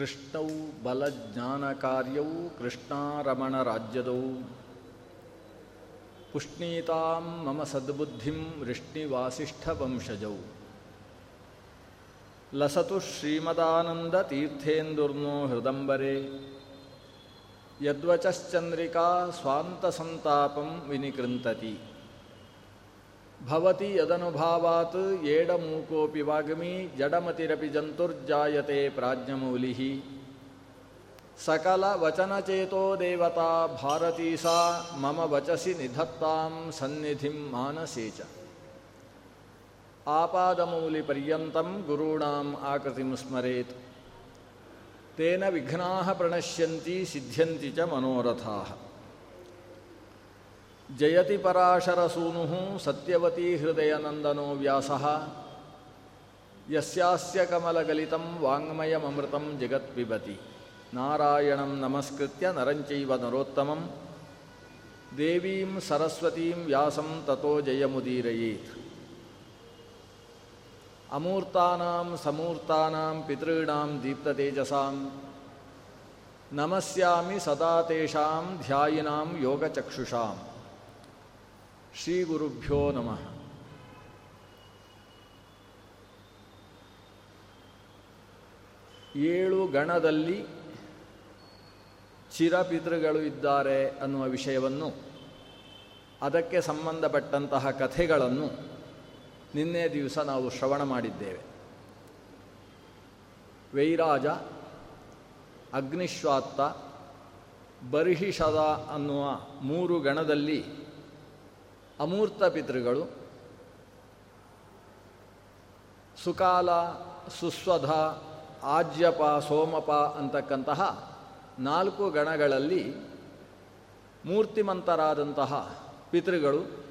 ಕೃಷ್ಣೌ ಬಲಜ್ಞಾನಕಾರ್ಯೌ ಕೃಷ್ಣಾರಮಣರಾಜ್ಯದೌ ಪುಷ್ಣೀತಾಂ ಮಮ ಸದ್ಬುದ್ಧಿಂ ವೃಷ್ಣಿವಾಸಿಷ್ಠವಂಶಜೌ. ಲಸತು ಶ್ರೀಮದಾನಂದತೀರ್ಥೇಂದುರ್ನೋ ಹೃದಂಬರೆ. ಯದ್ವಚಶ್ಚಂದ್ರಿಕಾ ಸ್ವಾಂತಸಂತಾಪಂ ವಿನಿಕೃಂತತಿ. ಭವತಿ ಯದನುಭಾವಾತ್ ಏಡಮೂಕೋಪಿ ವಾಗ್ಮಿ ಜಡಮತಿರಪಿ ಜಂತುರ್ಜಾಯತೆ ಪ್ರಾಜ್ಞಮೌಲಿ ಸಕಲ ವಚನಚೇತೋ ದೇವತಾ ಭಾರತೀ ಸಾ ಮಮ ವಚಸಿ ನಿಧತ್ತಾಂ ಸನ್ನಿಧಿಂ ಮಾನಸೇ ಚ. ಆಪಾದಮೌಲಿಪರ್ಯಂతం ಗುರುಣಾಂ ಆಕೃತಿಂ ಸ್ಮರೇತ್. ತೇನ ವಿಘ್ನಾ ಪ್ರಣಶ್ಯಂತಿ ಸಿದ್ಧ್ಯಂತಿ ಚ ಮನೋರಥಾಃ. ಜಯತಿ ಪರಾಶರಸೂನು ಸತ್ಯವತೀ ಹೃದಯನಂದನೋ ವ್ಯಾಸ. ಯಸ್ಯಾಸ್ಯ ಕಮಲಗಲಿತಂ ವಾङ्ಮಯಮೃತಂ ಜಗತ್ಪಿಬತಿ ನಾರಾಯಣಂ ನಮಸ್ಕೃತ್ಯ ನರಂಚೈವ ನರೋತ್ತಮಂ. ದೇವೀಂ ಸರಸ್ವತೀಂ ವ್ಯಾಸಂ ತಥೋ ಜಯಮುದೀರಯೇತ್. ಅಮೂರ್ತಾನಾಂ ಸಮೂರ್ತಾನಾಂ ಪಿತॄಣಾಂ ದೀಪ್ತತೇಜಸಾಂ. ನಮಸ್ಯಾಮಿ ಸದಾ ತೇಷಾಂ ಧ್ಯಾಯಿನಾಂ ಯೋಗಚಕ್ಷುಷಾಂ. ಶ್ರೀಗುರುಭ್ಯೋ ನಮಃ. ಏಳು ಗಣದಲ್ಲಿ ಚಿರಪಿತೃಗಳು ಇದ್ದಾರೆ ಅನ್ನುವ ವಿಷಯವನ್ನು, ಅದಕ್ಕೆ ಸಂಬಂಧಪಟ್ಟಂತಹ ಕಥೆಗಳನ್ನು ನಿನ್ನೆ ದಿವಸ ನಾವು ಶ್ರವಣ ಮಾಡಿದ್ದೇವೆ. ವೈರಾಜ, ಅಗ್ನಿಶ್ವಾತ್ತ ಬರಿಹಿಷದ ಅನ್ನುವ ಮೂರು ಗಣದಲ್ಲಿ ಅಮೂರ್ತ ಪಿತೃಗಳು. ಸುಕಾಲ, ಸುಸ್ವಧ, ಆಜ್ಯಪ, ಸೋಮಪ ಅಂತಕ್ಕಂತಹ ನಾಲ್ಕು ಗಣಗಳಲ್ಲಿ ಮೂರ್ತಿಮಂತರಾದಂತಹ ಪಿತೃಗಳು.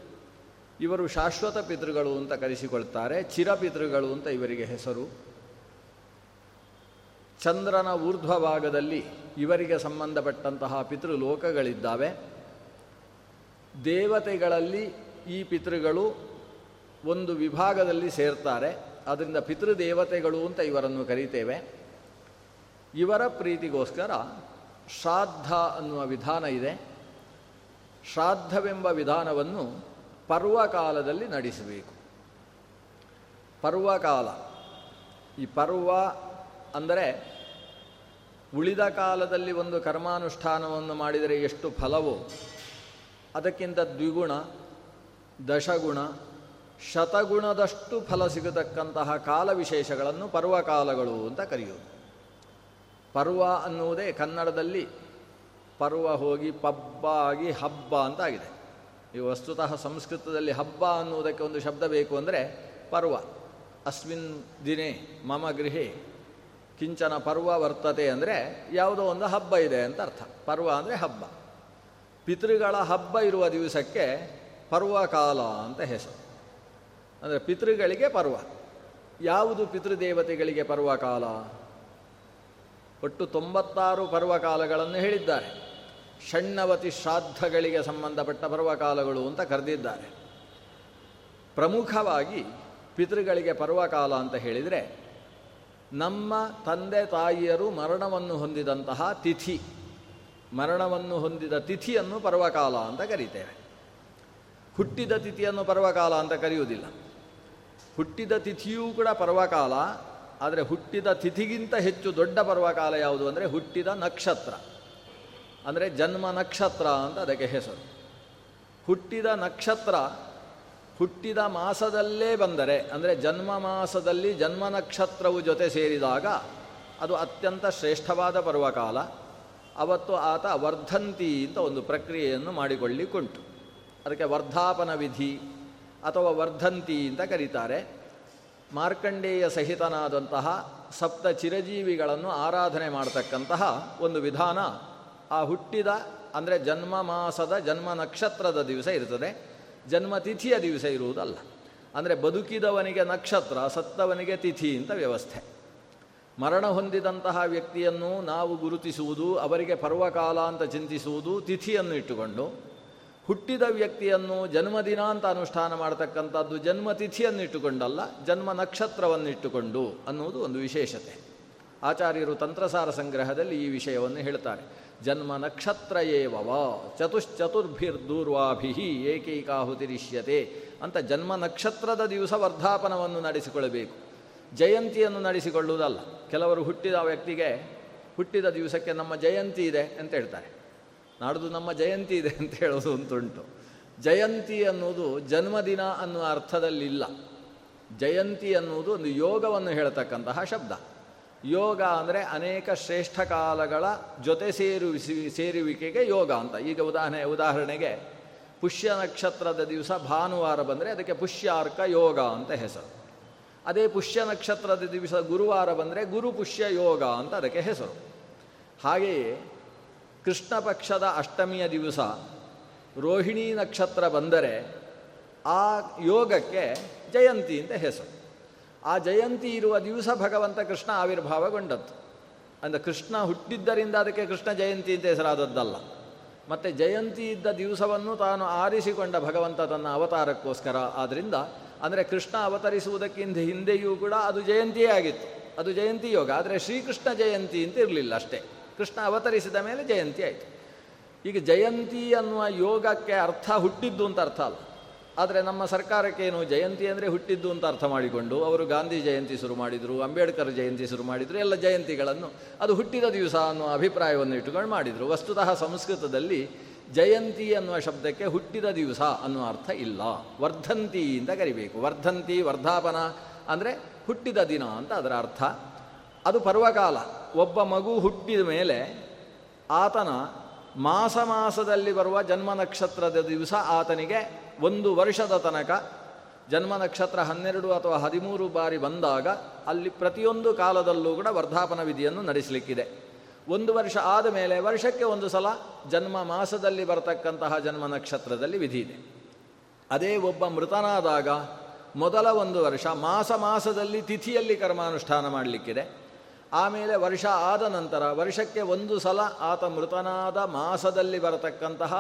ಇವರು ಶಾಶ್ವತ ಪಿತೃಗಳು ಅಂತ ಕರೆಸಿಕೊಳ್ತಾರೆ ಚಿರಪಿತೃಗಳು ಅಂತ ಇವರಿಗೆ ಹೆಸರು. ಚಂದ್ರನ ಊರ್ಧ್ವ ಭಾಗದಲ್ಲಿ ಇವರಿಗೆ ಸಂಬಂಧಪಟ್ಟಂತಹ ಪಿತೃಲೋಕಗಳಿದ್ದಾವೆ. ದೇವತೆಗಳಲ್ಲಿ ಈ ಪಿತೃಗಳು ಒಂದು ವಿಭಾಗದಲ್ಲಿ ಸೇರ್ತಾರೆ. ಅದರಿಂದ ಪಿತೃದೇವತೆಗಳು ಅಂತ ಇವರನ್ನು ಕರೀತೇವೆ. ಇವರ ಪ್ರೀತಿಗೋಸ್ಕರ ಶ್ರಾದ್ದ ಅನ್ನುವ ವಿಧಾನ ಇದೆ. ಶ್ರಾದ್ದವೆಂಬ ವಿಧಾನವನ್ನು ಪರ್ವಕಾಲದಲ್ಲಿ ನಡೆಸಬೇಕು. ಪರ್ವಕಾಲ. ಈ ಪರ್ವ ಅಂದರೆ ಉಳಿದ ಕಾಲದಲ್ಲಿ ಒಂದು ಕರ್ಮಾನುಷ್ಠಾನವನ್ನು ಮಾಡಿದರೆ ಎಷ್ಟು ಫಲವೋ ಅದಕ್ಕಿಂತ ದ್ವಿಗುಣ, ದಶಗುಣ, ಶತಗುಣದಷ್ಟು ಫಲ ಸಿಗತಕ್ಕಂತಹ ಕಾಲ ವಿಶೇಷಗಳನ್ನು ಪರ್ವಕಾಲಗಳು ಅಂತ ಕರೆಯೋದು ಪರ್ವ ಅನ್ನುವುದೇ ಕನ್ನಡದಲ್ಲಿ ಪರ್ವ ಹೋಗಿ ಪಬ್ಬ ಆಗಿ ಹಬ್ಬ ಅಂತ ಆಗಿದೆ ಈ ವಸ್ತುತಃ ಸಂಸ್ಕೃತದಲ್ಲಿ ಹಬ್ಬ ಅನ್ನುವುದಕ್ಕೆ ಒಂದು ಶಬ್ದ ಬೇಕು ಅಂದರೆ ಪರ್ವ. ಅಸ್ಮಿನ್ ದಿನೇ ಮಮ ಗೃಹೆ, ಕಿಂಚನ ಪರ್ವ ವರ್ತತೆ ಅಂದರೆ ಯಾವುದೋ ಒಂದು ಹಬ್ಬ ಇದೆ ಅಂತ ಅರ್ಥ. ಪರ್ವ ಅಂದರೆ ಹಬ್ಬ. ಪಿತೃಗಳ ಹಬ್ಬ ಇರುವ ದಿವಸಕ್ಕೆ ಪರ್ವಕಾಲ ಅಂತ ಹೆಸರು. ಅಂದರೆ ಪಿತೃಗಳಿಗೆ ಪರ್ವ. ಯಾವುದು ಪಿತೃದೇವತೆಗಳಿಗೆ ಪರ್ವಕಾಲ ಒಟ್ಟು ತೊಂಬತ್ತಾರು ಪರ್ವಕಾಲಗಳನ್ನು ಹೇಳಿದ್ದಾರೆ. ಷಣ್ಣವತಿ ಶ್ರಾದ್ದಗಳಿಗೆ ಸಂಬಂಧಪಟ್ಟ ಪರ್ವಕಾಲಗಳು ಅಂತ ಕರೆದಿದ್ದಾರೆ. ಪ್ರಮುಖವಾಗಿ ಪಿತೃಗಳಿಗೆ ಪರ್ವಕಾಲ ಅಂತ ಹೇಳಿದರೆ ನಮ್ಮ ತಂದೆ ತಾಯಿಯರು ಮರಣವನ್ನು ಹೊಂದಿದಂತಹ ತಿಥಿ. ಮರಣವನ್ನು ಹೊಂದಿದ ತಿಥಿಯನ್ನು ಪರ್ವಕಾಲ ಅಂತ ಕರೀತೇವೆ. ಹುಟ್ಟಿದ ತಿಥಿಯನ್ನು ಪರ್ವಕಾಲ ಅಂತ ಕರೆಯುವುದಿಲ್ಲ. ಹುಟ್ಟಿದ ತಿಥಿಯೂ ಕೂಡ ಪರ್ವಕಾಲ, ಆದರೆ ಹುಟ್ಟಿದ ತಿಥಿಗಿಂತ ಹೆಚ್ಚು ದೊಡ್ಡ ಪರ್ವಕಾಲ ಯಾವುದು ಅಂದರೆ ಹುಟ್ಟಿದ ನಕ್ಷತ್ರ. ಅಂದರೆ ಜನ್ಮ ನಕ್ಷತ್ರ ಅಂತ ಅದಕ್ಕೆ ಹೆಸರು. ಹುಟ್ಟಿದ ನಕ್ಷತ್ರ ಹುಟ್ಟಿದ ಮಾಸದಲ್ಲೇ ಬಂದರೆ, ಅಂದರೆ ಜನ್ಮ ಮಾಸದಲ್ಲಿ ಜನ್ಮ ನಕ್ಷತ್ರವು ಜೊತೆ ಸೇರಿದಾಗ ಅದು ಅತ್ಯಂತ ಶ್ರೇಷ್ಠವಾದ ಪರ್ವಕಾಲ. ಅವತ್ತು ಆತ ವರ್ಧಂತಿ ಅಂತ ಒಂದು ಪ್ರಕ್ರಿಯೆಯನ್ನು ಮಾಡಿಕೊಳ್ಳಿಕ್ಕುಂಟು. ಅದಕ್ಕೆ ವರ್ಧಾಪನ ವಿಧಿ ಅಥವಾ ವರ್ಧಂತಿ ಅಂತ ಕರೀತಾರೆ. ಮಾರ್ಕಂಡೇಯ ಸಹಿತನಾದಂತಹ ಸಪ್ತ ಚಿರಜೀವಿಗಳನ್ನು ಆರಾಧನೆ ಮಾಡತಕ್ಕಂತಹ ಒಂದು ವಿಧಾನ ಆ ಹುಟ್ಟಿದ ಅಂದರೆ ಜನ್ಮ ಮಾಸದ ಜನ್ಮ ನಕ್ಷತ್ರದ ದಿವಸ ಇರ್ತದೆ. ಜನ್ಮ ತಿಥಿಯ ದಿವಸ ಇರುವುದಲ್ಲ. ಅಂದರೆ ಬದುಕಿದವನಿಗೆ ನಕ್ಷತ್ರ, ಸತ್ತವನಿಗೆ ತಿಥಿ ಅಂತ ವ್ಯವಸ್ಥೆ. ಮರಣ ಹೊಂದಿದಂತಹ ವ್ಯಕ್ತಿಯನ್ನು ನಾವು ಗುರುತಿಸುವುದು, ಅವರಿಗೆ ಪರ್ವಕಾಲ ಅಂತ ಚಿಂತಿಸುವುದು, ತಿಥಿಯನ್ನು ಇಟ್ಟುಕೊಂಡು ಹುಟ್ಟಿದ ವ್ಯಕ್ತಿಯನ್ನು ಜನ್ಮದಿನ ಅಂತ ಅನುಷ್ಠಾನ ಮಾಡತಕ್ಕಂಥದ್ದು ಜನ್ಮ ತಿಥಿಯನ್ನು ಇಟ್ಟುಕೊಂಡಲ್ಲ, ಜನ್ಮ ನಕ್ಷತ್ರವನ್ನು ಇಟ್ಟುಕೊಂಡು ಅನ್ನುವುದು ಒಂದು ವಿಶೇಷತೆ. ಆಚಾರ್ಯರು ತಂತ್ರಸಾರ ಸಂಗ್ರಹದಲ್ಲಿ ಈ ವಿಷಯವನ್ನು ಹೇಳ್ತಾರೆ. ಜನ್ಮ ನಕ್ಷತ್ರ ಏವವ ಚತುಶ್ಚತುರ್ಭಿರ್ದೂರ್ವಾಭಿ ಏಕೈಕಾಹುತಿರಿಷ್ಯತೆ ಅಂತ ಜನ್ಮ ನಕ್ಷತ್ರದ ದಿವಸ ವರ್ಧಾಪನವನ್ನು ನಡೆಸಿಕೊಳ್ಳಬೇಕು. ಜಯಂತಿಯನ್ನು ನಡೆಸಿಕೊಳ್ಳುವುದಲ್ಲ. ಕೆಲವರು ಹುಟ್ಟಿದ ವ್ಯಕ್ತಿಗೆ ಹುಟ್ಟಿದ ದಿವಸಕ್ಕೆ ನಮ್ಮ ಜಯಂತಿ ಇದೆ ಅಂತ ಹೇಳ್ತಾರೆ. ನಾಡ್ದು ನಮ್ಮ ಜಯಂತಿ ಇದೆ ಅಂತ ಹೇಳೋದು ಅಂತುಂಟು. ಜಯಂತಿ ಅನ್ನುವುದು ಜನ್ಮದಿನ ಅನ್ನುವ ಅರ್ಥದಲ್ಲಿಲ್ಲ. ಜಯಂತಿ ಅನ್ನುವುದು ಒಂದು ಯೋಗವನ್ನು ಹೇಳ್ತಕ್ಕಂತಹ ಶಬ್ದ. ಯೋಗ ಅಂದರೆ ಅನೇಕ ಶ್ರೇಷ್ಠ ಕಾಲಗಳ ಜೊತೆ ಸೇರುವಿಸಿ, ಸೇರುವಿಕೆಗೆ ಯೋಗ ಅಂತ. ಈಗ ಉದಾಹರಣೆ, ಉದಾಹರಣೆಗೆ ಪುಷ್ಯ ನಕ್ಷತ್ರದ ದಿವಸ ಭಾನುವಾರ ಬಂದರೆ ಅದಕ್ಕೆ ಪುಷ್ಯಾರ್ಕ ಯೋಗ ಅಂತ ಹೆಸರು. ಅದೇ ಪುಷ್ಯ ನಕ್ಷತ್ರದ ದಿವಸ ಗುರುವಾರ ಬಂದರೆ ಗುರು ಪುಷ್ಯ ಯೋಗ ಅಂತ ಅದಕ್ಕೆ ಹೆಸರು. ಹಾಗೆಯೇ ಕೃಷ್ಣ ಪಕ್ಷದ ಅಷ್ಟಮಿಯ ದಿವಸ ರೋಹಿಣಿ ನಕ್ಷತ್ರ ಬಂದರೆ ಆ ಯೋಗಕ್ಕೆ ಜಯಂತಿ ಅಂತ ಹೆಸರು. ಆ ಜಯಂತಿ ಇರುವ ದಿವಸ ಭಗವಂತ ಕೃಷ್ಣ ಆವಿರ್ಭಾವಗೊಂಡದ್ದು. ಅಂದರೆ ಕೃಷ್ಣ ಹುಟ್ಟಿದ್ದರಿಂದ ಅದಕ್ಕೆ ಕೃಷ್ಣ ಜಯಂತಿ ಅಂತ ಹೆಸರಾದದ್ದಲ್ಲ. ಮತ್ತು ಜಯಂತಿ ಇದ್ದ ದಿವಸವನ್ನು ತಾನು ಆರಿಸಿಕೊಂಡ ಭಗವಂತ ತನ್ನ ಅವತಾರಕ್ಕೋಸ್ಕರ. ಆದ್ದರಿಂದ ಅಂದರೆ ಕೃಷ್ಣ ಅವತರಿಸುವುದಕ್ಕಿಂತ ಹಿಂದೆಯೂ ಕೂಡ ಅದು ಜಯಂತಿಯೇ ಆಗಿತ್ತು. ಅದು ಜಯಂತಿ ಯೋಗ. ಆದರೆ ಶ್ರೀಕೃಷ್ಣ ಜಯಂತಿ ಅಂತ ಇರಲಿಲ್ಲ ಅಷ್ಟೇ. ಕೃಷ್ಣ ಅವತರಿಸಿದ ಮೇಲೆ ಜಯಂತಿ ಆಯಿತು. ಈಗ ಜಯಂತಿ ಅನ್ನುವ ಯೋಗಕ್ಕೆ ಅರ್ಥ ಹುಟ್ಟಿದ್ದು ಅಂತ ಅರ್ಥ ಅಲ್ಲ. ಆದರೆ ನಮ್ಮ ಸರ್ಕಾರಕ್ಕೇನು ಜಯಂತಿ ಅಂದರೆ ಹುಟ್ಟಿದ್ದು ಅಂತ ಅರ್ಥ ಮಾಡಿಕೊಂಡು ಅವರು ಗಾಂಧಿ ಜಯಂತಿ ಶುರು ಮಾಡಿದರು, ಅಂಬೇಡ್ಕರ್ ಜಯಂತಿ ಶುರು ಮಾಡಿದರು, ಎಲ್ಲ ಜಯಂತಿಗಳನ್ನು ಅದು ಹುಟ್ಟಿದ ದಿವಸ ಅನ್ನುವ ಅಭಿಪ್ರಾಯವನ್ನು ಇಟ್ಟುಕೊಂಡು ಮಾಡಿದರು. ವಸ್ತುತಃ ಸಂಸ್ಕೃತದಲ್ಲಿ ಜಯಂತಿ ಅನ್ನುವ ಶಬ್ದಕ್ಕೆ ಹುಟ್ಟಿದ ದಿವಸ ಅನ್ನುವ ಅರ್ಥ ಇಲ್ಲ. ವರ್ಧಂತಿ ಅಂತ ಕರಿಬೇಕು. ವರ್ಧಂತಿ, ವರ್ಧಾಪನ ಅಂದರೆ ಹುಟ್ಟಿದ ದಿನ ಅಂತ ಅದರ ಅರ್ಥ. ಅದು ಪರ್ವಕಾಲ. ಒಬ್ಬ ಮಗು ಹುಟ್ಟಿದ ಮೇಲೆ ಆತನ ಮಾಸ ಮಾಸದಲ್ಲಿ ಬರುವ ಜನ್ಮ ನಕ್ಷತ್ರದ ದಿವಸ ಆತನಿಗೆ ಒಂದು ವರ್ಷದ ತನಕ. ಜನ್ಮ ನಕ್ಷತ್ರ ಹನ್ನೆರಡು ಅಥವಾ ಹದಿಮೂರು ಬಾರಿ ಬಂದಾಗ ಅಲ್ಲಿ ಪ್ರತಿಯೊಂದು ಕಾಲದಲ್ಲೂ ಕೂಡ ವರ್ಧಾಪನ ವಿಧಿಯನ್ನು ನಡೆಸಲಿಕ್ಕಿದೆ. ಒಂದು ವರ್ಷ ಆದ ಮೇಲೆ ವರ್ಷಕ್ಕೆ ಒಂದು ಸಲ ಜನ್ಮ ಮಾಸದಲ್ಲಿ ಬರತಕ್ಕಂತಹ ಜನ್ಮ ನಕ್ಷತ್ರದಲ್ಲಿ ವಿಧಿ ಇದೆ. ಅದೇ ಒಬ್ಬ ಮೃತನಾದಾಗ ಮೊದಲ ಒಂದು ವರ್ಷ ಮಾಸ ಮಾಸದಲ್ಲಿ ತಿಥಿಯಲ್ಲಿ ಕರ್ಮಾನುಷ್ಠಾನ ಮಾಡಲಿಕ್ಕಿದೆ. ಆಮೇಲೆ ವರ್ಷ ಆದ ನಂತರ ವರ್ಷಕ್ಕೆ ಒಂದು ಸಲ ಆತ ಮೃತನಾದ ಮಾಸದಲ್ಲಿ ಬರತಕ್ಕಂತಹ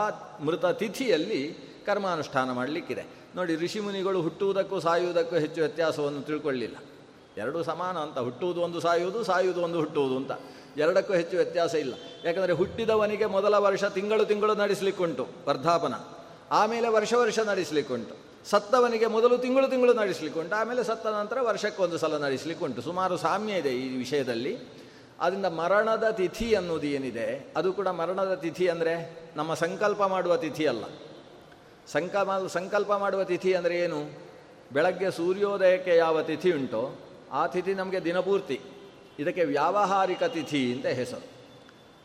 ಮೃತ ತಿಥಿಯಲ್ಲಿ ಕರ್ಮಾನುಷ್ಠಾನ ಮಾಡಲಿಕ್ಕಿದೆ. ನೋಡಿ ಋಷಿಮುನಿಗಳು ಹುಟ್ಟುವುದಕ್ಕೂ ಸಾಯುವುದಕ್ಕೂ ಹೆಚ್ಚು ವ್ಯತ್ಯಾಸವನ್ನು ತಿಳ್ಕೊಳ್ಳಿಲ್ಲ. ಎರಡೂ ಸಮಾನ ಅಂತ, ಹುಟ್ಟುವುದು ಒಂದು ಸಾಯುವುದು ಸಾಯುವುದು ಒಂದು ಹುಟ್ಟುವುದು ಅಂತ. ಎರಡಕ್ಕೂ ಹೆಚ್ಚು ವ್ಯತ್ಯಾಸ ಇಲ್ಲ. ಯಾಕಂದರೆ ಹುಟ್ಟಿದವನಿಗೆ ಮೊದಲ ವರ್ಷ ತಿಂಗಳು ತಿಂಗಳು ನಡೆಸಲಿಕ್ಕುಂಟು ವರ್ಧಾಪನ. ಆಮೇಲೆ ವರ್ಷ ವರ್ಷ ನಡೆಸಲಿಕ್ಕುಂಟು. ಸತ್ತವನಿಗೆ ಮೊದಲು ತಿಂಗಳು ತಿಂಗಳು ನಡೆಸಲಿಕ್ಕುಂಟು. ಆಮೇಲೆ ಸತ್ತ ನಂತರ ವರ್ಷಕ್ಕೊಂದು ಸಲ ನಡೆಸಲಿಕ್ಕುಂಟು. ಸುಮಾರು ಸಾಮ್ಯ ಇದೆ ಈ ವಿಷಯದಲ್ಲಿ. ಅದರಿಂದ ಮರಣದ ತಿಥಿ ಅನ್ನೋದು ಏನಿದೆ? ಅದು ಕೂಡ ಮರಣದ ತಿಥಿ ಅಂದರೆ ನಮ್ಮ ಸಂಕಲ್ಪ ಮಾಡುವ ತಿಥಿ ಅಲ್ಲ. ಸಂಕಲ್ಪ ಸಂಕಲ್ಪ ಮಾಡುವ ತಿಥಿ ಅಂದರೆ ಏನು? ಬೆಳಗ್ಗೆ ಸೂರ್ಯೋದಯಕ್ಕೆ ಯಾವ ತಿಥಿ ಉಂಟೋ? ಆ ತಿಥಿ ನಮಗೆ ದಿನಪೂರ್ತಿ. ಇದಕ್ಕೆ ವ್ಯಾವಹಾರಿಕ ತಿಥಿ ಅಂತ ಹೆಸರು.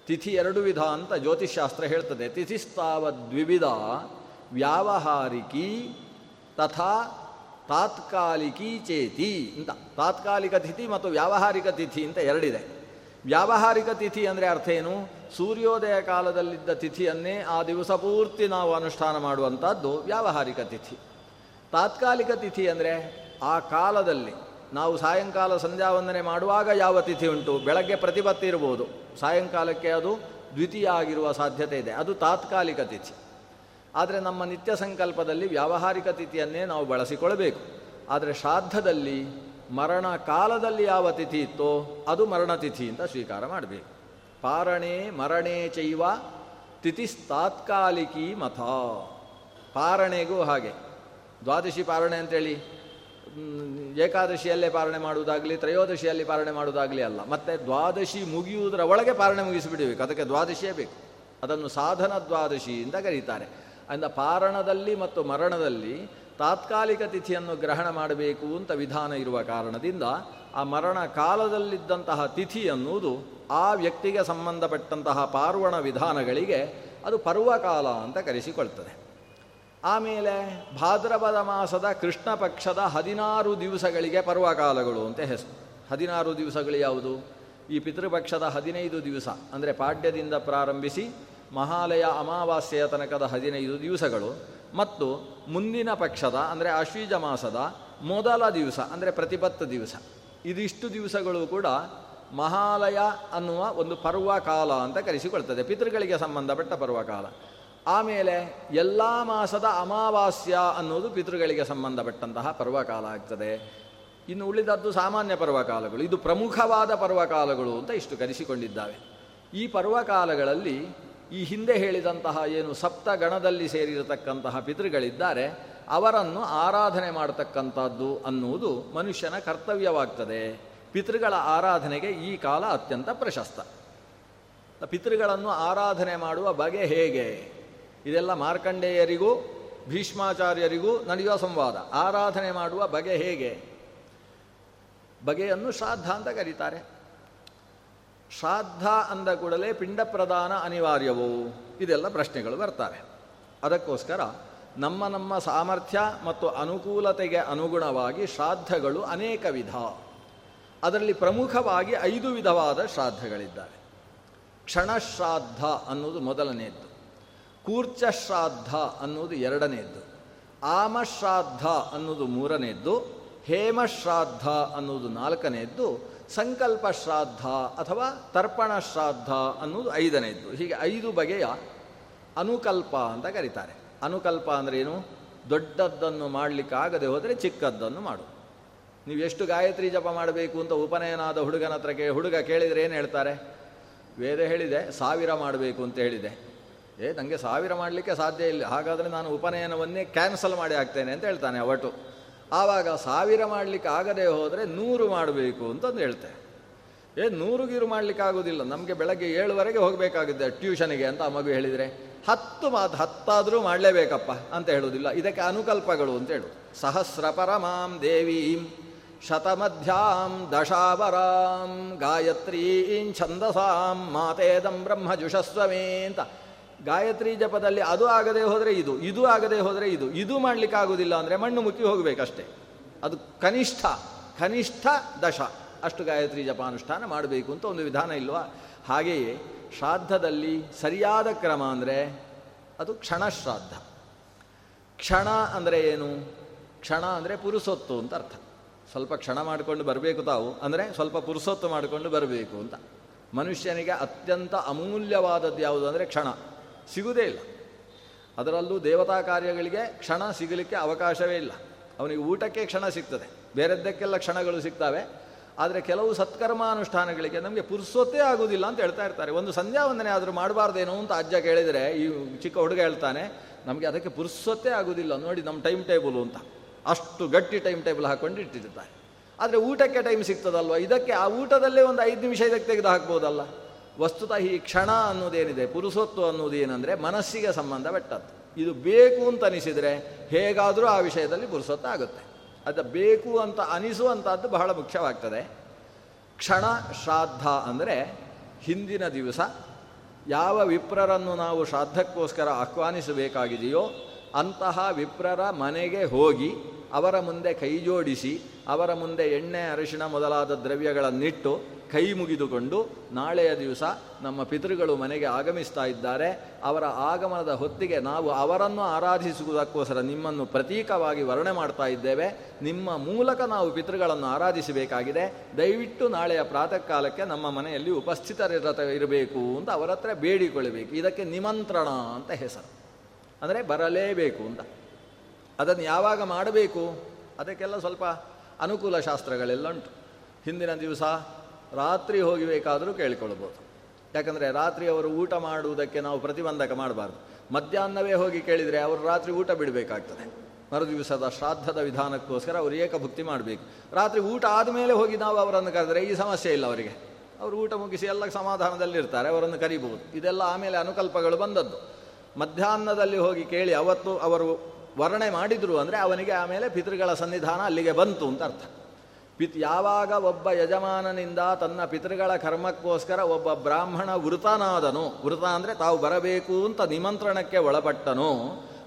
ತಿಥಿ ಎರಡು ವಿಧ ಅಂತ ಜ್ಯೋತಿಷ್ಶಾಸ್ತ್ರ ಹೇಳ್ತದೆ. ತಿಥಿಸ್ತಾವ ದ್ವಿವಿಧ ವ್ಯಾವಹಾರಿಕಿ ತಥಾ ತಾತ್ಕಾಲಿಕಿ ಚೇತಿ ಅಂತ. ತಾತ್ಕಾಲಿಕ ತಿಥಿ ಮತ್ತು ವ್ಯಾವಹಾರಿಕ ತಿಥಿ ಅಂತ ಎರಡಿದೆ. ವ್ಯಾವಹಾರಿಕ ತಿಥಿ ಅಂದರೆ ಅರ್ಥ ಏನು? ಸೂರ್ಯೋದಯ ಕಾಲದಲ್ಲಿದ್ದ ತಿಥಿಯನ್ನೇ ಆ ದಿವಸ ಪೂರ್ತಿ ನಾವು ಅನುಷ್ಠಾನ ಮಾಡುವಂಥದ್ದು ವ್ಯಾವಹಾರಿಕ ತಿಥಿ. ತಾತ್ಕಾಲಿಕ ತಿಥಿ ಅಂದರೆ ಆ ಕಾಲದಲ್ಲಿ ನಾವು ಸಾಯಂಕಾಲ ಸಂಧ್ಯಾವಂದನೆ ಮಾಡುವಾಗ ಯಾವ ತಿಥಿ ಉಂಟು? ಬೆಳಗ್ಗೆ ಪ್ರತಿಪತ್ತಿ ಇರಬಹುದು ಸಾಯಂಕಾಲಕ್ಕೆ ಅದು ದ್ವಿತೀಯ ಆಗಿರುವ ಸಾಧ್ಯತೆ ಇದೆ. ಅದು ತಾತ್ಕಾಲಿಕ ತಿಥಿ. ಆದರೆ ನಮ್ಮ ನಿತ್ಯ ಸಂಕಲ್ಪದಲ್ಲಿ ವ್ಯಾವಹಾರಿಕ ತಿಥಿಯನ್ನೇ ನಾವು ಬಳಸಿಕೊಳ್ಳಬೇಕು. ಆದರೆ ಶ್ರಾದ್ದದಲ್ಲಿ, ಮರಣ ಕಾಲದಲ್ಲಿ ಯಾವ ತಿಥಿ ಇತ್ತೋ, ಅದು ಮರಣತಿಥಿ ಅಂತ ಸ್ವೀಕಾರ ಮಾಡಬೇಕು. ಪಾರಣೆ ಮರಣೆ ಚೈವ ತಿಥಿಸ್ತಾತ್ಕಾಲಿಕಿ ಮತ ಪಾರಣೆಗೂ ಹಾಗೆ. ದ್ವಾದಶಿ ಪಾರಣೆ ಅಂತೇಳಿ? ಏಕಾದಶಿಯಲ್ಲೇ ಪಾರಣೆ ಮಾಡುವುದಾಗಲಿ, ತ್ರಯೋದಶಿಯಲ್ಲಿ ಪಾರಣೆ ಮಾಡುವುದಾಗಲಿ ಅಲ್ಲ. ಮತ್ತು ದ್ವಾದಶಿ ಮುಗಿಯುವುದರ ಒಳಗೆ ಪಾರಣೆ ಮುಗಿಸಿಬಿಡಬೇಕು. ಅದಕ್ಕೆ ದ್ವಾದಶಿಯೇ ಬೇಕು. ಅದನ್ನು ಸಾಧನ ದ್ವಾದಶಿ ಅಂತ ಕರೀತಾರೆ. ಅಂದ ಪಾರಣದಲ್ಲಿ ಮತ್ತು ಮರಣದಲ್ಲಿ ತಾತ್ಕಾಲಿಕ ತಿಥಿಯನ್ನು ಗ್ರಹಣ ಮಾಡಬೇಕು ಅಂತ ವಿಧಾನ ಇರುವ ಕಾರಣದಿಂದ ಆ ಮರಣ ಕಾಲದಲ್ಲಿದ್ದಂತಹ ತಿಥಿ ಅನ್ನುವುದು ಆ ವ್ಯಕ್ತಿಗೆ ಸಂಬಂಧಪಟ್ಟಂತಹ ಪಾರ್ವಣ ವಿಧಾನಗಳಿಗೆ ಅದು ಪರ್ವಕಾಲ ಅಂತ ಕರೆಸಿಕೊಳ್ತದೆ. ಆಮೇಲೆ ಭಾದ್ರಪದ ಮಾಸದ ಕೃಷ್ಣ ಪಕ್ಷದ ಹದಿನಾರು ದಿವಸಗಳಿಗೆ ಪರ್ವಕಾಲಗಳು ಅಂತ ಹೆಸರು. ಹದಿನಾರು ದಿವಸಗಳು ಯಾವುದು? ಈ ಪಿತೃಪಕ್ಷದ ಹದಿನೈದು ದಿವಸ, ಅಂದರೆ ಪಾಡ್ಯದಿಂದ ಪ್ರಾರಂಭಿಸಿ ಮಹಾಲಯ ಅಮಾವಾಸ್ಯೆಯ ತನಕದ ಹದಿನೈದು ದಿವಸಗಳು. ಮತ್ತು ಮುಂದಿನ ಪಕ್ಷದ, ಅಂದರೆ ಆಶ್ವೀಜ ಮಾಸದ ಮೊದಲ ದಿವಸ, ಅಂದರೆ ಪ್ರತಿಪತ್ತ ದಿವಸ. ಇದಿಷ್ಟು ದಿವಸಗಳು ಕೂಡ ಮಹಾಲಯ ಅನ್ನುವ ಒಂದು ಪರ್ವಕಾಲ ಅಂತ ಕರೆಸಿಕೊಳ್ತದೆ. ಪಿತೃಗಳಿಗೆ ಸಂಬಂಧಪಟ್ಟ ಪರ್ವಕಾಲ. ಆಮೇಲೆ ಎಲ್ಲ ಮಾಸದ ಅಮಾವಾಸ್ಯ ಅನ್ನೋದು ಪಿತೃಗಳಿಗೆ ಸಂಬಂಧಪಟ್ಟಂತಹ ಪರ್ವಕಾಲ ಆಗ್ತದೆ. ಇನ್ನು ಉಳಿದದ್ದು ಸಾಮಾನ್ಯ ಪರ್ವಕಾಲಗಳು. ಇದು ಪ್ರಮುಖವಾದ ಪರ್ವಕಾಲಗಳು ಅಂತ ಇಷ್ಟು ಕರೆಸಿಕೊಂಡಿದ್ದಾವೆ ಈ ಪರ್ವಕಾಲಗಳಲ್ಲಿ ಈ ಹಿಂದೆ ಹೇಳಿದಂತಹ ಏನು ಸಪ್ತ ಗಣದಲ್ಲಿ ಸೇರಿರತಕ್ಕಂತಹ ಪಿತೃಗಳಿದ್ದಾರೆ. ಅವರನ್ನು ಆರಾಧನೆ ಮಾಡತಕ್ಕಂಥದ್ದು ಅನ್ನುವುದು ಮನುಷ್ಯನ ಕರ್ತವ್ಯವಾಗ್ತದೆ. ಪಿತೃಗಳ ಆರಾಧನೆಗೆ ಈ ಕಾಲ ಅತ್ಯಂತ ಪ್ರಶಸ್ತ. ಪಿತೃಗಳನ್ನು ಆರಾಧನೆ ಮಾಡುವ ಬಗೆ ಹೇಗೆ? ಇದೆಲ್ಲ ಮಾರ್ಕಂಡೇಯರಿಗೂ, ಭೀಷ್ಮಾಚಾರ್ಯರಿಗೂ ನಡೆಯುವ ಸಂವಾದ. ಆರಾಧನೆ ಮಾಡುವ ಬಗೆ ಹೇಗೆ? ಬಗೆಯನ್ನು ಶ್ರಾದ್ದ ಅಂತ ಕರೀತಾರೆ. ಶ್ರಾದ್ದ ಅಂದ ಕೂಡಲೇ ಪಿಂಡ ಪ್ರದಾನ ಅನಿವಾರ್ಯವೋ? ಇದೆಲ್ಲ ಪ್ರಶ್ನೆಗಳು ಬರ್ತಾರೆ. ಅದಕ್ಕೋಸ್ಕರ ನಮ್ಮ ನಮ್ಮ ಸಾಮರ್ಥ್ಯ ಮತ್ತು ಅನುಕೂಲತೆಗೆ ಅನುಗುಣವಾಗಿ ಶ್ರಾದ್ದಗಳು ಅನೇಕ ವಿಧ. ಅದರಲ್ಲಿ ಪ್ರಮುಖವಾಗಿ ಐದು ವಿಧವಾದ ಶ್ರಾದ್ದಗಳಿದ್ದಾವೆ ಕ್ಷಣಶ್ರಾದ್ದ ಅನ್ನೋದು ಮೊದಲನೆಯದ್ದು ಕೂರ್ಚಶ್ರಾದ್ದ ಅನ್ನೋದು ಎರಡನೆಯದ್ದು ಆಮಶ್ರಾದ್ದ ಅನ್ನೋದು ಮೂರನೆಯದ್ದು ಹೇಮಶ್ರಾದ್ದ ಅನ್ನೋದು ನಾಲ್ಕನೆಯದ್ದು ಸಂಕಲ್ಪ ಶ್ರಾದ್ದ ಅಥವಾ ತರ್ಪಣ ಶ್ರಾದ್ದ ಅನ್ನೋದು ಐದನೆಯದ್ದು ಹೀಗೆ ಐದು ಬಗೆಯ ಅನುಕಲ್ಪ ಅಂತ ಕರೀತಾರೆ. ಅನುಕಲ್ಪ ಅಂದ್ರೇನು ದೊಡ್ಡದ್ದನ್ನು ಮಾಡಲಿಕ್ಕಾಗದೆ ಹೋದರೆ ಚಿಕ್ಕದ್ದನ್ನು ಮಾಡು. ನೀವು ಎಷ್ಟು ಗಾಯತ್ರಿ ಜಪ ಮಾಡಬೇಕು ಅಂತ ಉಪನಯನಾದ ಹುಡುಗನ ಹತ್ರ ಹುಡುಗ ಕೇಳಿದರೆ ಏನು ಹೇಳ್ತಾರೆ? ವೇದ ಹೇಳಿದೆ, ಸಾವಿರ ಮಾಡಬೇಕು ಅಂತ ಹೇಳಿದೆ. ಏ ನನಗೆ ಸಾವಿರ ಮಾಡಲಿಕ್ಕೆ ಸಾಧ್ಯ ಇಲ್ಲ. ಹಾಗಾದರೆ ನಾನು ಉಪನಯನವನ್ನೇ ಕ್ಯಾನ್ಸಲ್ ಮಾಡಿ ಹಾಕ್ತೇನೆ ಅಂತ ಹೇಳ್ತಾನೆ ಅವಟು ಆವಾಗ ಸಾವಿರ ಮಾಡಲಿಕ್ಕೆ ಆಗದೆ ಹೋದರೆ ನೂರು ಮಾಡಬೇಕು ಅಂತಂದು ಹೇಳ್ತೆ. ಏ, ನೂರು ಗೀರು ಮಾಡಲಿಕ್ಕೆ ಆಗೋದಿಲ್ಲ. ನಮಗೆ ಬೆಳಗ್ಗೆ ಏಳುವರೆಗೆ ಹೋಗಬೇಕಾಗಿದೆ ಟ್ಯೂಷನಿಗೆ ಅಂತ ಆ ಮಗು ಹೇಳಿದರೆ. ಹತ್ತು ಮಾತು, ಹತ್ತಾದರೂ ಮಾಡಲೇಬೇಕಪ್ಪ ಅಂತ ಹೇಳೋದಿಲ್ಲ. ಇದಕ್ಕೆ ಅನುಕಲ್ಪಗಳು ಅಂತ ಹೇಳು ಸಹಸ್ರ ಪರಮಾಂ ದೇವೀಂ ಶತಮಧ್ಯಾಂ ದಶಾವರಾಂ ಗಾಯತ್ರೀಂ ಛಂದಸಾಂ ಮಾತೇದಂ ಬ್ರಹ್ಮ ಜುಷಸ್ವಮೇ ಅಂತ. ಗಾಯತ್ರಿ ಜಪದಲ್ಲಿ ಅದು ಆಗದೆ ಹೋದರೆ ಇದು ಇದು ಆಗದೆ ಹೋದರೆ ಇದು. ಇದು ಮಾಡಲಿಕ್ಕಾಗೋದಿಲ್ಲ ಅಂದರೆ ಮಣ್ಣು ಮುಕ್ಕಿ ಹೋಗಬೇಕಷ್ಟೇ. ಅದು ಕನಿಷ್ಠ ಕನಿಷ್ಠ ದಶ ಅಷ್ಟು ಗಾಯತ್ರಿ ಜಪಾನುಷ್ಠಾನ ಮಾಡಬೇಕು ಅಂತ ಒಂದು ವಿಧಾನ ಇಲ್ವಾ? ಹಾಗೆಯೇ ಶ್ರಾದ್ದದಲ್ಲಿ ಸರಿಯಾದ ಕ್ರಮ ಅಂದರೆ ಅದು ಕ್ಷಣಶ್ರಾದ್ದ. ಕ್ಷಣ ಅಂದರೆ ಏನು? ಕ್ಷಣ ಅಂದರೆ ಪುರುಸೊತ್ತು ಅಂತ ಅರ್ಥ. ಸ್ವಲ್ಪ ಕ್ಷಣ ಮಾಡಿಕೊಂಡು ಬರಬೇಕು ತಾವು, ಅಂದರೆ ಸ್ವಲ್ಪ ಪುರುಸೊತ್ತು ಮಾಡಿಕೊಂಡು ಬರಬೇಕು ಅಂತ. ಮನುಷ್ಯನಿಗೆ ಅತ್ಯಂತ ಅಮೂಲ್ಯವಾದದ್ದು ಯಾವುದು ಅಂದರೆ ಕ್ಷಣ. ಸಿಗುವುದೇ ಇಲ್ಲ. ಅದರಲ್ಲೂ ದೇವತಾ ಕಾರ್ಯಗಳಿಗೆ ಕ್ಷಣ ಸಿಗಲಿಕ್ಕೆ ಅವಕಾಶವೇ ಇಲ್ಲ. ಅವನಿಗೆ ಊಟಕ್ಕೆ ಕ್ಷಣ ಸಿಗ್ತದೆ. ಬೇರೆದ್ದಕ್ಕೆಲ್ಲ ಕ್ಷಣಗಳು ಸಿಗ್ತವೆ. ಆದರೆ ಕೆಲವು ಸತ್ಕರ್ಮಾನುಷ್ಠಾನಗಳಿಗೆ ನಮಗೆ ಪುರುಸೊತ್ತೇ ಆಗುವುದಿಲ್ಲ ಅಂತ ಹೇಳ್ತಾ ಇರ್ತಾರೆ. ಒಂದು ಸಂಧ್ಯಾ ವಂದನೆ ಆದರೂ ಮಾಡಬಾರ್ದೇನೋ ಅಂತ ಅಜ್ಜ ಕೇಳಿದರೆ, ಈ ಚಿಕ್ಕ ಹುಡುಗ ಹೇಳ್ತಾನೆ, ನಮಗೆ ಅದಕ್ಕೆ ಪುರುಸೊತ್ತೇ ಆಗುವುದಿಲ್ಲ ನೋಡಿ ನಮ್ಮ ಟೈಮ್ ಟೇಬಲು ಅಂತ. ಅಷ್ಟು ಗಟ್ಟಿ ಟೈಮ್ ಟೇಬಲ್ ಹಾಕ್ಕೊಂಡು ಇಟ್ಟಿರ್ತಾರೆ. ಆದರೆ ಊಟಕ್ಕೆ ಟೈಮ್ ಸಿಗ್ತದಲ್ವ? ಇದಕ್ಕೆ ಆ ಊಟದಲ್ಲೇ ಒಂದು ಐದು ನಿಮಿಷ ಇದಕ್ಕೆ ತೆಗೆದು ಹಾಕ್ಬೋದಲ್ಲ. ವಸ್ತುತಃ ಈ ಕ್ಷಣ ಅನ್ನೋದೇನಿದೆ, ಪುರುಷತ್ವ ಏನಂದರೆ ಮನಸ್ಸಿಗೆ ಸಂಬಂಧಪಟ್ಟದ್ದು ಇದು ಬೇಕು ಅಂತ ಅನಿಸಿದರೆ ಹೇಗಾದರೂ ಆ ವಿಷಯದಲ್ಲಿ ಪುರುಷತ್ವ ಆಗುತ್ತೆ. ಅದು ಬೇಕು ಅಂತ ಅನಿಸುವಂಥದ್ದು ಬಹಳ ಮುಖ್ಯವಾಗ್ತದೆ. ಕ್ಷಣ ಶ್ರಾದ್ದ ಅಂದರೆ ಹಿಂದಿನ ದಿವಸ ಯಾವ ವಿಪ್ರರನ್ನು ನಾವು ಶ್ರಾದ್ದಕ್ಕೋಸ್ಕರ ಆಹ್ವಾನಿಸಬೇಕಾಗಿದೆಯೋ ಅಂತಹ ವಿಪ್ರರ ಮನೆಗೆ ಹೋಗಿ ಅವರ ಮುಂದೆ ಕೈ ಜೋಡಿಸಿ, ಅವರ ಮುಂದೆ ಎಣ್ಣೆ ಅರಿಶಿಣ ಮೊದಲಾದ ದ್ರವ್ಯಗಳನ್ನಿಟ್ಟು ಕೈ ಮುಗಿದುಕೊಂಡು ನಾಳೆಯ ದಿವಸ ನಮ್ಮ ಪಿತೃಗಳು ಮನೆಗೆ ಆಗಮಿಸ್ತಾ ಇದ್ದಾರೆ. ಅವರ ಆಗಮನದ ಹೊತ್ತಿಗೆ ನಾವು ಅವರನ್ನು ಆರಾಧಿಸುವುದಕ್ಕೋಸ್ಕರ ನಿಮ್ಮನ್ನು ಪ್ರತೀಕವಾಗಿ ವರ್ಣೆ ಮಾಡ್ತಾ ಇದ್ದೇವೆ. ನಿಮ್ಮ ಮೂಲಕ ನಾವು ಪಿತೃಗಳನ್ನು ಆರಾಧಿಸಬೇಕಾಗಿದೆ. ದಯವಿಟ್ಟು ನಾಳೆಯ ಪ್ರಾತಃ ಕಾಲಕ್ಕೆ ನಮ್ಮ ಮನೆಯಲ್ಲಿ ಉಪಸ್ಥಿತರಿರ ಇರಬೇಕು ಅಂತ ಅವರ ಹತ್ರ ಬೇಡಿಕೊಳ್ಳಬೇಕು. ಇದಕ್ಕೆ ನಿಮಂತ್ರಣ ಅಂತ ಹೆಸರು. ಅಂದರೆ ಬರಲೇಬೇಕು ಅಂತ. ಅದನ್ನು ಯಾವಾಗ ಮಾಡಬೇಕು? ಅದಕ್ಕೆಲ್ಲ ಸ್ವಲ್ಪ ಅನುಕೂಲ ಶಾಸ್ತ್ರಗಳೆಲ್ಲ ಉಂಟು. ಹಿಂದಿನ ದಿವಸ ರಾತ್ರಿ ಹೋಗಬೇಕಾದರೂ ಕೇಳಿಕೊಳ್ಬೋದು ಯಾಕಂದರೆ ರಾತ್ರಿ ಅವರು ಊಟ ಮಾಡುವುದಕ್ಕೆ ನಾವು ಪ್ರತಿಬಂಧಕ ಮಾಡಬಾರ್ದು. ಮಧ್ಯಾಹ್ನವೇ ಹೋಗಿ ಕೇಳಿದರೆ ಅವರು ರಾತ್ರಿ ಊಟ ಬಿಡಬೇಕಾಗ್ತದೆ. ಮರುದಿವಸದ ಶ್ರಾದ್ದದ ವಿಧಾನಕ್ಕೋಸ್ಕರ ಅವರು ಏಕಭುಕ್ತಿ ಮಾಡಬೇಕು. ರಾತ್ರಿ ಊಟ ಆದಮೇಲೆ ಹೋಗಿ ನಾವು ಅವರನ್ನು ಕರೆದರೆ ಈ ಸಮಸ್ಯೆ ಇಲ್ಲ ಅವರಿಗೆ. ಅವರು ಊಟ ಮುಗಿಸಿ ಎಲ್ಲ ಸಮಾಧಾನದಲ್ಲಿರ್ತಾರೆ, ಅವರನ್ನು ಕರಿಬಹುದು. ಇದೆಲ್ಲ ಆಮೇಲೆ ಅನುಕಲ್ಪಗಳು ಬಂದದ್ದು. ಮಧ್ಯಾಹ್ನದಲ್ಲಿ ಹೋಗಿ ಕೇಳಿ ಅವತ್ತು ಅವರು ವರ್ಣೆ ಮಾಡಿದರು ಅಂದರೆ ಅವನಿಗೆ ಆಮೇಲೆ ಪಿತೃಗಳ ಸನ್ನಿಧಾನ ಅಲ್ಲಿಗೆ ಬಂತು ಅಂತ ಅರ್ಥ. ಪಿತ್ ಯಾವಾಗ ಒಬ್ಬ ಯಜಮಾನನಿಂದ ತನ್ನ ಪಿತೃಗಳ ಕರ್ಮಕ್ಕೋಸ್ಕರ ಒಬ್ಬ ಬ್ರಾಹ್ಮಣ ವೃತನಾದನು, ವೃತ ಅಂದರೆ ತಾವು ಬರಬೇಕು ಅಂತ ನಿಮಂತ್ರಣಕ್ಕೆ ಒಳಪಟ್ಟನು,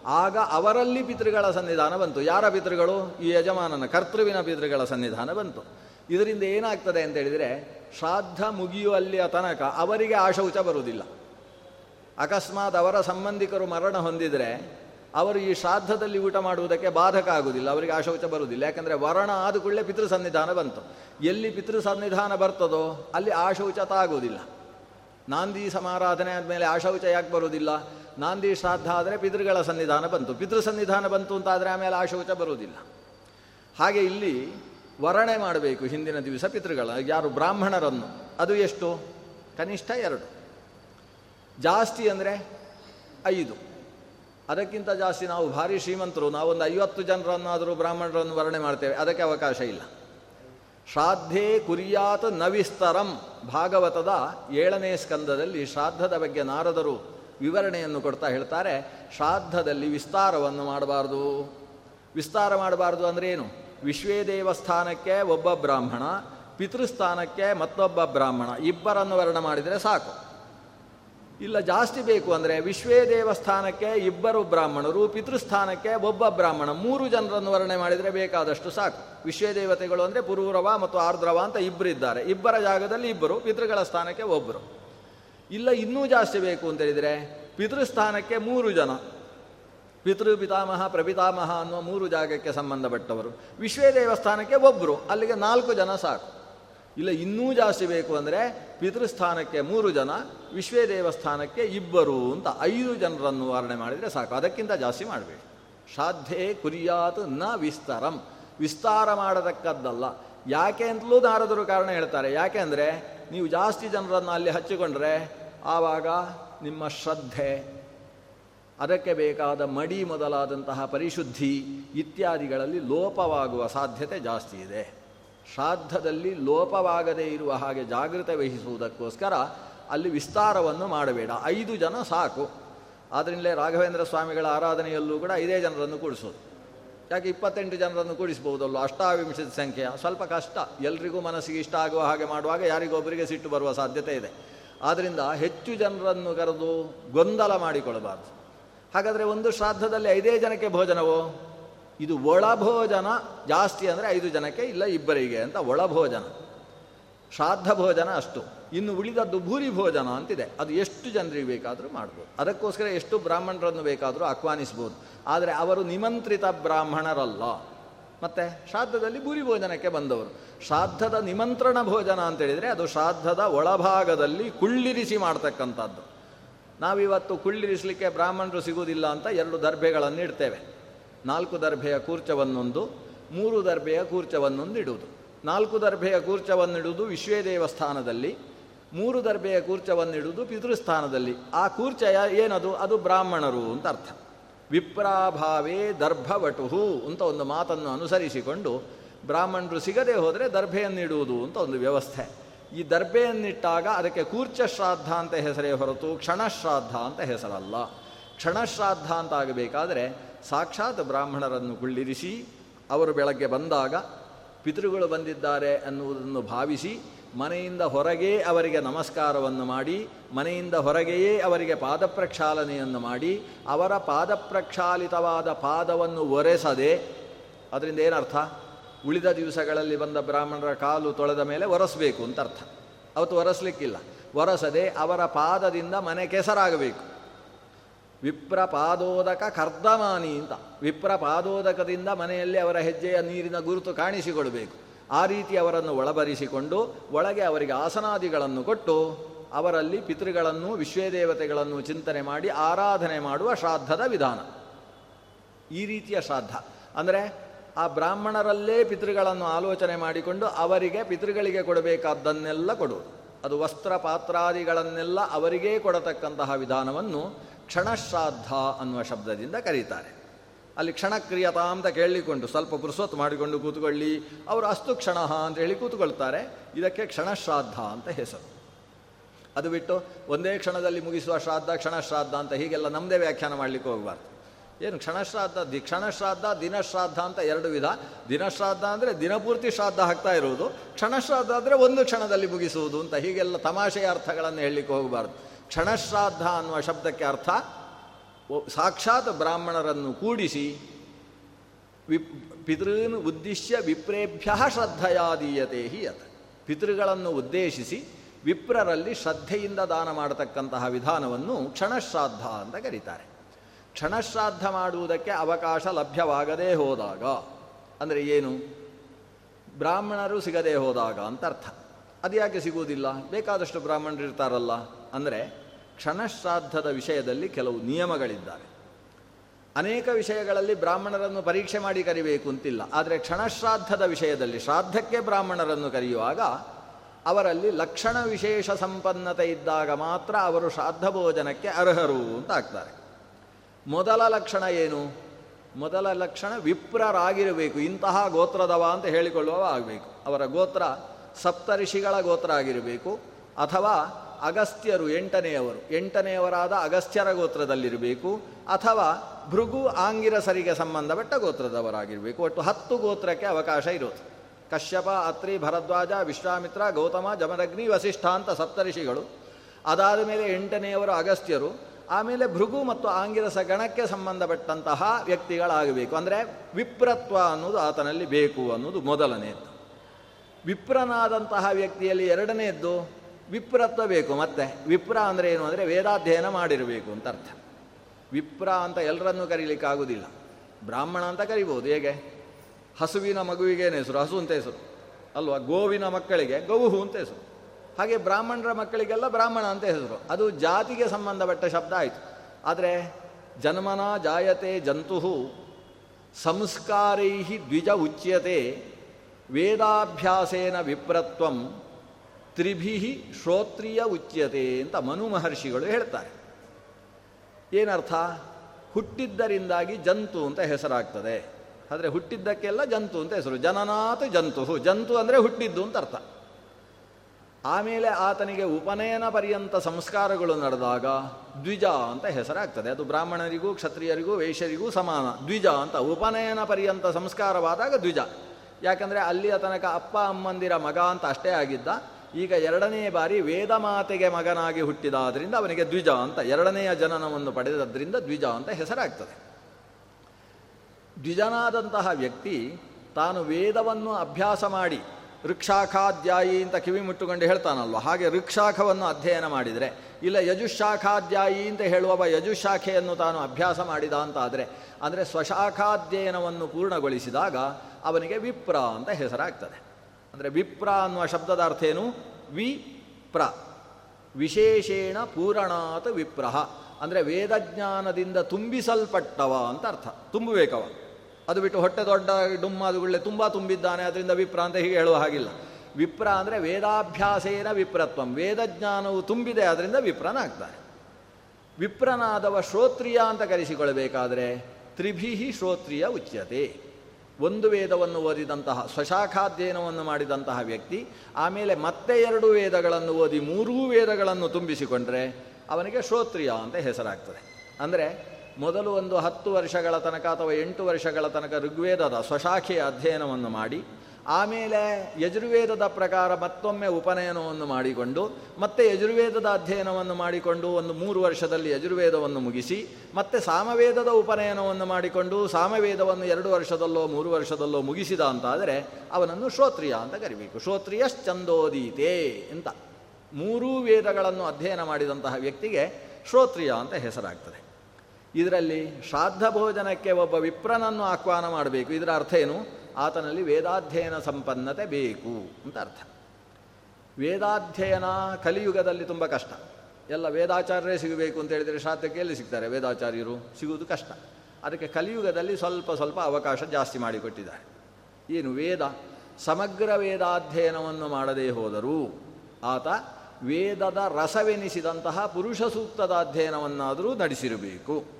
ಆಗ ಅವರಲ್ಲಿ ಪಿತೃಗಳ ಸನ್ನಿಧಾನ ಬಂತು. ಯಾರ ಪಿತೃಗಳು? ಈ ಯಜಮಾನನ ಕರ್ತೃವಿನ ಪಿತೃಗಳ ಸನ್ನಿಧಾನ ಬಂತು. ಇದರಿಂದ ಏನಾಗ್ತದೆ ಅಂತ ಹೇಳಿದರೆ, ಶ್ರಾದ್ದ ಮುಗಿಯುವಲ್ಲಿಯ ತನಕ ಅವರಿಗೆ ಆಶೌಚ ಬರುವುದಿಲ್ಲ. ಅಕಸ್ಮಾತ್ ಅವರ ಸಂಬಂಧಿಕರು ಮರಣ ಹೊಂದಿದರೆ ಅವರು ಈ ಶ್ರಾದ್ದದಲ್ಲಿ ಊಟ ಮಾಡುವುದಕ್ಕೆ ಬಾಧಕ ಆಗುವುದಿಲ್ಲ, ಅವರಿಗೆ ಆಶೌಚ ಬರುವುದಿಲ್ಲ. ಯಾಕಂದರೆ ವರ್ಣ ಆದ ಕೂಡಲೇ ಪಿತೃ ಸನ್ನಿಧಾನ ಬಂತು. ಎಲ್ಲಿ ಪಿತೃ ಸನ್ನಿಧಾನ ಬರ್ತದೋ ಅಲ್ಲಿ ಆಶೌಚತ ತಾಗುವುದಿಲ್ಲ ನಾಂದಿ ಸಮಾರಾಧನೆ ಆದಮೇಲೆ ಆಶೌಚ ಯಾಕೆ ಬರುವುದಿಲ್ಲ? ನಾಂದಿ ಶ್ರಾದ್ದ ಆದರೆ ಪಿತೃಗಳ ಸನ್ನಿಧಾನ ಬಂತು. ಪಿತೃ ಸನ್ನಿಧಾನ ಬಂತು ಅಂತ ಆದರೆ ಆಮೇಲೆ ಆಶೌಚ ಬರುವುದಿಲ್ಲ. ಹಾಗೆ ಇಲ್ಲಿ ವರ್ಣೆ ಮಾಡಬೇಕು ಹಿಂದಿನ ದಿವಸ ಪಿತೃಗಳ, ಯಾರು ಬ್ರಾಹ್ಮಣರನ್ನು. ಅದು ಎಷ್ಟು? ಕನಿಷ್ಠ ಎರಡು. ಜಾಸ್ತಿ ಅಂದರೆ ಐದು. ಅದಕ್ಕಿಂತ ಜಾಸ್ತಿ ನಾವು ಭಾರಿ ಶ್ರೀಮಂತರು ನಾವೊಂದು ಐವತ್ತು ಜನರನ್ನಾದರೂ ಬ್ರಾಹ್ಮಣರನ್ನು ವರ್ಣೆ ಮಾಡ್ತೇವೆ. ಅದಕ್ಕೆ ಅವಕಾಶ ಇಲ್ಲ. ಶ್ರಾದ್ಧೇ ಕುರಿಯಾತ ನವಿಸ್ತರಂ. ಭಾಗವತದ ಏಳನೇ ಸ್ಕಂದದಲ್ಲಿ ಶ್ರಾದ್ದದ ಬಗ್ಗೆ ನಾರದರು ವಿವರಣೆಯನ್ನು ಕೊಡ್ತಾ ಹೇಳ್ತಾರೆ. ಶ್ರಾದ್ದದಲ್ಲಿ ವಿಸ್ತಾರವನ್ನು ಮಾಡಬಾರ್ದು. ವಿಸ್ತಾರ ಮಾಡಬಾರ್ದು ಅಂದರೆ ಏನು? ವಿಶ್ವೇ ದೇವಸ್ಥಾನಕ್ಕೆ ಒಬ್ಬ ಬ್ರಾಹ್ಮಣ, ಪಿತೃಸ್ಥಾನಕ್ಕೆ ಮತ್ತೊಬ್ಬ ಬ್ರಾಹ್ಮಣ, ಇಬ್ಬರನ್ನು ವರ್ಣ ಮಾಡಿದರೆ ಸಾಕು. ಇಲ್ಲ ಜಾಸ್ತಿ ಬೇಕು ಅಂದರೆ ವಿಶ್ವೇ ದೇವಸ್ಥಾನಕ್ಕೆ ಇಬ್ಬರು ಬ್ರಾಹ್ಮಣರು, ಪಿತೃಸ್ಥಾನಕ್ಕೆ ಒಬ್ಬ ಬ್ರಾಹ್ಮಣ. ಮೂರು ಜನರನ್ನು ವರ್ಣನೆ ಮಾಡಿದರೆ ಬೇಕಾದಷ್ಟು ಸಾಕು. ವಿಶ್ವೇ ದೇವತೆಗಳು ಅಂದರೆ ಪುರೂರವ ಮತ್ತು ಆರ್ದ್ರವ ಅಂತ ಇಬ್ಬರು ಇದ್ದಾರೆ. ಇಬ್ಬರ ಜಾಗದಲ್ಲಿ ಇಬ್ಬರು, ಪಿತೃಗಳ ಸ್ಥಾನಕ್ಕೆ ಒಬ್ಬರು ಇಲ್ಲ, ಇನ್ನೂ ಜಾಸ್ತಿ ಬೇಕು ಅಂತ ಹೇಳಿದರೆ ಪಿತೃಸ್ಥಾನಕ್ಕೆ ಮೂರು ಜನ. ಪಿತೃ, ಪಿತಾಮಹ, ಪ್ರಪಿತಾಮಹ ಅನ್ನುವ ಮೂರು ಜಾಗಕ್ಕೆ ಸಂಬಂಧಪಟ್ಟವರು. ವಿಶ್ವೇ ದೇವಸ್ಥಾನಕ್ಕೆ ಒಬ್ಬರು ಅಲ್ಲಿಗೆ ನಾಲ್ಕು ಜನ ಸಾಕು. ಇಲ್ಲ, ಇನ್ನೂ ಜಾಸ್ತಿ ಬೇಕು ಅಂದರೆ ಪಿತೃಸ್ಥಾನಕ್ಕೆ ಮೂರು ಜನ, ವಿಶ್ವೇ ದೇವಸ್ಥಾನಕ್ಕೆ ಇಬ್ಬರು ಅಂತ ಐದು ಜನರನ್ನು ವರ್ಣನೆ ಮಾಡಿದರೆ ಸಾಕು. ಅದಕ್ಕಿಂತ ಜಾಸ್ತಿ ಮಾಡಬೇಡಿ. ಶ್ರಾದ್ಧೆ ಕುರಿಯಾತು ನ ವಿಸ್ತಾರಂ. ವಿಸ್ತಾರ ಮಾಡತಕ್ಕದ್ದಲ್ಲ. ಯಾಕೆ ಅಂತಲೂ ನಾರದರು ಕಾರಣ ಹೇಳ್ತಾರೆ. ಯಾಕೆ ಅಂದರೆ ನೀವು ಜಾಸ್ತಿ ಜನರನ್ನು ಅಲ್ಲಿ ಹಚ್ಚಿಕೊಂಡ್ರೆ ಆವಾಗ ನಿಮ್ಮ ಶ್ರದ್ಧೆ, ಅದಕ್ಕೆ ಬೇಕಾದ ಮಡಿ ಮೊದಲಾದಂತಹ ಪರಿಶುದ್ಧಿ ಇತ್ಯಾದಿಗಳಲ್ಲಿ ಲೋಪವಾಗುವ ಸಾಧ್ಯತೆ ಜಾಸ್ತಿ ಇದೆ. ಶ್ರಾದ್ದದಲ್ಲಿ ಲೋಪವಾಗದೇ ಇರುವ ಹಾಗೆ ಜಾಗೃತ ವಹಿಸುವುದಕ್ಕೋಸ್ಕರ ಅಲ್ಲಿ ವಿಸ್ತಾರವನ್ನು ಮಾಡಬೇಡ. ಐದು ಜನ ಸಾಕು. ಆದ್ದರಿಂದಲೇ ರಾಘವೇಂದ್ರ ಸ್ವಾಮಿಗಳ ಆರಾಧನೆಯಲ್ಲೂ ಕೂಡ ಐದೇ ಜನರನ್ನು ಕೂಡಿಸೋದು. ಯಾಕೆ ಇಪ್ಪತ್ತೆಂಟು ಜನರನ್ನು ಕೂಡಿಸ್ಬೋದಲ್ಲೋ ಅಷ್ಟಾವಿಂಶದ ಸಂಖ್ಯೆ. ಸ್ವಲ್ಪ ಕಷ್ಟ. ಎಲ್ರಿಗೂ ಮನಸ್ಸಿಗೆ ಇಷ್ಟ ಆಗುವ ಹಾಗೆ ಮಾಡುವಾಗ ಯಾರಿಗೊಬ್ಬರಿಗೆ ಸಿಟ್ಟು ಬರುವ ಸಾಧ್ಯತೆ ಇದೆ. ಆದ್ದರಿಂದ ಹೆಚ್ಚು ಜನರನ್ನು ಕರೆದು ಗೊಂದಲ ಮಾಡಿಕೊಳ್ಳಬಾರ್ದು. ಹಾಗಾದರೆ ಒಂದು ಶ್ರಾದ್ದದಲ್ಲಿ ಐದೇ ಜನಕ್ಕೆ ಭೋಜನವೋ? ಇದು ಒಳಭೋಜನ ಜಾಸ್ತಿ ಅಂದರೆ ಐದು ಜನಕ್ಕೆ ಇಲ್ಲ ಇಬ್ಬರಿಗೆ ಅಂತ ಒಳಭೋಜನ. ಶ್ರಾದ್ದ ಭೋಜನ ಅಷ್ಟು. ಇನ್ನು ಉಳಿದದ್ದು ಭೂರಿ ಭೋಜನ ಅಂತಿದೆ. ಅದು ಎಷ್ಟು ಜನರಿಗೆ ಬೇಕಾದರೂ ಮಾಡ್ಬೋದು. ಅದಕ್ಕೋಸ್ಕರ ಎಷ್ಟು ಬ್ರಾಹ್ಮಣರನ್ನು ಬೇಕಾದರೂ ಆಹ್ವಾನಿಸ್ಬೋದು. ಆದರೆ ಅವರು ನಿಮಂತ್ರಿತ ಬ್ರಾಹ್ಮಣರಲ್ಲ. ಮತ್ತು ಶ್ರಾದ್ದದಲ್ಲಿ ಭೂರಿ ಭೋಜನಕ್ಕೆ ಬಂದವರು. ಶ್ರಾದ್ದದ ನಿಮಂತ್ರಣ ಭೋಜನ ಅಂತೇಳಿದರೆ ಅದು ಶ್ರಾದ್ದದ ಒಳಭಾಗದಲ್ಲಿ ಕುಳ್ಳಿರಿಸಿ ಮಾಡ್ತಕ್ಕಂಥದ್ದು. ನಾವಿವತ್ತು ಕುಳ್ಳಿರಿಸಲಿಕ್ಕೆ ಬ್ರಾಹ್ಮಣರು ಸಿಗುವುದಿಲ್ಲ ಅಂತ ಎರಡು ದರ್ಭೆಗಳನ್ನು ಇಡ್ತೇವೆ ನಾಲ್ಕು ದರ್ಭೆಯ ಕೂರ್ಚವನ್ನೊಂದು, ಮೂರು ದರ್ಭೆಯ ಕೂರ್ಚವನ್ನೊಂದು ಇಡುವುದು ನಾಲ್ಕು ದರ್ಭೆಯ ಕೂರ್ಚವನ್ನಿಡುವುದು ವಿಶ್ವೇ ದೇವಸ್ಥಾನದಲ್ಲಿ ಮೂರು ದರ್ಭೆಯ ಕೂರ್ಚವನ್ನಿಡುವುದು ಪಿತೃಸ್ಥಾನದಲ್ಲಿ. ಆ ಕೂರ್ಚ ಏನದು? ಅದು ಬ್ರಾಹ್ಮಣರು ಅಂತ ಅರ್ಥ. ವಿಪ್ರಾಭಾವೇ ದರ್ಭವಟುಹು ಅಂತ ಒಂದು ಮಾತನ್ನು ಅನುಸರಿಸಿಕೊಂಡು ಬ್ರಾಹ್ಮಣರು ಸಿಗದೆ ಹೋದರೆ ದರ್ಭೆಯನ್ನಿಡುವುದು ಅಂತ ಒಂದು ವ್ಯವಸ್ಥೆ. ಈ ದರ್ಭೆಯನ್ನಿಟ್ಟಾಗ ಅದಕ್ಕೆ ಕೂರ್ಚ ಶ್ರಾದ್ದ ಅಂತ ಹೆಸರೇ ಹೊರತು ಕ್ಷಣಶ್ರಾದ್ದ ಅಂತ ಹೆಸರಲ್ಲ. ಕ್ಷಣಶ್ರಾದ್ದ ಅಂತ ಆಗಬೇಕಾದರೆ ಸಾಕ್ಷಾತ್ ಬ್ರಾಹ್ಮಣರನ್ನು ಕುಳ್ಳಿರಿಸಿ ಅವರು ಬೆಳಗ್ಗೆ ಬಂದಾಗ ಪಿತೃಗಳು ಬಂದಿದ್ದಾರೆ ಅನ್ನುವುದನ್ನು ಭಾವಿಸಿ ಮನೆಯಿಂದ ಹೊರಗೆ ಅವರಿಗೆ ನಮಸ್ಕಾರವನ್ನು ಮಾಡಿ, ಮನೆಯಿಂದ ಹೊರಗೆಯೇ ಅವರಿಗೆ ಪಾದ ಪ್ರಕ್ಷಾಲನೆಯನ್ನು ಮಾಡಿ, ಅವರ ಪಾದ ಪ್ರಕ್ಷಾಲಿತವಾದ ಪಾದವನ್ನು ಒರೆಸದೆ, ಅದರಿಂದ ಏನರ್ಥ? ಉಳಿದ ದಿವಸಗಳಲ್ಲಿ ಬಂದ ಬ್ರಾಹ್ಮಣರ ಕಾಲು ತೊಳೆದ ಮೇಲೆ ಒರೆಸಬೇಕು ಅಂತ ಅರ್ಥ. ಅವತ್ತು ಒರೆಸಲಿಕ್ಕಿಲ್ಲ. ಒರೆಸದೆ ಅವರ ಪಾದದಿಂದ ಮನೆ ಕೆಸರಾಗಬೇಕು. ವಿಪ್ರ ಪಾದೋದಕ ಕರ್ದಮಾನಿ ಅಂತ. ವಿಪ್ರಪಾದೋದಕದಿಂದ ಮನೆಯಲ್ಲಿ ಅವರ ಹೆಜ್ಜೆಯ ನೀರಿನ ಗುರುತು ಕಾಣಿಸಿಕೊಳ್ಳಬೇಕು ಆ ರೀತಿ ಅವರನ್ನು ಒಳಬರಿಸಿಕೊಂಡು ಒಳಗೆ ಅವರಿಗೆ ಆಸನಾದಿಗಳನ್ನು ಕೊಟ್ಟು ಅವರಲ್ಲಿ ಪಿತೃಗಳನ್ನು ವಿಶ್ವೇದೇವತೆಗಳನ್ನು ಚಿಂತನೆ ಮಾಡಿ ಆರಾಧನೆ ಮಾಡುವ ಶ್ರಾದ್ದದ ವಿಧಾನ. ಈ ರೀತಿಯ ಶ್ರಾದ್ದ ಅಂದರೆ ಆ ಬ್ರಾಹ್ಮಣರಲ್ಲೇ ಪಿತೃಗಳನ್ನು ಆಲೋಚನೆ ಮಾಡಿಕೊಂಡು ಅವರಿಗೆ ಪಿತೃಗಳಿಗೆ ಕೊಡಬೇಕಾದ್ದನ್ನೆಲ್ಲ ಕೊಡುವುದು. ಅದು ವಸ್ತ್ರ ಪಾತ್ರಾದಿಗಳನ್ನೆಲ್ಲ ಅವರಿಗೇ ಕೊಡತಕ್ಕಂತಹ ವಿಧಾನವನ್ನು ಕ್ಷಣಶ್ರಾದ್ದ ಅನ್ನುವ ಶಬ್ದದಿಂದ ಕರೀತಾರೆ. ಅಲ್ಲಿ ಕ್ಷಣಕ್ರಿಯತ ಅಂತ ಕೇಳಿಕೊಂಡು ಸ್ವಲ್ಪ ಪುರುಸೊತ್ತು ಮಾಡಿಕೊಂಡು ಕೂತ್ಕೊಳ್ಳಿ, ಅವರು ಅಸ್ತು ಕ್ಷಣ ಅಂತ ಹೇಳಿ ಕೂತ್ಕೊಳ್ತಾರೆ. ಇದಕ್ಕೆ ಕ್ಷಣಶ್ರಾದ್ದ ಅಂತ ಹೆಸರು. ಅದು ಬಿಟ್ಟು ಒಂದೇ ಕ್ಷಣದಲ್ಲಿ ಮುಗಿಸುವ ಶ್ರಾದ್ದ ಕ್ಷಣಶ್ರಾದ್ದ ಅಂತ ಹೀಗೆಲ್ಲ ನಮ್ಮದೇ ವ್ಯಾಖ್ಯಾನ ಮಾಡಲಿಕ್ಕೆ ಹೋಗಬಾರ್ದು. ಏನು ಕ್ಷಣಶ್ರಾದ್ದ ದಿ ಕ್ಷಣಶ್ರಾದ್ದ ದಿನಶ್ರಾದ್ದ ಅಂತ ಎರಡು ವಿಧ. ದಿನಶ್ರಾದ್ದ ಅಂದರೆ ದಿನಪೂರ್ತಿ ಶ್ರಾದ್ದ ಹಾಕ್ತಾ ಇರುವುದು ಕ್ಷಣಶ್ರಾದ್ದ ಅಂದರೆ ಒಂದು ಕ್ಷಣದಲ್ಲಿ ಮುಗಿಸುವುದು ಅಂತ ಹೀಗೆಲ್ಲ ತಮಾಷೆಯ ಅರ್ಥಗಳನ್ನು ಹೇಳಲಿಕ್ಕೆ ಹೋಗಬಾರ್ದು. ಕ್ಷಣಶ್ರಾದ್ದ ಅನ್ನುವ ಶಬ್ದಕ್ಕೆ ಅರ್ಥ ಸಾಕ್ಷಾತ್ ಬ್ರಾಹ್ಮಣರನ್ನು ಕೂಡಿಸಿ ವಿಪ್, ಪಿತೃನ್ ಉದ್ದಿಶ್ಯ ವಿಪ್ರೇಭ್ಯ ಶ್ರದ್ಧೆಯಾದೀಯತೆ ಹಿ ಪಿತೃಗಳನ್ನು ಉದ್ದೇಶಿಸಿ ವಿಪ್ರರಲ್ಲಿ ಶ್ರದ್ಧೆಯಿಂದ ದಾನ ಮಾಡತಕ್ಕಂತಹ ವಿಧಾನವನ್ನು ಕ್ಷಣಶ್ರಾದ್ದ ಅಂತ ಕರೀತಾರೆ. ಕ್ಷಣಶ್ರಾದ್ದ ಮಾಡುವುದಕ್ಕೆ ಅವಕಾಶ ಲಭ್ಯವಾಗದೇ ಹೋದಾಗ, ಅಂದರೆ ಏನು? ಬ್ರಾಹ್ಮಣರು ಸಿಗದೇ ಹೋದಾಗ ಅಂತ ಅರ್ಥ. ಅದು ಯಾಕೆ ಸಿಗುವುದಿಲ್ಲ? ಬೇಕಾದಷ್ಟು ಬ್ರಾಹ್ಮಣರು ಇರ್ತಾರಲ್ಲ ಅಂದರೆ ಕ್ಷಣಶ್ರಾದ್ದದ ವಿಷಯದಲ್ಲಿ ಕೆಲವು ನಿಯಮಗಳಿದ್ದಾವೆ. ಅನೇಕ ವಿಷಯಗಳಲ್ಲಿ ಬ್ರಾಹ್ಮಣರನ್ನು ಪರೀಕ್ಷೆ ಮಾಡಿ ಕರಿಬೇಕು ಅಂತಿಲ್ಲ. ಆದರೆ ಕ್ಷಣಶ್ರಾದ್ದದ ವಿಷಯದಲ್ಲಿ ಶ್ರಾದ್ದಕ್ಕೆ ಬ್ರಾಹ್ಮಣರನ್ನು ಕರೆಯುವಾಗ ಅವರಲ್ಲಿ ಲಕ್ಷಣ ವಿಶೇಷ ಸಂಪನ್ನತೆ ಇದ್ದಾಗ ಮಾತ್ರ ಅವರು ಶ್ರಾದ್ದ ಭೋಜನಕ್ಕೆ ಅರ್ಹರು ಅಂತ ಆಗ್ತಾರೆ. ಮೊದಲ ಲಕ್ಷಣ ಏನು? ಮೊದಲ ಲಕ್ಷಣ ವಿಪ್ರರಾಗಿರಬೇಕು. ಇಂತಹ ಗೋತ್ರದವ ಅಂತ ಹೇಳಿಕೊಳ್ಳುವವ ಆಗಬೇಕು. ಅವರ ಗೋತ್ರ ಸಪ್ತಋಷಿಗಳ ಗೋತ್ರ ಆಗಿರಬೇಕು. ಅಥವಾ ಅಗಸ್ತ್ಯರು ಎಂಟನೆಯವರು. ಎಂಟನೆಯವರಾದ ಅಗಸ್ತ್ಯರ ಗೋತ್ರದಲ್ಲಿರಬೇಕು ಅಥವಾ ಭೃಗು ಆಂಗಿರಸರಿಗೆ ಸಂಬಂಧಪಟ್ಟ ಗೋತ್ರದವರಾಗಿರಬೇಕು. ಒಟ್ಟು ಹತ್ತು ಗೋತ್ರಕ್ಕೆ ಅವಕಾಶ ಇರೋದು. ಕಶ್ಯಪ, ಅತ್ರಿ, ಭರದ್ವಾಜ, ವಿಶ್ವಾಮಿತ್ರ, ಗೌತಮ ಜಮರಗ್ನಿ ವಸಿಷ್ಠ ಅಂತ ಸಪ್ತಋಷಿಗಳು. ಅದಾದ ಮೇಲೆ ಎಂಟನೆಯವರು ಅಗಸ್ತ್ಯರು. ಆಮೇಲೆ ಭೃಗು ಮತ್ತು ಆಂಗಿರಸ ಗಣಕ್ಕೆ ಸಂಬಂಧಪಟ್ಟಂತಹ ವ್ಯಕ್ತಿಗಳಾಗಬೇಕು. ಅಂದರೆ ವಿಪ್ರತ್ವ ಅನ್ನೋದು ಆತನಲ್ಲಿ ಬೇಕು ಅನ್ನೋದು ಮೊದಲನೆಯದ್ದು ವಿಪ್ರನಾದಂತಹ ವ್ಯಕ್ತಿಯಲ್ಲಿ ಎರಡನೆಯದ್ದು? ವಿಪ್ರತ್ವ ಬೇಕು ಮತ್ತೆ. ವಿಪ್ರ ಅಂದರೆ ಏನು ಅಂದರೆ ವೇದಾಧ್ಯಯನ ಮಾಡಿರಬೇಕು ಅಂತ ಅರ್ಥ. ವಿಪ್ರ ಅಂತ ಎಲ್ಲರನ್ನೂ ಕರೀಲಿಕ್ಕಾಗುವುದಿಲ್ಲ ಬ್ರಾಹ್ಮಣ ಅಂತ ಕರಿಬೋದು, ಹೇಗೆ? ಹಸುವಿನ ಮಗುವಿಗೇನು ಹೆಸರು? ಹಸು ಅಂತ ಹೆಸರು. ಅಲ್ವಾ? ಗೋವಿನ ಮಕ್ಕಳಿಗೆ ಗೌಹು ಅಂತ ಹೆಸರು. ಹಾಗೆ ಬ್ರಾಹ್ಮಣರ ಮಕ್ಕಳಿಗೆಲ್ಲ ಬ್ರಾಹ್ಮಣ ಅಂತ ಹೆಸರು. ಅದು ಜಾತಿಗೆ ಸಂಬಂಧಪಟ್ಟ ಶಬ್ದ ಆಯಿತು. ಆದರೆ ಜನ್ಮನ ಜಾಯತೆ ಜಂತು ಸಂಸ್ಕಾರೈ ದ್ವಿಜ ಉಚ್ಯತೆ ವೇದಾಭ್ಯಾಸೇನ ವಿಪ್ರತ್ವಂ ತ್ರಿಭಿ ಶ್ರೋತ್ರಿಯ ಉಚ್ಯತೆ ಅಂತ ಮನು ಮಹರ್ಷಿಗಳು ಹೇಳ್ತಾರೆ. ಏನರ್ಥ? ಹುಟ್ಟಿದ್ದರಿಂದಾಗಿ ಜಂತು ಅಂತ ಹೆಸರಾಗ್ತದೆ. ಆದರೆ ಹುಟ್ಟಿದ್ದಕ್ಕೆಲ್ಲ ಜಂತು ಅಂತ ಹೆಸರು. ಜನನಾಥ ಜಂತು. ಜಂತು ಅಂದರೆ ಹುಟ್ಟಿದ್ದು ಅಂತ ಅರ್ಥ. ಆಮೇಲೆ ಆತನಿಗೆ ಉಪನಯನ ಪರ್ಯಂತ ಸಂಸ್ಕಾರಗಳು ನಡೆದಾಗ ದ್ವಿಜ ಅಂತ ಹೆಸರಾಗ್ತದೆ. ಅದು ಬ್ರಾಹ್ಮಣರಿಗೂ, ಕ್ಷತ್ರಿಯರಿಗೂ, ವೈಶ್ಯರಿಗೂ ಸಮಾನ. ದ್ವಿಜ ಅಂತ ಉಪನಯನ ಪರ್ಯಂತ ಸಂಸ್ಕಾರವಾದಾಗ ದ್ವಿಜ. ಯಾಕಂದರೆ ಅಲ್ಲಿಯ ತನಕ ಅಪ್ಪ, ಅಮ್ಮಂದಿರ ಮಗ ಅಂತ ಅಷ್ಟೇ ಆಗಿದ್ದ. ಈಗ ಎರಡನೇ ಬಾರಿ ವೇದ ಮಾತೆಗೆ ಮಗನಾಗಿ ಹುಟ್ಟಿದಾದ್ರಿಂದ ಅವನಿಗೆ ದ್ವಿಜ ಅಂತ, ಎರಡನೆಯ ಜನನವನ್ನು ಪಡೆದದ್ರಿಂದ ದ್ವಿಜ ಅಂತ ಹೆಸರಾಗ್ತದೆ. ದ್ವಿಜನಾದಂತಹ ವ್ಯಕ್ತಿ ತಾನು ವೇದವನ್ನು ಅಭ್ಯಾಸ ಮಾಡಿ ವೃಕ್ಷಾಖಾಧ್ಯಾಯಿ ಅಂತ ಕಿವಿ ಮುಟ್ಟುಕೊಂಡು ಹೇಳ್ತಾನಲ್ವ, ಹಾಗೆ ವೃಕ್ಷಾಖವನ್ನು ಅಧ್ಯಯನ ಮಾಡಿದರೆ, ಇಲ್ಲ ಯಜುಶಾಖಾಧ್ಯಾಯಿ ಅಂತ ಹೇಳುವವ ಯಜುಶಾಖೆಯನ್ನು ತಾನು ಅಭ್ಯಾಸ ಮಾಡಿದ ಅಂತ ಆದರೆ ಅಂದರೆ ಸ್ವಶಾಖಾಧ್ಯಯನವನ್ನು ಪೂರ್ಣಗೊಳಿಸಿದಾಗ ಅವನಿಗೆ ವಿಪ್ರ ಅಂತ ಹೆಸರಾಗ್ತದೆ. ಅಂದರೆ ವಿಪ್ರ ಅನ್ನುವ ಶಬ್ದದ ಅರ್ಥ ಏನು? ವಿ ಪ್ರ ವಿಶೇಷೇಣ ಪೂರಣಾತ ವಿಪ್ರಹ. ಅಂದರೆ ವೇದಜ್ಞಾನದಿಂದ ತುಂಬಿಸಲ್ಪಟ್ಟವ ಅಂತ ಅರ್ಥ. ತುಂಬಬೇಕವ. ಅದು ಬಿಟ್ಟು ಹೊಟ್ಟೆ ದೊಡ್ಡ ಡುಮ್ಮಾದುಗಳೇ ತುಂಬ ತುಂಬಿದ್ದಾನೆ, ಅದರಿಂದ ವಿಪ್ರ ಅಂತ ಹೀಗೆ ಹೇಳುವ ಹಾಗಿಲ್ಲ. ವಿಪ್ರ ಅಂದರೆ ವೇದಾಭ್ಯಾಸೇನ ವಿಪ್ರತ್ವಂ. ವೇದಜ್ಞಾನವು ತುಂಬಿದೆ, ಅದರಿಂದ ವಿಪ್ರನಾಗ್ತಾನೆ. ವಿಪ್ರನಾದವ ಶ್ರೋತ್ರಿಯ ಅಂತ ಕರೆಸಿಕೊಳ್ಳಬೇಕಾದರೆ ತ್ರಿಭಿ ಶ್ರೋತ್ರಿಯ ಉಚ್ಯತೆ. ಒಂದು ವೇದವನ್ನು ಓದಿದಂತಹ, ಸ್ವಶಾಖಾಧ್ಯಯನವನ್ನು ಮಾಡಿದಂತಹ ವ್ಯಕ್ತಿ, ಆಮೇಲೆ ಮತ್ತೆ ಎರಡು ವೇದಗಳನ್ನು ಓದಿ ಮೂರೂ ವೇದಗಳನ್ನು ತುಂಬಿಸಿಕೊಂಡರೆ ಅವನಿಗೆ ಶ್ರೋತ್ರಿಯ ಅಂತ ಹೆಸರಾಗ್ತದೆ. ಅಂದರೆ ಮೊದಲು ಒಂದು ಹತ್ತು ವರ್ಷಗಳ ತನಕ ಅಥವಾ ಎಂಟು ವರ್ಷಗಳ ತನಕ ಋಗ್ವೇದದ ಸ್ವಶಾಖೆಯ ಅಧ್ಯಯನವನ್ನು ಮಾಡಿ ಆಮೇಲೆ ಯಜುರ್ವೇದದ ಪ್ರಕಾರ ಮತ್ತೊಮ್ಮೆ ಉಪನಯನವನ್ನು ಮಾಡಿಕೊಂಡು, ಮತ್ತೆ ಯಜುರ್ವೇದದ ಅಧ್ಯಯನವನ್ನು ಮಾಡಿಕೊಂಡು ಒಂದು ಮೂರು ವರ್ಷದಲ್ಲಿ ಯಜುರ್ವೇದವನ್ನು ಮುಗಿಸಿ, ಮತ್ತೆ ಸಾಮವೇದದ ಉಪನಯನವನ್ನು ಮಾಡಿಕೊಂಡು, ಸಾಮವೇದವನ್ನು ಎರಡು ವರ್ಷದಲ್ಲೋ ಮೂರು ವರ್ಷದಲ್ಲೋ ಮುಗಿಸಿದ ಅಂತಾದರೆ ಅವನನ್ನು ಶ್ರೋತ್ರಿಯ ಅಂತ ಕರಿಬೇಕು. ಶ್ರೋತ್ರಿಯಶ್ಚಂದೋದೀತೆ ಅಂತ. ಮೂರೂ ವೇದಗಳನ್ನು ಅಧ್ಯಯನ ಮಾಡಿದಂತಹ ವ್ಯಕ್ತಿಗೆ ಶ್ರೋತ್ರಿಯ ಅಂತ ಹೆಸರಾಗ್ತದೆ. ಇದರಲ್ಲಿ ಶ್ರಾದ್ದ ಭೋಜನಕ್ಕೆ ಒಬ್ಬ ವಿಪ್ರನನ್ನು ಆಹ್ವಾನ ಮಾಡಬೇಕು. ಇದರ ಅರ್ಥ ಏನು? ಆತನಲ್ಲಿ ವೇದಾಧ್ಯಯನ ಸಂಪನ್ನತೆ ಬೇಕು ಅಂತ ಅರ್ಥ. ವೇದಾಧ್ಯಯನ ಕಲಿಯುಗದಲ್ಲಿ ತುಂಬ ಕಷ್ಟ. ಎಲ್ಲ ವೇದಾಚಾರ್ಯರೇ ಸಿಗಬೇಕು ಅಂತ ಹೇಳಿದರೆ ಶಾತಕ್ಕೆ ಎಲ್ಲಿ ಸಿಗ್ತಾರೆ ವೇದಾಚಾರ್ಯರು? ಸಿಗುವುದು ಕಷ್ಟ. ಅದಕ್ಕೆ ಕಲಿಯುಗದಲ್ಲಿ ಸ್ವಲ್ಪ ಸ್ವಲ್ಪ ಅವಕಾಶ ಜಾಸ್ತಿ ಮಾಡಿಕೊಟ್ಟಿದ್ದಾರೆ ಏನು ವೇದ? ಸಮಗ್ರ ವೇದಾಧ್ಯಯನವನ್ನು ಮಾಡದೇ ಹೋದರೂ ಆತ ವೇದದ ರಸವೆನಿಸಿದಂತಹ ಪುರುಷ ಸೂಕ್ತದ ಅಧ್ಯಯನವನ್ನಾದರೂ ನಡೆಸಿರಬೇಕು.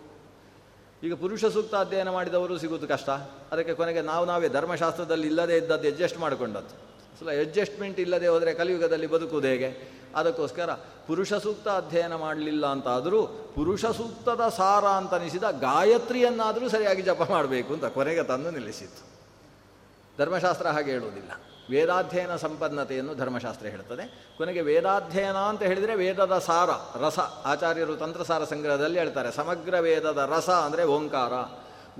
ಈಗ ಪುರುಷ ಸೂಕ್ತ ಅಧ್ಯಯನ ಮಾಡಿದವರು ಸಿಗೋದು ಕಷ್ಟ. ಅದಕ್ಕೆ ಕೊನೆಗೆ ನಾವು ನಾವೇ ಧರ್ಮಶಾಸ್ತ್ರದಲ್ಲಿ ಇಲ್ಲದೇ ಇದ್ದದ್ದು ಅಡ್ಜಸ್ಟ್ ಮಾಡಿಕೊಂಡದ್ದು. ಸಲ ಅಡ್ಜಸ್ಟ್ಮೆಂಟ್ ಇಲ್ಲದೆ ಹೋದರೆ ಕಲಿಯುಗದಲ್ಲಿ ಬದುಕುವುದು ಹೇಗೆ? ಅದಕ್ಕೋಸ್ಕರ ಪುರುಷ ಸೂಕ್ತ ಅಧ್ಯಯನ ಮಾಡಲಿಲ್ಲ ಅಂತಾದರೂ ಪುರುಷ ಸೂಕ್ತದ ಸಾರ ಅಂತನಿಸಿದ ಗಾಯತ್ರಿಯನ್ನಾದರೂ ಸರಿಯಾಗಿ ಜಪ ಮಾಡಬೇಕು ಅಂತ ಕೊನೆಗೆ ತಂದು ನಿಲ್ಲಿಸಿತ್ತು. ಧರ್ಮಶಾಸ್ತ್ರ ಹಾಗೆ ಹೇಳುವುದಿಲ್ಲ. ವೇದಾಧ್ಯಯನ ಸಂಪನ್ನತೆಯನ್ನು ಧರ್ಮಶಾಸ್ತ್ರ ಹೇಳ್ತದೆ. ಕೊನೆಗೆ ವೇದಾಧ್ಯಯನ ಅಂತ ಹೇಳಿದರೆ ವೇದದ ಸಾರ, ರಸ. ಆಚಾರ್ಯರು ತಂತ್ರಸಾರ ಸಂಗ್ರಹದಲ್ಲಿ ಹೇಳ್ತಾರೆ. ಸಮಗ್ರ ವೇದದ ರಸ ಅಂದರೆ ಓಂಕಾರ.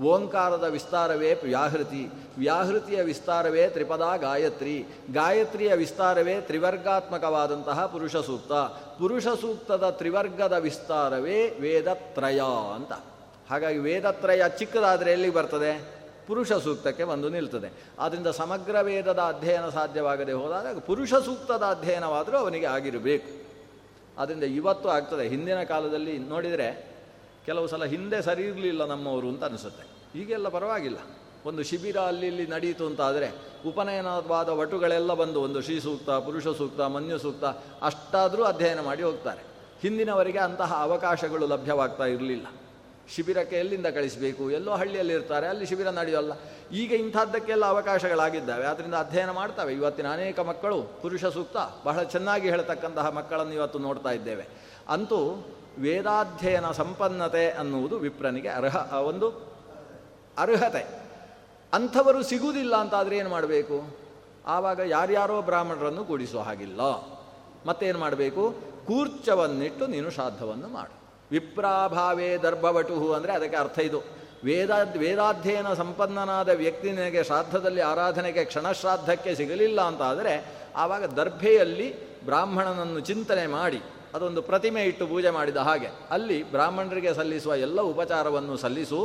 ಓಂಕಾರದ ವಿಸ್ತಾರವೇ ವ್ಯಾಹೃತಿ. ವ್ಯಾಹೃತಿಯ ವಿಸ್ತಾರವೇ ತ್ರಿಪದ ಗಾಯತ್ರಿ. ಗಾಯತ್ರಿಯ ವಿಸ್ತಾರವೇ ತ್ರಿವರ್ಗಾತ್ಮಕವಾದಂತಹ ಪುರುಷ ಸೂಕ್ತ. ಪುರುಷ ಸೂಕ್ತದ ತ್ರಿವರ್ಗದ ವಿಸ್ತಾರವೇ ವೇದತ್ರಯ ಅಂತ. ಹಾಗಾಗಿ ವೇದತ್ರಯ ಚಿಕ್ಕದಾದರೆ ಎಲ್ಲಿಗೆ ಬರ್ತದೆ? ಪುರುಷ ಸೂಕ್ತಕ್ಕೆ ಬಂದು ನಿಲ್ತದೆ. ಆದ್ದರಿಂದ ಸಮಗ್ರ ವೇದದ ಅಧ್ಯಯನ ಸಾಧ್ಯವಾಗದೆ ಹೋದಾಗ ಪುರುಷ ಸೂಕ್ತದ ಅಧ್ಯಯನವಾದರೂ ಅವನಿಗೆ ಆಗಿರಬೇಕು. ಆದ್ದರಿಂದ ಇವತ್ತು ಆಗ್ತದೆ. ಹಿಂದಿನ ಕಾಲದಲ್ಲಿ ನೋಡಿದರೆ ಕೆಲವು ಸಲ ಹಿಂದೆ ಸರಿ ಇರಲಿಲ್ಲ ನಮ್ಮವರು ಅಂತ ಅನಿಸುತ್ತೆ. ಈಗೆಲ್ಲ ಪರವಾಗಿಲ್ಲ. ಒಂದು ಶಿಬಿರ ಅಲ್ಲಿ ಇಲ್ಲಿ ನಡೀತು ಅಂತಾದರೆ ಉಪನಯನವಾದ ವಟುಗಳೆಲ್ಲ ಬಂದು ಒಂದು ಶ್ರೀ ಸೂಕ್ತ, ಪುರುಷ ಸೂಕ್ತ, ಮನ್ಯು ಸೂಕ್ತ ಅಷ್ಟಾದರೂ ಅಧ್ಯಯನ ಮಾಡಿ ಹೋಗ್ತಾರೆ. ಹಿಂದಿನವರಿಗೆ ಅಂತಹ ಅವಕಾಶಗಳು ಲಭ್ಯವಾಗ್ತಾ ಇರಲಿಲ್ಲ. ಶಿಬಿರಕ್ಕೆ ಎಲ್ಲಿಂದ ಕಳಿಸಬೇಕು? ಎಲ್ಲೋ ಹಳ್ಳಿಯಲ್ಲಿ ಇರ್ತಾರೆ, ಅಲ್ಲಿ ಶಿಬಿರ ನಡೆಯೋಲ್ಲ. ಈಗ ಇಂಥದ್ದಕ್ಕೆಲ್ಲ ಅವಕಾಶಗಳಾಗಿದ್ದಾವೆ. ಆದ್ದರಿಂದ ಅಧ್ಯಯನ ಮಾಡ್ತವೆ. ಇವತ್ತಿನ ಅನೇಕ ಮಕ್ಕಳು ಪುರುಷ ಸೂಕ್ತ, ಬಹಳ ಚೆನ್ನಾಗಿ ಹೇಳ್ತಕ್ಕಂತಹ ಮಕ್ಕಳನ್ನು ಇವತ್ತು ನೋಡ್ತಾ ಇದ್ದೇವೆ. ಅಂತೂ ವೇದಾಧ್ಯಯನ ಸಂಪನ್ನತೆ ಅನ್ನುವುದು ವಿಪ್ರನಿಗೆ ಅರ್ಹ ಒಂದು ಅರ್ಹತೆ. ಅಂಥವರು ಸಿಗುವುದಿಲ್ಲ ಅಂತಾದರೆ ಏನು ಮಾಡಬೇಕು? ಆವಾಗ ಯಾರ್ಯಾರೋ ಬ್ರಾಹ್ಮಣರನ್ನು ಕೂಡಿಸೋ ಹಾಗಿಲ್ಲ. ಮತ್ತೇನು ಮಾಡಬೇಕು? ಕೂರ್ಚವನ್ನಿಟ್ಟು ನೀನು ಶ್ರಾದ್ದವನ್ನು ಮಾಡು. ವಿಪ್ರಾಭಾವೇ ದರ್ಭವಟುಹು ಅಂದರೆ ಅದಕ್ಕೆ ಅರ್ಥ ಇದು. ವೇದ, ವೇದಾಧ್ಯಯನ ಸಂಪನ್ನನಾದ ವ್ಯಕ್ತಿ ನಿನಗೆ ಶ್ರಾದ್ದದಲ್ಲಿ ಆರಾಧನೆಗೆ ಕ್ಷಣಶ್ರಾದ್ದಕ್ಕೆ ಸಿಗಲಿಲ್ಲ ಅಂತ ಆದರೆ ಆವಾಗ ದರ್ಭೆಯಲ್ಲಿ ಬ್ರಾಹ್ಮಣನನ್ನು ಚಿಂತನೆ ಮಾಡಿ, ಅದೊಂದು ಪ್ರತಿಮೆ ಇಟ್ಟು ಪೂಜೆ ಮಾಡಿದ ಹಾಗೆ. ಅಲ್ಲಿ ಬ್ರಾಹ್ಮಣರಿಗೆ ಸಲ್ಲಿಸುವ ಎಲ್ಲ ಉಪಚಾರವನ್ನು ಸಲ್ಲಿಸು,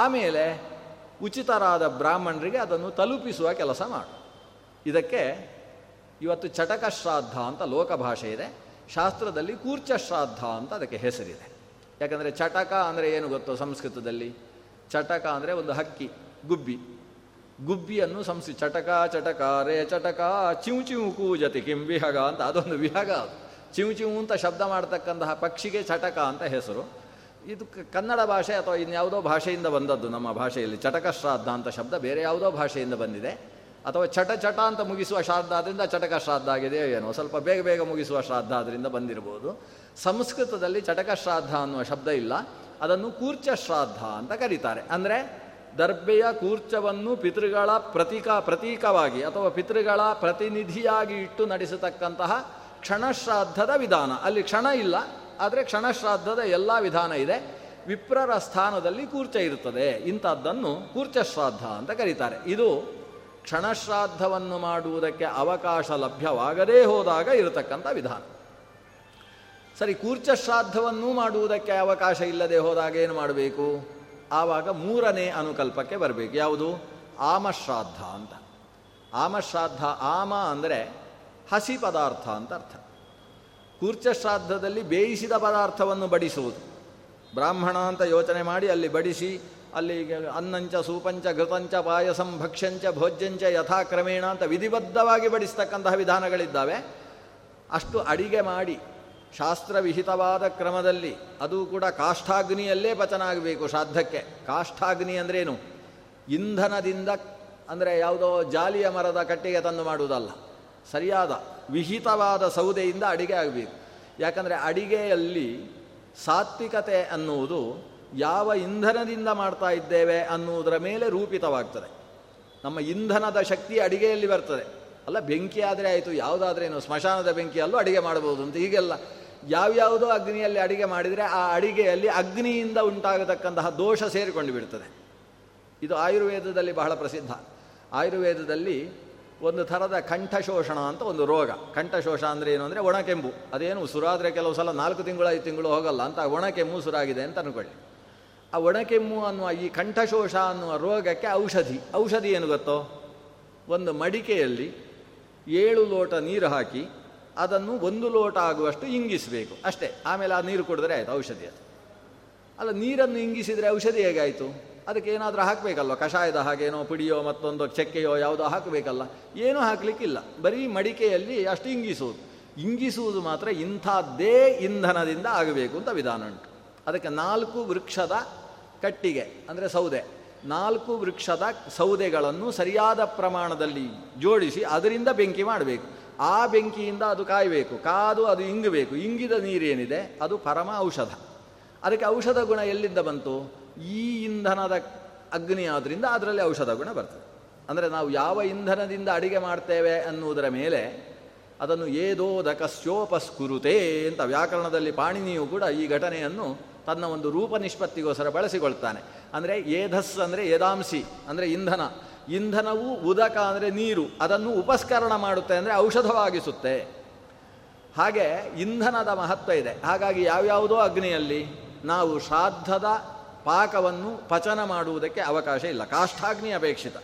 ಆಮೇಲೆ ಉಚಿತರಾದ ಬ್ರಾಹ್ಮಣರಿಗೆ ಅದನ್ನು ತಲುಪಿಸುವ ಕೆಲಸ ಮಾಡು. ಇದಕ್ಕೆ ಇವತ್ತು ಚಟಕ ಶ್ರಾದ್ದ ಅಂತ ಲೋಕಭಾಷೆ ಇದೆ, ಶಾಸ್ತ್ರದಲ್ಲಿ ಕೂರ್ಚ ಶ್ರಾದ್ದ ಅಂತ ಅದಕ್ಕೆ ಹೆಸರಿದೆ. ಯಾಕಂದರೆ ಚಟಕ ಅಂದರೆ ಏನು ಗೊತ್ತೋ ಸಂಸ್ಕೃತದಲ್ಲಿ? ಚಟಕ ಅಂದರೆ ಒಂದು ಹಕ್ಕಿ, ಗುಬ್ಬಿ. ಗುಬ್ಬಿಯನ್ನು ಸಂಸ್ಕೃತಿ ಚಟಕ ಚಟಕ ರೇ, ಚಟಕ, ಚಿವು ಚಿವು ಕೂಜತಿ ಕಿಂ ವಿಹಗ ಅಂತ ಅದೊಂದು ವಿಹಗ ಚಿವು ಚಿವು ಅಂತ ಶಬ್ದ ಮಾಡ್ತಕ್ಕಂತಹ ಪಕ್ಷಿಗೆ ಚಟಕ ಅಂತ ಹೆಸರು. ಇದು ಕನ್ನಡ ಭಾಷೆ ಅಥವಾ ಇನ್ಯಾವುದೋ ಭಾಷೆಯಿಂದ ಬಂದದ್ದು ನಮ್ಮ ಭಾಷೆಯಲ್ಲಿ. ಚಟಕ ಶ್ರಾದ್ದ ಅಂತ ಶಬ್ದ ಬೇರೆ ಯಾವುದೋ ಭಾಷೆಯಿಂದ ಬಂದಿದೆ. ಅಥವಾ ಚಟ ಚಟ ಅಂತ ಮುಗಿಸುವ ಶ್ರಾದ್ದ ಆದ್ದರಿಂದ ಚಟಕ ಶ್ರಾದ್ದ ಆಗಿದೆಯೋ ಏನೋ. ಸ್ವಲ್ಪ ಬೇಗ ಬೇಗ ಮುಗಿಸುವ ಶ್ರಾದ್ದ ಬಂದಿರಬಹುದು ಸಂಸ್ಕೃತದಲ್ಲಿ ಚಟಕ ಶ್ರಾದ್ದ ಅನ್ನುವ ಶಬ್ದ ಇಲ್ಲ. ಅದನ್ನು ಕೂರ್ಚ ಶ್ರಾದ್ದ ಅಂತ ಕರೀತಾರೆ. ಅಂದರೆ ದರ್ಬೆಯ ಕೂರ್ಚವನ್ನು ಪಿತೃಗಳ ಪ್ರತೀಕ, ಪ್ರತೀಕವಾಗಿ ಅಥವಾ ಪಿತೃಗಳ ಪ್ರತಿನಿಧಿಯಾಗಿ ಇಟ್ಟು ನಡೆಸತಕ್ಕಂತಹ ಕ್ಷಣಶ್ರಾದ್ದದ ವಿಧಾನ. ಅಲ್ಲಿ ಕ್ಷಣ ಇಲ್ಲ, ಆದರೆ ಕ್ಷಣಶ್ರಾದ್ದದ ಎಲ್ಲ ವಿಧಾನ ಇದೆ. ವಿಪ್ರರ ಸ್ಥಾನದಲ್ಲಿ ಕೂರ್ಚ ಇರುತ್ತದೆ. ಇಂಥದ್ದನ್ನು ಕೂರ್ಚ ಶ್ರಾದ್ದ ಅಂತ ಕರೀತಾರೆ. ಇದು ಕ್ಷಣಶ್ರಾದ್ದವನ್ನು ಮಾಡುವುದಕ್ಕೆ ಅವಕಾಶ ಲಭ್ಯವಾಗದೇ ಹೋದಾಗ ಇರತಕ್ಕಂಥ ವಿಧಾನ. ಸರಿ ಕೂರ್ಚ ಶ್ರಾದ್ದವನ್ನೂ ಮಾಡುವುದಕ್ಕೆ ಅವಕಾಶ ಇಲ್ಲದೆ ಹೋದಾಗ ಏನು ಮಾಡಬೇಕು? ಆವಾಗ ಮೂರನೇ ಅನುಕಲ್ಪಕ್ಕೆ ಬರಬೇಕು. ಯಾವುದು? ಆಮಶ್ರಾದ್ದ ಅಂತ. ಆಮಶ್ರಾದ್ದ ಆಮ ಅಂದರೆ ಹಸಿ ಪದಾರ್ಥ ಅಂತ ಅರ್ಥ. ಕೂರ್ಚ ಶ್ರಾದ್ದದಲ್ಲಿ ಬೇಯಿಸಿದ ಪದಾರ್ಥವನ್ನು ಬಡಿಸುವುದು. ಬ್ರಾಹ್ಮಣ ಅಂತ ಯೋಚನೆ ಮಾಡಿ ಅಲ್ಲಿ ಬಡಿಸಿ, ಅಲ್ಲಿ ಅನ್ನಂಚ, ಸೂಪಂಚ ಘೃತಂಚ ಪಾಯಸಂ, ಭಕ್ಷ್ಯಂಚ, ಭೋಜ್ಯಂಚ, ಯಥಾಕ್ರಮೇಣ ಅಂತ ವಿಧಿಬದ್ಧವಾಗಿ ಬಡಿಸ್ತಕ್ಕಂತಹ ವಿಧಾನಗಳಿದ್ದಾವೆ. ಅಷ್ಟು ಅಡಿಗೆ ಮಾಡಿ ಶಾಸ್ತ್ರವಿಹಿತವಾದ ಕ್ರಮದಲ್ಲಿ ಅದು ಕೂಡ ಕಾಷ್ಠಾಗ್ನಿಯಲ್ಲೇ ಪಚನ ಆಗಬೇಕು ಶ್ರಾದ್ದಕ್ಕೆ. ಕಾಷ್ಠಾಗ್ನಿ ಅಂದ್ರೇನು? ಇಂಧನದಿಂದ ಅಂದರೆ ಯಾವುದೋ ಜಾಲಿಯ ಮರದ ಕಟ್ಟಿಗೆ ತಂದು ಮಾಡುವುದಲ್ಲ. ಸರಿಯಾದ ವಿಹಿತವಾದ ಸೌದೆಯಿಂದ ಅಡಿಗೆ ಆಗಬೇಕು. ಯಾಕಂದರೆ ಅಡಿಗೆಯಲ್ಲಿ ಸಾತ್ವಿಕತೆ ಅನ್ನುವುದು ಯಾವ ಇಂಧನದಿಂದ ಮಾಡ್ತಾ ಇದ್ದೇವೆ ಅನ್ನುವುದರ ಮೇಲೆ ರೂಪಿತವಾಗ್ತದೆ. ನಮ್ಮ ಇಂಧನದ ಶಕ್ತಿ ಅಡಿಗೆಯಲ್ಲಿ ಬರ್ತದೆ. ಅಲ್ಲ, ಬೆಂಕಿ ಆದರೆ ಆಯಿತು ಯಾವುದಾದ್ರೇನು ಸ್ಮಶಾನದ ಬೆಂಕಿಯಲ್ಲೂ ಅಡಿಗೆ ಮಾಡ್ಬೋದು ಅಂತ. ಹೀಗೆಲ್ಲ ಯಾವ್ಯಾವುದೋ ಅಗ್ನಿಯಲ್ಲಿ ಅಡಿಗೆ ಮಾಡಿದರೆ ಆ ಅಡಿಗೆಯಲ್ಲಿ ಅಗ್ನಿಯಿಂದ ಉಂಟಾಗತಕ್ಕಂತಹ ದೋಷ ಸೇರಿಕೊಂಡು ಬಿಡ್ತದೆ. ಇದು ಆಯುರ್ವೇದದಲ್ಲಿ ಬಹಳ ಪ್ರಸಿದ್ಧ. ಆಯುರ್ವೇದದಲ್ಲಿ ಒಂದು ಥರದ ಕಂಠಶೋಷಣ ಅಂತ ಒಂದು ರೋಗ. ಕಂಠಶೋಷ ಅಂದರೆ ಏನು ಅಂದರೆ ಒಣಕೆಂಬು. ಅದೇನು ಸುರಾದರೆ ಕೆಲವು ಸಲ ನಾಲ್ಕು ತಿಂಗಳು, ಐದು ತಿಂಗಳು ಹೋಗಲ್ಲ ಅಂತ ಒಣಕೆಮ್ಮು ಸುರಾಗಿದೆ ಅಂತ ಅಂದ್ಕೊಳ್ಳಿ ಆ ಒಣಕೆಮ್ಮು ಅನ್ನುವ ಈ ಕಂಠಶೋಷ ಅನ್ನುವ ರೋಗಕ್ಕೆ ಔಷಧಿ. ಔಷಧಿ ಏನು ಗೊತ್ತೋ? ಒಂದು ಮಡಿಕೆಯಲ್ಲಿ ಏಳು ಲೋಟ ನೀರು ಹಾಕಿ ಅದನ್ನು ಒಂದು ಲೋಟ ಆಗುವಷ್ಟು ಇಂಗಿಸಬೇಕು. ಅಷ್ಟೇ. ಆಮೇಲೆ ಆ ನೀರು ಕುಡಿದ್ರೆ ಆಯಿತು, ಔಷಧಿ ಅದು. ಅಲ್ಲ, ನೀರನ್ನು ಇಂಗಿಸಿದರೆ ಔಷಧಿ ಹೇಗಾಯಿತು? ಅದಕ್ಕೆ ಏನಾದರೂ ಹಾಕಬೇಕಲ್ವ? ಕಷಾಯದ ಹಾಗೇನೋ, ಪುಡಿಯೋ, ಮತ್ತೊಂದು ಚಕ್ಕೆಯೋ ಯಾವುದೋ ಹಾಕಬೇಕಲ್ಲ. ಏನೂ ಹಾಕಲಿಕ್ಕಿಲ್ಲ. ಬರೀ ಮಡಿಕೆಯಲ್ಲಿ ಅಷ್ಟು ಇಂಗಿಸುವುದು. ಇಂಗಿಸುವುದು ಮಾತ್ರ ಇಂಥದ್ದೇ ಇಂಧನದಿಂದ ಆಗಬೇಕು ಅಂತ ವಿಧಾನ ಉಂಟು. ಅದಕ್ಕೆ ನಾಲ್ಕು ವೃಕ್ಷದ ಕಟ್ಟಿಗೆ, ಅಂದರೆ ಸೌದೆ. ನಾಲ್ಕು ವೃಕ್ಷದ ಸೌದೆಗಳನ್ನು ಸರಿಯಾದ ಪ್ರಮಾಣದಲ್ಲಿ ಜೋಡಿಸಿ ಅದರಿಂದ ಬೆಂಕಿ ಮಾಡಬೇಕು. ಆ ಬೆಂಕಿಯಿಂದ ಅದು ಕಾಯಬೇಕು. ಕಾದು ಅದು ಇಂಗಬೇಕು. ಇಂಗಿದ ನೀರೇನಿದೆ? ಅದು ಪರಮ ಔಷಧ. ಅದಕ್ಕೆ ಔಷಧ ಗುಣ ಎಲ್ಲಿಂದ ಬಂತು? ಈ ಇಂಧನದ ಅಗ್ನಿ ಆದ್ದರಿಂದ ಅದರಲ್ಲಿ ಔಷಧ ಗುಣ ಬರ್ತದೆ. ಅಂದರೆ ನಾವು ಯಾವ ಇಂಧನದಿಂದ ಅಡಿಗೆ ಮಾಡ್ತೇವೆ ಅನ್ನುವುದರ ಮೇಲೆ ಅದನ್ನು ಏದೋ ದಕಸ್ಯೋಪಸ್ಕುರುತೆ ಅಂತ ವ್ಯಾಕರಣದಲ್ಲಿ ಪಾಣಿನಿಯು ಕೂಡ ಈ ಘಟನೆಯನ್ನು ತನ್ನ ಒಂದು ರೂಪ ನಿಷ್ಪತ್ತಿಗೋಸ್ಕರ ಬಳಸಿಕೊಳ್ತಾನೆ. ಅಂದರೆ ಏಧಸ್ ಅಂದರೆ ಏದಾಂಸಿ, ಅಂದರೆ ಇಂಧನ. ಇಂಧನವು ಉದಕ ಅಂದರೆ ನೀರು, ಅದನ್ನು ಉಪಸ್ಕರಣ ಮಾಡುತ್ತೆ ಅಂದರೆ ಔಷಧವಾಗಿಸುತ್ತೆ. ಹಾಗೆ ಇಂಧನದ ಮಹತ್ವ ಇದೆ. ಹಾಗಾಗಿ ಯಾವ್ಯಾವುದೋ ಅಗ್ನಿಯಲ್ಲಿ ನಾವು ಶ್ರಾದ್ದದ ಪಾಕವನ್ನು ಪಚನ ಮಾಡುವುದಕ್ಕೆ ಅವಕಾಶ ಇಲ್ಲ. ಕಾಷ್ಠಾಗ್ನಿ ಅಪೇಕ್ಷಿತ.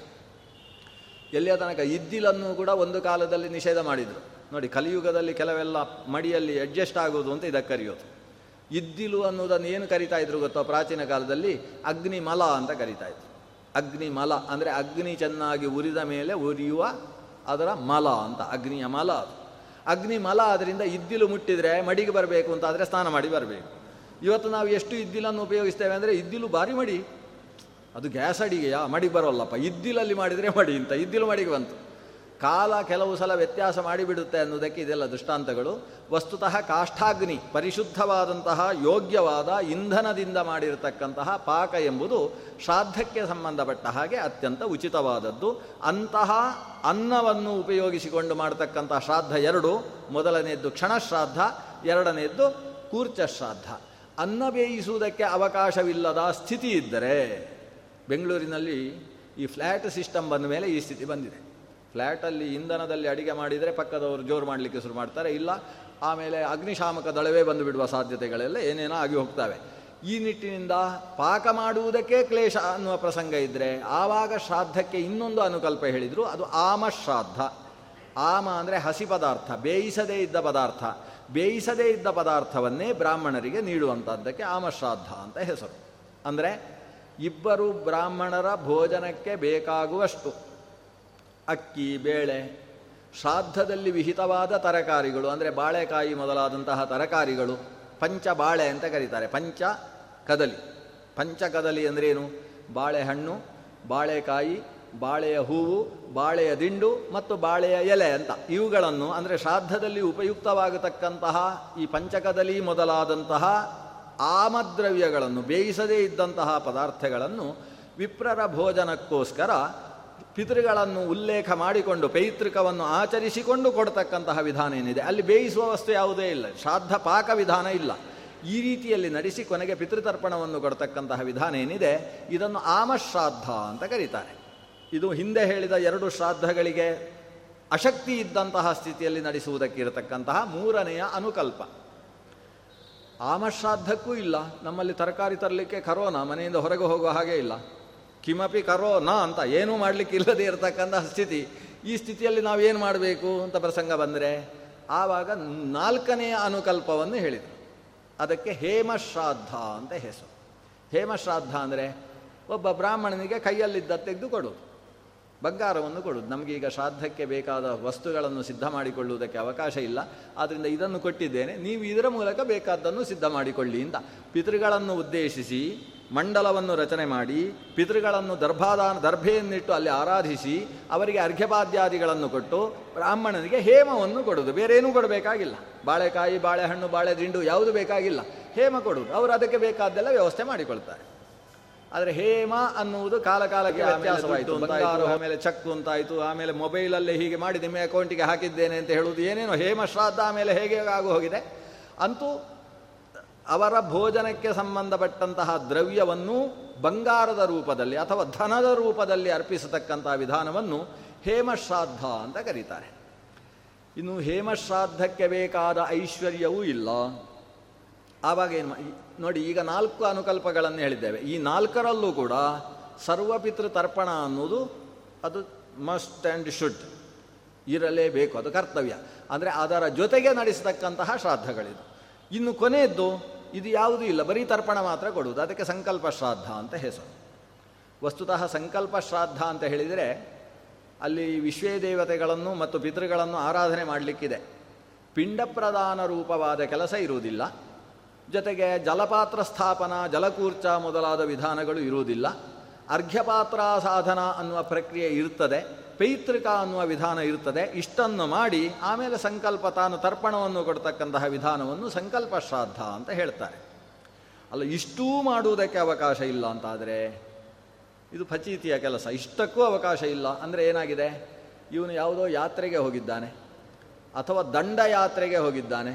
ಎಲ್ಲಿಯ ತನಕ? ಇದ್ದಿಲನ್ನು ಕೂಡ ಒಂದು ಕಾಲದಲ್ಲಿ ನಿಷೇಧ ಮಾಡಿದರು. ನೋಡಿ, ಕಲಿಯುಗದಲ್ಲಿ ಕೆಲವೆಲ್ಲ ಮಡಿಯಲ್ಲಿ ಅಡ್ಜಸ್ಟ್ ಆಗೋದು ಅಂತ ಇದಕ್ಕೆ ಕರೆಯೋದು. ಇದ್ದಿಲು ಅನ್ನೋದನ್ನು ಏನು ಕರಿತಾ ಇದ್ರು ಗೊತ್ತೋ ಪ್ರಾಚೀನ ಕಾಲದಲ್ಲಿ? ಅಗ್ನಿಮಲ ಅಂತ ಕರಿತಾ ಇದ್ರು. ಅಗ್ನಿಮಲ ಅಂದರೆ ಅಗ್ನಿ ಚೆನ್ನಾಗಿ ಉರಿದ ಮೇಲೆ ಉರಿಯುವ ಅದರ ಮಲ ಅಂತ, ಅಗ್ನಿಯ ಮಲ ಅದು. ಅಗ್ನಿ ಮಲ ಅದರಿಂದ ಇದ್ದಿಲು ಮುಟ್ಟಿದರೆ ಮಡಿಗೆ ಬರಬೇಕು ಅಂತ ಆದರೆ ಸ್ನಾನ ಮಾಡಿ ಬರಬೇಕು. ಇವತ್ತು ನಾವು ಎಷ್ಟು ಇದ್ದಿಲನ್ನು ಉಪಯೋಗಿಸ್ತೇವೆ ಅಂದರೆ ಇದ್ದಿಲು ಭಾರಿ ಮಡಿ. ಅದು ಗ್ಯಾಸ್ ಅಡಿಗೆಯಾ ಮಡಿ ಬರೋಲ್ಲಪ್ಪ. ಇದ್ದಿಲಲ್ಲಿ ಮಾಡಿದರೆ ಮಡಿ ಅಂತ, ಇದ್ದಿಲು ಮಡಿಗೆ ಬಂತು. ಕಾಲ ಕೆಲವು ಸಲ ವ್ಯತ್ಯಾಸ ಮಾಡಿಬಿಡುತ್ತೆ ಅನ್ನೋದಕ್ಕೆ ಇದೆಲ್ಲ ದೃಷ್ಟಾಂತಗಳು. ವಸ್ತುತಃ ಕಾಷ್ಠಾಗ್ನಿ, ಪರಿಶುದ್ಧವಾದಂತಹ ಯೋಗ್ಯವಾದ ಇಂಧನದಿಂದ ಮಾಡಿರತಕ್ಕಂತಹ ಪಾಕ ಎಂಬುದು ಶ್ರಾದ್ದಕ್ಕೆ ಸಂಬಂಧಪಟ್ಟ ಹಾಗೆ ಅತ್ಯಂತ ಉಚಿತವಾದದ್ದು. ಅಂತಹ ಅನ್ನವನ್ನು ಉಪಯೋಗಿಸಿಕೊಂಡು ಮಾಡತಕ್ಕಂತಹ ಶ್ರಾದ್ದ ಎರಡು. ಮೊದಲನೆಯದ್ದು ಕ್ಷಣಶ್ರಾದ್ದ ಎರಡನೆಯದ್ದು ಕೂರ್ಚ ಶ್ರಾದ್ದ ಅನ್ನ ಬೇಯಿಸುವುದಕ್ಕೆ ಅವಕಾಶವಿಲ್ಲದ ಸ್ಥಿತಿ ಇದ್ದರೆ ಬೆಂಗಳೂರಿನಲ್ಲಿ ಈ ಫ್ಲ್ಯಾಟ್ ಸಿಸ್ಟಮ್ ಬಂದ ಮೇಲೆ ಈ ಸ್ಥಿತಿ ಬಂದಿದೆ. ಫ್ಲ್ಯಾಟಲ್ಲಿ ಇಂಧನದಲ್ಲಿ ಅಡಿಗೆ ಮಾಡಿದರೆ ಪಕ್ಕದವರು ಜೋರು ಮಾಡಲಿಕ್ಕೆ ಶುರು ಮಾಡ್ತಾರೆ. ಇಲ್ಲ, ಆಮೇಲೆ ಅಗ್ನಿಶಾಮಕ ದಳವೇ ಬಂದು ಬಿಡುವ ಸಾಧ್ಯತೆಗಳೆಲ್ಲ ಏನೇನೋ ಆಗಿ ಹೋಗ್ತವೆ. ಈ ನಿಟ್ಟಿನಿಂದ ಪಾಕ ಮಾಡುವುದಕ್ಕೆ ಕ್ಲೇಶ ಅನ್ನುವ ಪ್ರಸಂಗ ಇದ್ದರೆ ಆವಾಗ ಶ್ರಾದ್ದಕ್ಕೆ ಇನ್ನೊಂದು ಅನುಕಲ್ಪ ಹೇಳಿದರು, ಅದು ಆಮ ಶ್ರಾದ್ದ. ಆಮ ಅಂದರೆ ಹಸಿ ಪದಾರ್ಥ, ಬೇಯಿಸದೇ ಇದ್ದ ಪದಾರ್ಥ. ಬೇಯಿಸದೇ ಇದ್ದ ಪದಾರ್ಥವನ್ನೇ ಬ್ರಾಹ್ಮಣರಿಗೆ ನೀಡುವಂಥದ್ದಕ್ಕೆ ಆಮಶ್ರಾದ್ದ ಅಂತ ಹೆಸರು. ಅಂದರೆ ಇಬ್ಬರು ಬ್ರಾಹ್ಮಣರ ಭೋಜನಕ್ಕೆ ಬೇಕಾಗುವಷ್ಟು. ಅಕ್ಕಿ, ಬೇಳೆ, ಶ್ರಾದ್ದದಲ್ಲಿ ವಿಹಿತವಾದ ತರಕಾರಿಗಳು, ಅಂದರೆ ಬಾಳೆಕಾಯಿ ಮೊದಲಾದಂತಹ ತರಕಾರಿಗಳು ಪಂಚ ಬಾಳೆ ಅಂತ ಕರೀತಾರೆ. ಪಂಚ ಕದಲಿ. ಪಂಚ ಕದಲಿ ಅಂದ್ರೇನು ಬಾಳೆಹಣ್ಣು, ಬಾಳೆಕಾಯಿ, ಬಾಳೆಯ ಹೂವು, ಬಾಳೆಯ ದಿಂಡು ಮತ್ತು ಬಾಳೆಯ ಎಲೆ ಅಂತ. ಇವುಗಳನ್ನು ಅಂದರೆ ಶ್ರಾದ್ದದಲ್ಲಿ ಉಪಯುಕ್ತವಾಗತಕ್ಕಂತಹ ಈ ಪಂಚಕದಲಿ ಮೊದಲಾದಂತಹ ಆಮದ್ರವ್ಯಗಳನ್ನು, ಬೇಯಿಸದೇ ಇದ್ದಂತಹ ಪದಾರ್ಥಗಳನ್ನು ವಿಪ್ರರ ಭೋಜನಕ್ಕೋಸ್ಕರ ಪಿತೃಗಳನ್ನು ಉಲ್ಲೇಖ ಮಾಡಿಕೊಂಡು ಪೈತೃಕವನ್ನು ಆಚರಿಸಿಕೊಂಡು ಕೊಡ್ತಕ್ಕಂತಹ ವಿಧಾನ ಏನಿದೆ? ಅಲ್ಲಿ ಬೇಯಿಸುವ ವಸ್ತು ಯಾವುದೇ ಇಲ್ಲ. ಶ್ರಾದ್ದ ಪಾಕ ವಿಧಾನ ಇಲ್ಲ. ಈ ರೀತಿಯಲ್ಲಿ ನಡೆಸಿ ಕೊನೆಗೆ ಪಿತೃತರ್ಪಣವನ್ನು ಕೊಡ್ತಕ್ಕಂತಹ ವಿಧಾನ ಏನಿದೆ? ಇದನ್ನು ಆಮಶ್ರಾದ್ದ ಅಂತ ಕರೀತಾರೆ. ಇದು ಹಿಂದೆ ಹೇಳಿದ ಎರಡು ಶ್ರಾದ್ದಗಳಿಗೆ ಅಶಕ್ತಿ ಇದ್ದಂತಹ ಸ್ಥಿತಿಯಲ್ಲಿ ನಡೆಸುವುದಕ್ಕಿರತಕ್ಕಂತಹ ಮೂರನೆಯ ಅನುಕಲ್ಪ. ಆಮಶ್ರಾದ್ದಕ್ಕೂ ಇಲ್ಲ. ನಮ್ಮಲ್ಲಿ ತರಕಾರಿ ತರಲಿಕ್ಕೆ ಕರೋನಾ, ಮನೆಯಿಂದ ಹೊರಗೆ ಹೋಗುವ ಹಾಗೆ ಇಲ್ಲ. ಕಿಮಪಿ ಕರೋನಾ ಅಂತ ಏನೂ ಮಾಡಲಿಕ್ಕೆ ಇಲ್ಲದೆ ಇರತಕ್ಕಂತಹ ಸ್ಥಿತಿ. ಈ ಸ್ಥಿತಿಯಲ್ಲಿ ನಾವು ಏನು ಮಾಡಬೇಕು ಅಂತ ಪ್ರಸಂಗ ಬಂದರೆ, ಆವಾಗ ನಾಲ್ಕನೆಯ ಅನುಕಲ್ಪವನ್ನು ಹೇಳಿದರು. ಅದಕ್ಕೆ ಹೇಮಶ್ರಾದ್ದ ಅಂತ ಹೆಸರು. ಹೇಮಶ್ರಾದ್ದ ಅಂದರೆ ಒಬ್ಬ ಬ್ರಾಹ್ಮಣನಿಗೆ ಕೈಯಲ್ಲಿದ್ದ ತೆಗೆದು ಕೊಡೋದು ಬಂಗಾರವನ್ನು ಕೊಡೋದು ನಮಗೀಗ ಶ್ರಾದ್ದಕ್ಕೆ ಬೇಕಾದ ವಸ್ತುಗಳನ್ನು ಸಿದ್ಧ ಮಾಡಿಕೊಳ್ಳುವುದಕ್ಕೆ ಅವಕಾಶ ಇಲ್ಲ. ಆದ್ದರಿಂದ ಇದನ್ನು ಕೊಟ್ಟಿದ್ದೇನೆ. ನೀವು ಇದರ ಮೂಲಕ ಬೇಕಾದ್ದನ್ನು ಸಿದ್ಧ ಮಾಡಿಕೊಳ್ಳಿ ಅಂತ. ಪಿತೃಗಳನ್ನು ಉದ್ದೇಶಿಸಿ ಮಂಡಲವನ್ನು ರಚನೆ ಮಾಡಿ ಪಿತೃಗಳನ್ನು ದರ್ಭಾದಾನ ದರ್ಭೆಯನ್ನಿಟ್ಟು ಅಲ್ಲಿ ಆರಾಧಿಸಿ ಅವರಿಗೆ ಅರ್ಘ್ಯಪಾದ್ಯಾದಿಗಳನ್ನು ಕೊಟ್ಟು ಬ್ರಾಹ್ಮಣನಿಗೆ ಹೇಮವನ್ನು ಕೊಡುವುದು ಬೇರೇನೂ ಕೊಡಬೇಕಾಗಿಲ್ಲ. ಬಾಳೆಕಾಯಿ ಬಾಳೆಹಣ್ಣು ಬಾಳೆ ದಿಂಡು ಯಾವುದು ಬೇಕಾಗಿಲ್ಲ. ಹೇಮ ಕೊಡುವುದು ಅವರು ಅದಕ್ಕೆ ಬೇಕಾದ್ದೆಲ್ಲ ವ್ಯವಸ್ಥೆ ಮಾಡಿಕೊಳ್ತಾರೆ. ಆದರೆ ಹೇಮ ಅನ್ನುವುದು ಕಾಲಕಾಲಕ್ಕೆ ವ್ಯತ್ಯಾಸವಾಯಿತು. ಬಂಗಾರ ಆಮೇಲೆ ಚಕ್ ಅಂತಾಯಿತು. ಆಮೇಲೆ ಮೊಬೈಲಲ್ಲೇ ಹೀಗೆ ಮಾಡಿ ನಿಮ್ಮ ಅಕೌಂಟಿಗೆ ಹಾಕಿದ್ದೇನೆ ಅಂತ ಹೇಳುವುದು ಏನೇನೋ ಹೇಮ ಶ್ರಾದ್ದ ಆಮೇಲೆ ಹೇಗೆ ಆಗು ಹೋಗಿದೆ ಅಂತೂ ಅವರ ಭೋಜನಕ್ಕೆ ಸಂಬಂಧಪಟ್ಟಂತಹ ದ್ರವ್ಯವನ್ನು ಬಂಗಾರದ ರೂಪದಲ್ಲಿ ಅಥವಾ ಧನದ ರೂಪದಲ್ಲಿ ಅರ್ಪಿಸತಕ್ಕಂತಹ ವಿಧಾನವನ್ನು ಹೇಮಶ್ರಾದ್ದ ಅಂತ ಕರೀತಾರೆ. ಇನ್ನು ಹೇಮಶ್ರಾದ್ದಕ್ಕೆ ಬೇಕಾದ ಐಶ್ವರ್ಯವೂ ಇಲ್ಲ. ಆವಾಗ ನೋಡಿ, ಈಗ ನಾಲ್ಕು ಅನುಕಲ್ಪಗಳನ್ನು ಹೇಳಿದ್ದೇವೆ. ಈ ನಾಲ್ಕರಲ್ಲೂ ಕೂಡ ಸರ್ವಪಿತೃ ತರ್ಪಣ ಅನ್ನೋದು ಅದು ಮಸ್ಟ್ ಆ್ಯಂಡ್ ಶುಡ್ ಇರಲೇಬೇಕು, ಅದು ಕರ್ತವ್ಯ. ಅಂದರೆ ಅದರ ಜೊತೆಗೆ ನಡೆಸತಕ್ಕಂತಹ ಶ್ರಾದ್ದಗಳಿದು. ಇನ್ನು ಕೊನೆಯದ್ದು ಇದು ಯಾವುದೂ ಇಲ್ಲ. ಬರೀ ತರ್ಪಣ ಮಾತ್ರ ಕೊಡುವುದು. ಅದಕ್ಕೆ ಸಂಕಲ್ಪ ಶ್ರಾದ್ದ ಅಂತ ಹೆಸರು. ವಸ್ತುತಃ ಸಂಕಲ್ಪ ಶ್ರಾದ್ದ ಅಂತ ಹೇಳಿದರೆ ಅಲ್ಲಿ ವಿಶ್ವೇ ದೇವತೆಗಳನ್ನು ಮತ್ತು ಪಿತೃಗಳನ್ನು ಆರಾಧನೆ ಮಾಡಲಿಕ್ಕಿದೆ. ಪಿಂಡ ಪ್ರದಾನ ರೂಪವಾದ ಕೆಲಸ ಇರುವುದಿಲ್ಲ. ಜೊತೆಗೆ ಜಲಪಾತ್ರ ಸ್ಥಾಪನ, ಜಲಕೂರ್ಚ ಮೊದಲಾದ ವಿಧಾನಗಳು ಇರುವುದಿಲ್ಲ. ಅರ್ಘ್ಯಪಾತ್ರ ಸಾಧನ ಅನ್ನುವ ಪ್ರಕ್ರಿಯೆ ಇರ್ತದೆ. ಪೈತೃಕ ಅನ್ನುವ ವಿಧಾನ ಇರ್ತದೆ. ಇಷ್ಟನ್ನು ಮಾಡಿ ಆಮೇಲೆ ಸಂಕಲ್ಪ ತಾನು ತರ್ಪಣವನ್ನು ಕೊಡ್ತಕ್ಕಂತಹ ವಿಧಾನವನ್ನು ಸಂಕಲ್ಪ ಶ್ರಾದ್ದ ಅಂತ ಹೇಳ್ತಾರೆ. ಅಲ್ಲ, ಇಷ್ಟೂ ಮಾಡುವುದಕ್ಕೆ ಅವಕಾಶ ಇಲ್ಲ ಅಂತಾದರೆ? ಇದು ಫಚೀತಿಯ ಕೆಲಸ. ಇಷ್ಟಕ್ಕೂ ಅವಕಾಶ ಇಲ್ಲ. ಅಂದರೆ ಏನಾಗಿದೆ? ಇವನು ಯಾವುದೋ ಯಾತ್ರೆಗೆ ಹೋಗಿದ್ದಾನೆ. ಅಥವಾ ದಂಡ ಯಾತ್ರೆಗೆ ಹೋಗಿದ್ದಾನೆ.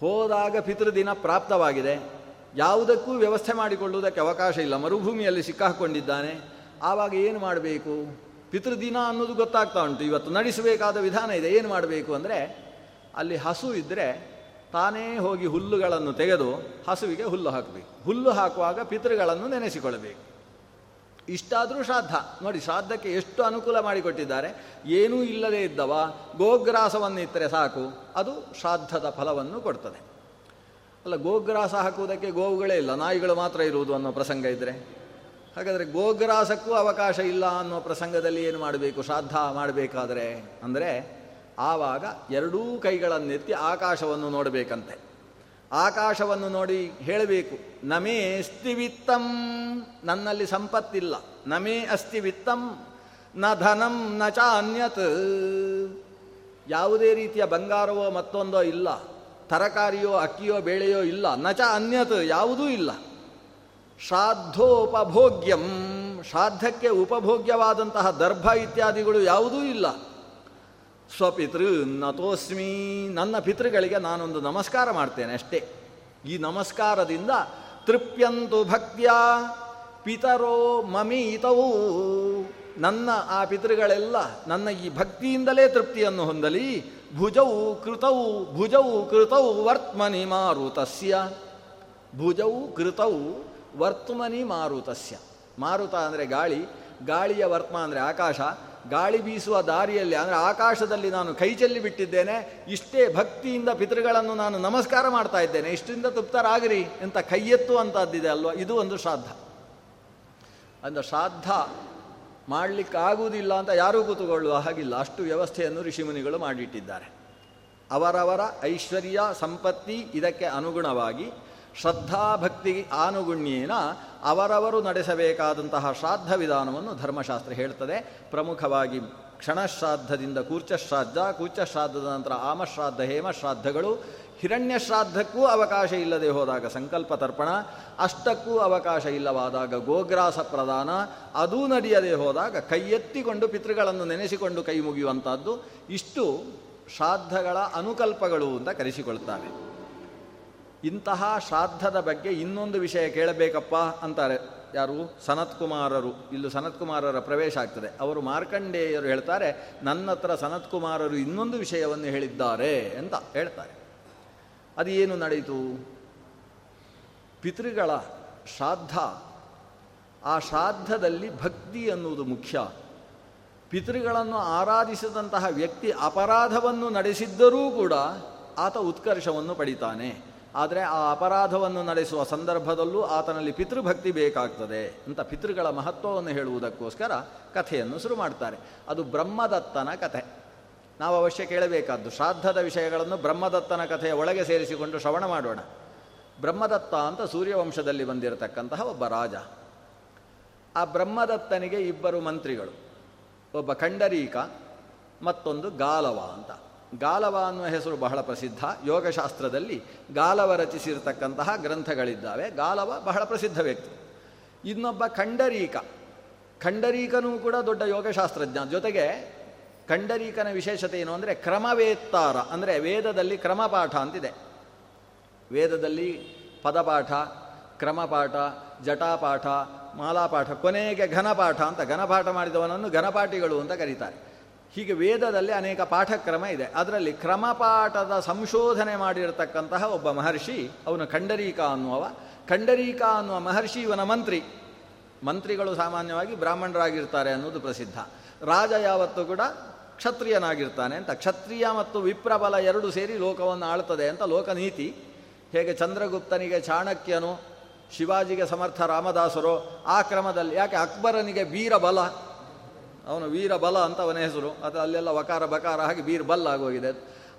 ಹೋದಾಗ ಪಿತೃದಿನ ಪ್ರಾಪ್ತವಾಗಿದೆ. ಯಾವುದಕ್ಕೂ ವ್ಯವಸ್ಥೆ ಮಾಡಿಕೊಳ್ಳುವುದಕ್ಕೆ ಅವಕಾಶ ಇಲ್ಲ. ಮರುಭೂಮಿಯಲ್ಲಿ ಸಿಕ್ಕಾಕೊಂಡಿದ್ದಾನೆ. ಆವಾಗ ಏನು ಮಾಡಬೇಕು? ಪಿತೃದಿನ ಅನ್ನೋದು ಗೊತ್ತಾಗ್ತಾ ಉಂಟು. ಇವತ್ತು ನಡೆಸಬೇಕಾದ ವಿಧಾನ ಇದೆ. ಏನು ಮಾಡಬೇಕು ಅಂದರೆ ಅಲ್ಲಿ ಹಸು ಇದ್ದರೆ ತಾನೇ ಹೋಗಿ ಹುಲ್ಲುಗಳನ್ನು ತೆಗೆದು ಹಸುವಿಗೆ ಹುಲ್ಲು ಹಾಕಬೇಕು. ಹುಲ್ಲು ಹಾಕುವಾಗ ಪಿತೃಗಳನ್ನು ನೆನೆಸಿಕೊಳ್ಳಬೇಕು. ಇಷ್ಟಾದರೂ ಶ್ರಾದ್ದ. ನೋಡಿ, ಶ್ರಾದ್ದಕ್ಕೆ ಎಷ್ಟು ಅನುಕೂಲ ಮಾಡಿಕೊಟ್ಟಿದ್ದಾರೆ. ಏನೂ ಇಲ್ಲದೇ ಇದ್ದವ ಗೋಗ್ರಾಸವನ್ನು ಇಟ್ಟರೆ ಸಾಕು. ಅದು ಶ್ರಾದ್ದದ ಫಲವನ್ನು ಕೊಡ್ತದೆ. ಅಲ್ಲ, ಗೋಗ್ರಾಸ ಹಾಕುವುದಕ್ಕೆ ಗೋವುಗಳೇ ಇಲ್ಲ. ನಾಯಿಗಳು ಮಾತ್ರ ಇರುವುದು ಅನ್ನೋ ಪ್ರಸಂಗ ಇದ್ದರೆ ಹಾಗಾದರೆ ಗೋಗ್ರಾಸಕ್ಕೂ ಅವಕಾಶ ಇಲ್ಲ ಅನ್ನೋ ಪ್ರಸಂಗದಲ್ಲಿ ಏನು ಮಾಡಬೇಕು? ಶ್ರಾದ್ದ ಮಾಡಬೇಕಾದ್ರೆ? ಅಂದರೆ ಆವಾಗ ಎರಡೂ ಕೈಗಳನ್ನೆತ್ತಿ ಆಕಾಶವನ್ನು ನೋಡಬೇಕಂತೆ. ಆಕಾಶವನ್ನು ನೋಡಿ ಹೇಳಬೇಕು, ನಮೇ ಅಸ್ತಿವಿತ್ತಂ, ನನ್ನಲ್ಲಿ ಸಂಪತ್ತಿಲ್ಲ. ನಮೇ ಅಸ್ತಿವಿತ್ತಂ, ನ ಧನಂ, ನ ಚ ಅನ್ಯತ್ ಯಾವುದೇ ರೀತಿಯ ಬಂಗಾರವೋ ಮತ್ತೊಂದೋ ಇಲ್ಲ. ತರಕಾರಿಯೋ ಅಕ್ಕಿಯೋ ಬೇಳೆಯೋ ಇಲ್ಲ. ನಚ ಅನ್ಯತ್ ಯಾವುದೂ ಇಲ್ಲ. ಶ್ರಾದ್ದೋಪಭೋಗ್ಯಂ ಶ್ರಾದ್ದಕ್ಕೆ ಉಪಭೋಗ್ಯವಾದಂತಹ ದರ್ಭ ಇತ್ಯಾದಿಗಳು ಯಾವುದೂ ಇಲ್ಲ. ಸ್ವಪಿತೃ ನತೋಸ್ಮಿ. ನನ್ನ ಪಿತೃಗಳಿಗೆ ನಾನೊಂದು ನಮಸ್ಕಾರ ಮಾಡ್ತೇನೆ ಅಷ್ಟೇ. ಈ ನಮಸ್ಕಾರದಿಂದ ತೃಪ್ಯಂತು ಭಕ್ತ್ಯ ಪಿತರೋ ಮಮೀತವೂ ನನ್ನ ಆ ಪಿತೃಗಳೆಲ್ಲ ನನ್ನ ಈ ಭಕ್ತಿಯಿಂದಲೇ ತೃಪ್ತಿಯನ್ನು ಹೊಂದಲಿ. ಭುಜವು ಕೃತವು ಭುಜವು ಕೃತವು ವರ್ತ್ಮನಿ ಮಾರುತಸ್ಯ. ಭುಜವು ಕೃತವು ವರ್ತಮನಿ ಮಾರುತಸ್ಯ. ಮಾರುತ ಅಂದರೆ ಗಾಳಿ, ಗಾಳಿಯ ವರ್ತ್ಮ ಅಂದರೆ ಆಕಾಶ, ಗಾಳಿ ಬೀಸುವ ದಾರಿಯಲ್ಲಿ ಅಂದರೆ ಆಕಾಶದಲ್ಲಿ ನಾನು ಕೈ ಚೆಲ್ಲಿ ಬಿಟ್ಟಿದ್ದೇನೆ, ಇಷ್ಟೇ ಭಕ್ತಿಯಿಂದ ಪಿತೃಗಳನ್ನು ನಾನು ನಮಸ್ಕಾರ ಮಾಡ್ತಾ ಇದ್ದೇನೆ ಇಷ್ಟರಿಂದ ತೃಪ್ತರಾಗಿರಿ ಅಂತ ಕೈಯೆತ್ತುವಂಥದ್ದಿದೆ ಅಲ್ವಾ? ಇದು ಒಂದು ಶ್ರಾದ್ದ. ಅಂದರೆ ಶ್ರಾದ್ದ ಮಾಡಲಿಕ್ಕಾಗುವುದಿಲ್ಲ ಅಂತ ಯಾರೂ ಕೂತುಕೊಳ್ಳುವ ಹಾಗಿಲ್ಲ. ಅಷ್ಟು ವ್ಯವಸ್ಥೆಯನ್ನು ಋಷಿಮುನಿಗಳು ಮಾಡಿಟ್ಟಿದ್ದಾರೆ. ಅವರವರ ಐಶ್ವರ್ಯ, ಸಂಪತ್ತಿ ಇದಕ್ಕೆ ಅನುಗುಣವಾಗಿ ಶ್ರದ್ಧಾಭಕ್ತಿ ಆನುಗುಣ್ಯೇನ ಅವರವರು ನಡೆಸಬೇಕಾದಂತಹ ಶ್ರಾದ್ದ ವಿಧಾನವನ್ನು ಧರ್ಮಶಾಸ್ತ್ರ ಹೇಳ್ತದೆ. ಪ್ರಮುಖವಾಗಿ ಕ್ಷಣಶ್ರಾದ್ದದಿಂದ ಕೂರ್ಚಶ್ರಾದ್ದ, ಕೂರ್ಚಶ್ರಾದ್ದದ ನಂತರ ಆಮಶ್ರಾದ್ದ, ಹೇಮಶ್ರಾದ್ದಗಳು. ಹಿರಣ್ಯ ಶ್ರಾದ್ದಕ್ಕೂ ಅವಕಾಶ ಇಲ್ಲದೆ ಹೋದಾಗ ಸಂಕಲ್ಪ ತರ್ಪಣ. ಅಷ್ಟಕ್ಕೂ ಅವಕಾಶ ಇಲ್ಲವಾದಾಗ ಗೋಗ್ರಾಸ ಪ್ರದಾನ. ಅದೂ ನಡೆಯದೆ ಹೋದಾಗ ಕೈ ಎತ್ತಿಕೊಂಡು ಪಿತೃಗಳನ್ನು ನೆನೆಸಿಕೊಂಡು ಕೈ ಮುಗಿಯುವಂಥದ್ದು ಇಷ್ಟು ಶ್ರಾದ್ದಗಳ ಅನುಕಲ್ಪಗಳು ಅಂತ ಕರೆಸಿಕೊಳ್ತಾರೆ. ಇಂತಹ ಶ್ರಾದ್ದದ ಬಗ್ಗೆ ಇನ್ನೊಂದು ವಿಷಯ ಕೇಳಬೇಕಪ್ಪ ಅಂತಾರೆ. ಯಾರು? ಸನತ್ಕುಮಾರರು. ಇಲ್ಲೂ ಸನತ್ಕುಮಾರರ ಪ್ರವೇಶ ಆಗ್ತದೆ. ಅವರು ಮಾರ್ಕಂಡೇಯರು ಹೇಳ್ತಾರೆ, ನನ್ನ ಹತ್ರ ಸನತ್ಕುಮಾರರು ಇನ್ನೊಂದು ವಿಷಯವನ್ನು ಹೇಳಿದ್ದಾರೆ ಅಂತ ಹೇಳ್ತಾರೆ. ಅದು ಏನು ನಡೆಯಿತು? ಪಿತೃಗಳ ಶ್ರಾದ್ದ ಆ ಶ್ರಾದ್ದದಲ್ಲಿ ಭಕ್ತಿ ಅನ್ನುವುದು ಮುಖ್ಯ. ಪಿತೃಗಳನ್ನು ಆರಾಧಿಸಿದಂತಹ ವ್ಯಕ್ತಿ ಅಪರಾಧವನ್ನು ನಡೆಸಿದ್ದರೂ ಕೂಡ ಆತ ಉತ್ಕರ್ಷವನ್ನು ಪಡಿತಾನೆ. ಆದರೆ ಆ ಅಪರಾಧವನ್ನು ನಡೆಸುವ ಸಂದರ್ಭದಲ್ಲೂ ಆತನಲ್ಲಿ ಪಿತೃಭಕ್ತಿ ಬೇಕಾಗ್ತದೆ ಅಂತ ಪಿತೃಗಳ ಮಹತ್ವವನ್ನು ಹೇಳುವುದಕ್ಕೋಸ್ಕರ ಕಥೆಯನ್ನು ಶುರು ಮಾಡ್ತಾರೆ. ಅದು ಬ್ರಹ್ಮದತ್ತನ ಕಥೆ. ನಾವು ಅವಶ್ಯ ಕೇಳಬೇಕಾದ್ದು ಶ್ರಾದ್ದದ ವಿಷಯಗಳನ್ನು ಬ್ರಹ್ಮದತ್ತನ ಕಥೆಯ ಒಳಗೆ ಸೇರಿಸಿಕೊಂಡು ಶ್ರವಣ ಮಾಡೋಣ. ಬ್ರಹ್ಮದತ್ತ ಅಂತ ಸೂರ್ಯವಂಶದಲ್ಲಿ ಬಂದಿರತಕ್ಕಂತಹ ಒಬ್ಬ ರಾಜ. ಆ ಬ್ರಹ್ಮದತ್ತನಿಗೆ ಇಬ್ಬರು ಮಂತ್ರಿಗಳು. ಒಬ್ಬ ಖಂಡರೀಕ, ಮತ್ತೊಂದು ಗಾಲವ ಅಂತ. ಗಾಲವ ಅನ್ನುವ ಹೆಸರು ಬಹಳ ಪ್ರಸಿದ್ಧ. ಯೋಗಶಾಸ್ತ್ರದಲ್ಲಿ ಗಾಲವ ರಚಿಸಿರ್ತಕ್ಕಂತಹ ಗ್ರಂಥಗಳಿದ್ದಾವೆ. ಗಾಲವ ಬಹಳ ಪ್ರಸಿದ್ಧ ವ್ಯಕ್ತಿ. ಇನ್ನೊಬ್ಬ ಖಂಡರೀಕ. ಖಂಡರೀಕನೂ ಕೂಡ ದೊಡ್ಡ ಯೋಗಶಾಸ್ತ್ರಜ್ಞ. ಜೊತೆಗೆ ಖಂಡರೀಕನ ವಿಶೇಷತೆ ಏನು ಅಂದರೆ ಕ್ರಮವೇತ್ತಾರ, ಅಂದರೆ ವೇದದಲ್ಲಿ ಕ್ರಮಪಾಠ ಅಂತಿದೆ. ವೇದದಲ್ಲಿ ಪದಪಾಠ, ಕ್ರಮಪಾಠ, ಜಟಾಪಾಠ, ಮಾಲಾಪಾಠ, ಕೊನೆಗೆ ಘನಪಾಠ ಅಂತ ಘನಪಾಠ ಮಾಡಿದವನನ್ನು ಘನಪಾಠಿಗಳು ಅಂತ ಕರೀತಾರೆ. ಹೀಗೆ ವೇದದಲ್ಲಿ ಅನೇಕ ಪಾಠಕ್ರಮ ಇದೆ. ಅದರಲ್ಲಿ ಕ್ರಮಪಾಠದ ಸಂಶೋಧನೆ ಮಾಡಿರತಕ್ಕಂತಹ ಒಬ್ಬ ಮಹರ್ಷಿ, ಅವನು ಖಂಡರೀಕ ಅನ್ನುವವ. ಖಂಡರೀಕ ಅನ್ನುವ ಮಹರ್ಷಿ ಇವನ ಮಂತ್ರಿ. ಮಂತ್ರಿಗಳು ಸಾಮಾನ್ಯವಾಗಿ ಬ್ರಾಹ್ಮಣರಾಗಿರ್ತಾರೆ ಅನ್ನೋದು ಪ್ರಸಿದ್ಧ. ರಾಜ ಯಾವತ್ತೂ ಕೂಡ ಕ್ಷತ್ರಿಯನಾಗಿರ್ತಾನೆ ಅಂತ. ಕ್ಷತ್ರಿಯ ಮತ್ತು ವಿಪ್ರಬಲ ಎರಡು ಸೇರಿ ಲೋಕವನ್ನು ಆಳ್ತದೆ ಅಂತ ಲೋಕನೀತಿ. ಹೇಗೆ ಚಂದ್ರಗುಪ್ತನಿಗೆ ಚಾಣಕ್ಯನು, ಶಿವಾಜಿಗೆ ಸಮರ್ಥ ರಾಮದಾಸರು, ಆ ಕ್ರಮದಲ್ಲಿ ಯಾಕೆ ಅಕ್ಬರನಿಗೆ ವೀರಬಲ ಅವನು ವೀರಬಲ ಅಂತ ಅವನ ಹೆಸರು. ಅದು ಅಲ್ಲೆಲ್ಲ ವಕಾರ ಬಕಾರ ಹಾಗೆ ಬೀರ್ಬಲ್ ಆಗೋಗಿದೆ.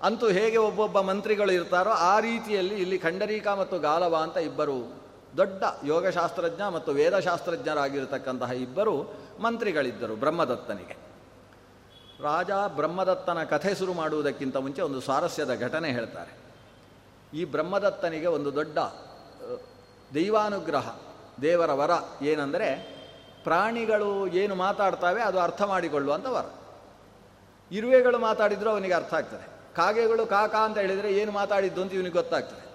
ಅಂತೂ ಹೇಗೆ ಒಬ್ಬೊಬ್ಬ ಮಂತ್ರಿಗಳು ಇರ್ತಾರೋ ಆ ರೀತಿಯಲ್ಲಿ ಇಲ್ಲಿ ಖಂಡರೀಕ ಮತ್ತು ಗಾಲವ ಅಂತ ಇಬ್ಬರು ದೊಡ್ಡ ಯೋಗಶಾಸ್ತ್ರಜ್ಞ ಮತ್ತು ವೇದಶಾಸ್ತ್ರಜ್ಞರಾಗಿರ್ತಕ್ಕಂತಹ ಇಬ್ಬರು ಮಂತ್ರಿಗಳಿದ್ದರು ಬ್ರಹ್ಮದತ್ತನಿಗೆ. ರಾಜ ಬ್ರಹ್ಮದತ್ತನ ಕಥೆ ಶುರು ಮಾಡುವುದಕ್ಕಿಂತ ಮುಂಚೆ ಒಂದು ಸ್ವಾರಸ್ಯದ ಘಟನೆ ಹೇಳ್ತಾರೆ. ಈ ಬ್ರಹ್ಮದತ್ತನಿಗೆ ಒಂದು ದೊಡ್ಡ ದೈವಾನುಗ್ರಹ, ದೇವರ ವರ ಏನಂದರೆ ಪ್ರಾಣಿಗಳು ಏನು ಮಾತಾಡ್ತಾವೆ ಅದು ಅರ್ಥ ಮಾಡಿಕೊಳ್ಳುವಂಥ ವರ. ಇರುವೆಗಳು ಮಾತಾಡಿದರೂ ಅವನಿಗೆ ಅರ್ಥ ಆಗ್ತದೆ. ಕಾಗೆಗಳು ಕಾಕ ಅಂತ ಹೇಳಿದರೆ ಏನು ಮಾತಾಡಿದ್ದು ಅಂತ ಇವನಿಗೆ ಗೊತ್ತಾಗ್ತದೆ.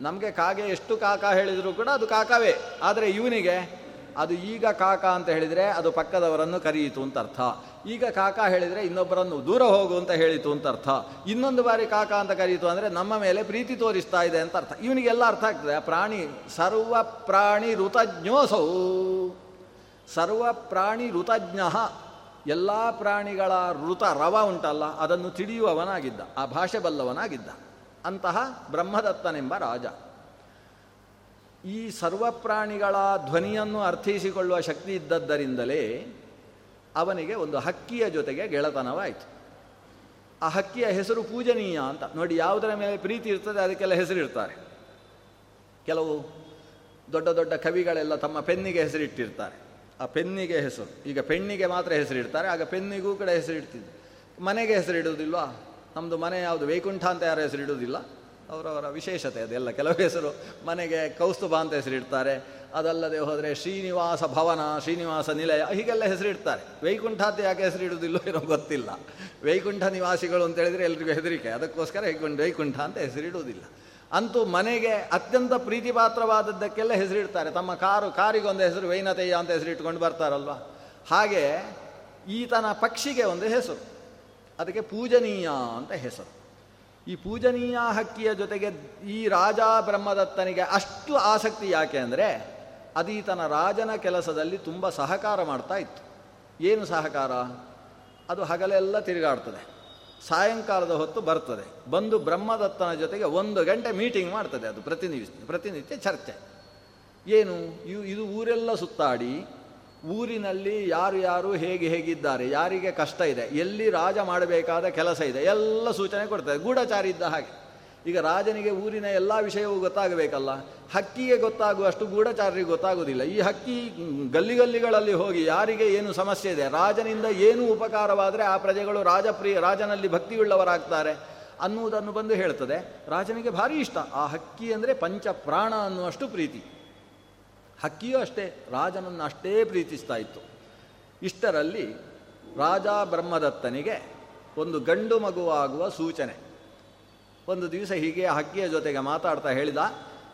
ನಮಗೆ ಕಾಗೆ ಎಷ್ಟು ಕಾಕ ಹೇಳಿದರೂ ಕೂಡ ಅದು ಕಾಕವೇ. ಆದರೆ ಇವನಿಗೆ ಅದು ಈಗ ಕಾಕ ಅಂತ ಹೇಳಿದರೆ ಅದು ಪಕ್ಕದವರನ್ನು ಕರೆಯಿತು ಅಂತ ಅರ್ಥ. ಈಗ ಕಾಕ ಹೇಳಿದರೆ ಇನ್ನೊಬ್ಬರನ್ನು ದೂರ ಹೋಗು ಅಂತ ಹೇಳಿತು ಅಂತ ಅರ್ಥ. ಇನ್ನೊಂದು ಬಾರಿ ಕಾಕ ಅಂತ ಕರೆಯಿತು ಅಂದರೆ ನಮ್ಮ ಮೇಲೆ ಪ್ರೀತಿ ತೋರಿಸ್ತಾ ಇದೆ ಅಂತ ಅರ್ಥ. ಇವನಿಗೆಲ್ಲ ಅರ್ಥ ಆಗ್ತದೆ. ಆ ಪ್ರಾಣಿ ಸರ್ವ ಪ್ರಾಣಿ ಋತಜ್ಞೋಸೌ. ಸರ್ವ ಪ್ರಾಣಿ ಋತಜ್ಞ ಎಲ್ಲ ಪ್ರಾಣಿಗಳ ಋತ ರವ ಉಂಟಲ್ಲ, ಅದನ್ನು ತಿಳಿಯುವವನಾಗಿದ್ದ, ಆ ಭಾಷೆ ಬಲ್ಲವನಾಗಿದ್ದ. ಅಂತಹ ಬ್ರಹ್ಮದತ್ತನೆಂಬ ರಾಜ. ಈ ಸರ್ವ ಪ್ರಾಣಿಗಳ ಧ್ವನಿಯನ್ನು ಅರ್ಥೈಸಿಕೊಳ್ಳುವ ಶಕ್ತಿ ಇದ್ದದ್ದರಿಂದಲೇ ಅವನಿಗೆ ಒಂದು ಹಕ್ಕಿಯ ಜೊತೆಗೆ ಗೆಳೆತನವಾಯಿತು. ಆ ಹಕ್ಕಿಯ ಹೆಸರು ಪೂಜನೀಯ ಅಂತ. ನೋಡಿ, ಯಾವುದರ ಮೇಲೆ ಪ್ರೀತಿ ಇರ್ತದೆ, ಅದಕ್ಕೆಲ್ಲ ಹೆಸರಿರ್ತಾರೆ ಕೆಲವು ದೊಡ್ಡ ದೊಡ್ಡ ಕವಿಗಳೆಲ್ಲ ತಮ್ಮ ಪೆನ್ನಿಗೆ ಹೆಸರಿಟ್ಟಿರ್ತಾರೆ. ಆ ಪೆನ್ನಿಗೆ ಹೆಸರು. ಈಗ ಪೆಣ್ಣಿಗೆ ಮಾತ್ರ ಹೆಸರಿಡ್ತಾರೆ ಆಗ ಪೆನ್ನಿಗೂ ಕೂಡ ಹೆಸರಿಡ್ತಿದ್ದು ಮನೆಗೆ ಹೆಸರಿಡುವುದಿಲ್ವಾ ನಮ್ಮದು ಮನೆ ಯಾವುದು, ವೈಕುಂಠ ಅಂತ ಯಾರು ಹೆಸರಿಡುವುದಿಲ್ಲ ಅವರವರ ವಿಶೇಷತೆ ಅದೆಲ್ಲ ಕೆಲವು ಹೆಸರು ಮನೆಗೆ ಕೌಸ್ತುಭ ಅಂತ ಹೆಸರಿಡ್ತಾರೆ ಅದಲ್ಲದೆ ಹೋದರೆ ಶ್ರೀನಿವಾಸ ಭವನ, ಶ್ರೀನಿವಾಸ ನಿಲಯ, ಹೀಗೆಲ್ಲ ಹೆಸರಿಡ್ತಾರೆ ವೈಕುಂಠ ಅಂತ ಯಾಕೆ ಹೆಸರಿಡುವುದಿಲ್ಲೋ ಏನೋ ಗೊತ್ತಿಲ್ಲ. ವೈಕುಂಠ ನಿವಾಸಿಗಳು ಅಂತ ಹೇಳಿದರೆ ಎಲ್ರಿಗೂ ಹೆದರಿಕೆ. ಅದಕ್ಕೋಸ್ಕರ ವೈಕುಂಠ ವೈಕುಂಠ ಅಂತ ಹೆಸರಿಡುವುದಿಲ್ಲ ಅಂತೂ ಮನೆಗೆ ಅತ್ಯಂತ ಪ್ರೀತಿಪಾತ್ರವಾದದ್ದಕ್ಕೆಲ್ಲ ಹೆಸರಿಡ್ತಾರೆ. ತಮ್ಮ ಕಾರು, ಕಾರಿಗೊಂದು ಹೆಸರು ವೈನತಯ್ಯ ಅಂತ ಹೆಸರಿಟ್ಕೊಂಡು ಬರ್ತಾರಲ್ವ? ಹಾಗೆ ಈತನ ಪಕ್ಷಿಗೆ ಒಂದು ಹೆಸರು. ಅದಕ್ಕೆ ಪೂಜನೀಯ ಅಂತ ಹೆಸರು. ಈ ಪೂಜನೀಯ ಹಕ್ಕಿಯ ಜೊತೆಗೆ ಈ ರಾಜ ಬ್ರಹ್ಮದತ್ತನಿಗೆ ಅಷ್ಟು ಆಸಕ್ತಿ ಯಾಕೆ ಅಂದರೆ, ಅದೀತನ ರಾಜನ ಕೆಲಸದಲ್ಲಿ ತುಂಬ ಸಹಕಾರ ಮಾಡ್ತಾ ಇತ್ತು. ಏನು ಸಹಕಾರ? ಅದು ಹಗಲೆಲ್ಲ ತಿರುಗಾಡ್ತದೆ. ಸಾಯಂಕಾಲದ ಹೊತ್ತು ಬರ್ತದೆ. ಬಂದು ಬ್ರಹ್ಮದತ್ತನ ಜೊತೆಗೆ ಒಂದು ಗಂಟೆ ಮೀಟಿಂಗ್ ಮಾಡ್ತದೆ ಅದು ಪ್ರತಿನಿತ್ಯ ಪ್ರತಿನಿತ್ಯ ಚರ್ಚೆ. ಏನು? ಇದು ಊರೆಲ್ಲ ಸುತ್ತಾಡಿ, ಊರಿನಲ್ಲಿ ಯಾರು ಯಾರು ಹೇಗೆ ಹೇಗಿದ್ದಾರೆ, ಯಾರಿಗೆ ಕಷ್ಟ ಇದೆ, ಎಲ್ಲಿ ರಾಜ ಮಾಡಬೇಕಾದ ಕೆಲಸ ಇದೆ, ಎಲ್ಲ ಸೂಚನೆ ಕೊಡ್ತದೆ. ಗೂಢಚಾರಿ ಹಾಗೆ. ಈಗ ರಾಜನಿಗೆ ಊರಿನ ಎಲ್ಲ ವಿಷಯವೂ ಗೊತ್ತಾಗಬೇಕಲ್ಲ? ಹಕ್ಕಿಗೆ ಗೊತ್ತಾಗುವಷ್ಟು ಗೂಢಚಾರರಿಗೆ ಗೊತ್ತಾಗುವುದಿಲ್ಲ. ಈ ಹಕ್ಕಿ ಗಲ್ಲಿಗಲ್ಲಿಗಳಲ್ಲಿ ಹೋಗಿ ಯಾರಿಗೆ ಏನು ಸಮಸ್ಯೆ ಇದೆ? ರಾಜನಿಂದ ಏನು ಉಪಕಾರವಾದರೆ ಆ ಪ್ರಜೆಗಳು ರಾಜಪ್ರಿಯ, ರಾಜನಲ್ಲಿ ಭಕ್ತಿಯುಳ್ಳವರಾಗ್ತಾರೆ ಅನ್ನುವುದನ್ನು ಬಂದು ಹೇಳ್ತದೆ. ರಾಜನಿಗೆ ಭಾರಿ ಇಷ್ಟ. ಆ ಹಕ್ಕಿ ಅಂದರೆ ಪಂಚ ಪ್ರಾಣ ಅನ್ನುವಷ್ಟು ಪ್ರೀತಿ. ಹಕ್ಕಿಯೂ ಅಷ್ಟೇ, ರಾಜನನ್ನು ಅಷ್ಟೇ ಪ್ರೀತಿಸ್ತಾ ಇತ್ತು. ಇಷ್ಟರಲ್ಲಿ ರಾಜ ಬ್ರಹ್ಮದತ್ತನಿಗೆ ಒಂದು ಗಂಡು ಮಗುವಾಗುವ ಸೂಚನೆ. ಒಂದು ದಿವಸ ಹೀಗೆ ಹಕ್ಕಿಯ ಜೊತೆಗೆ ಮಾತಾಡ್ತಾ ಹೇಳಿದ,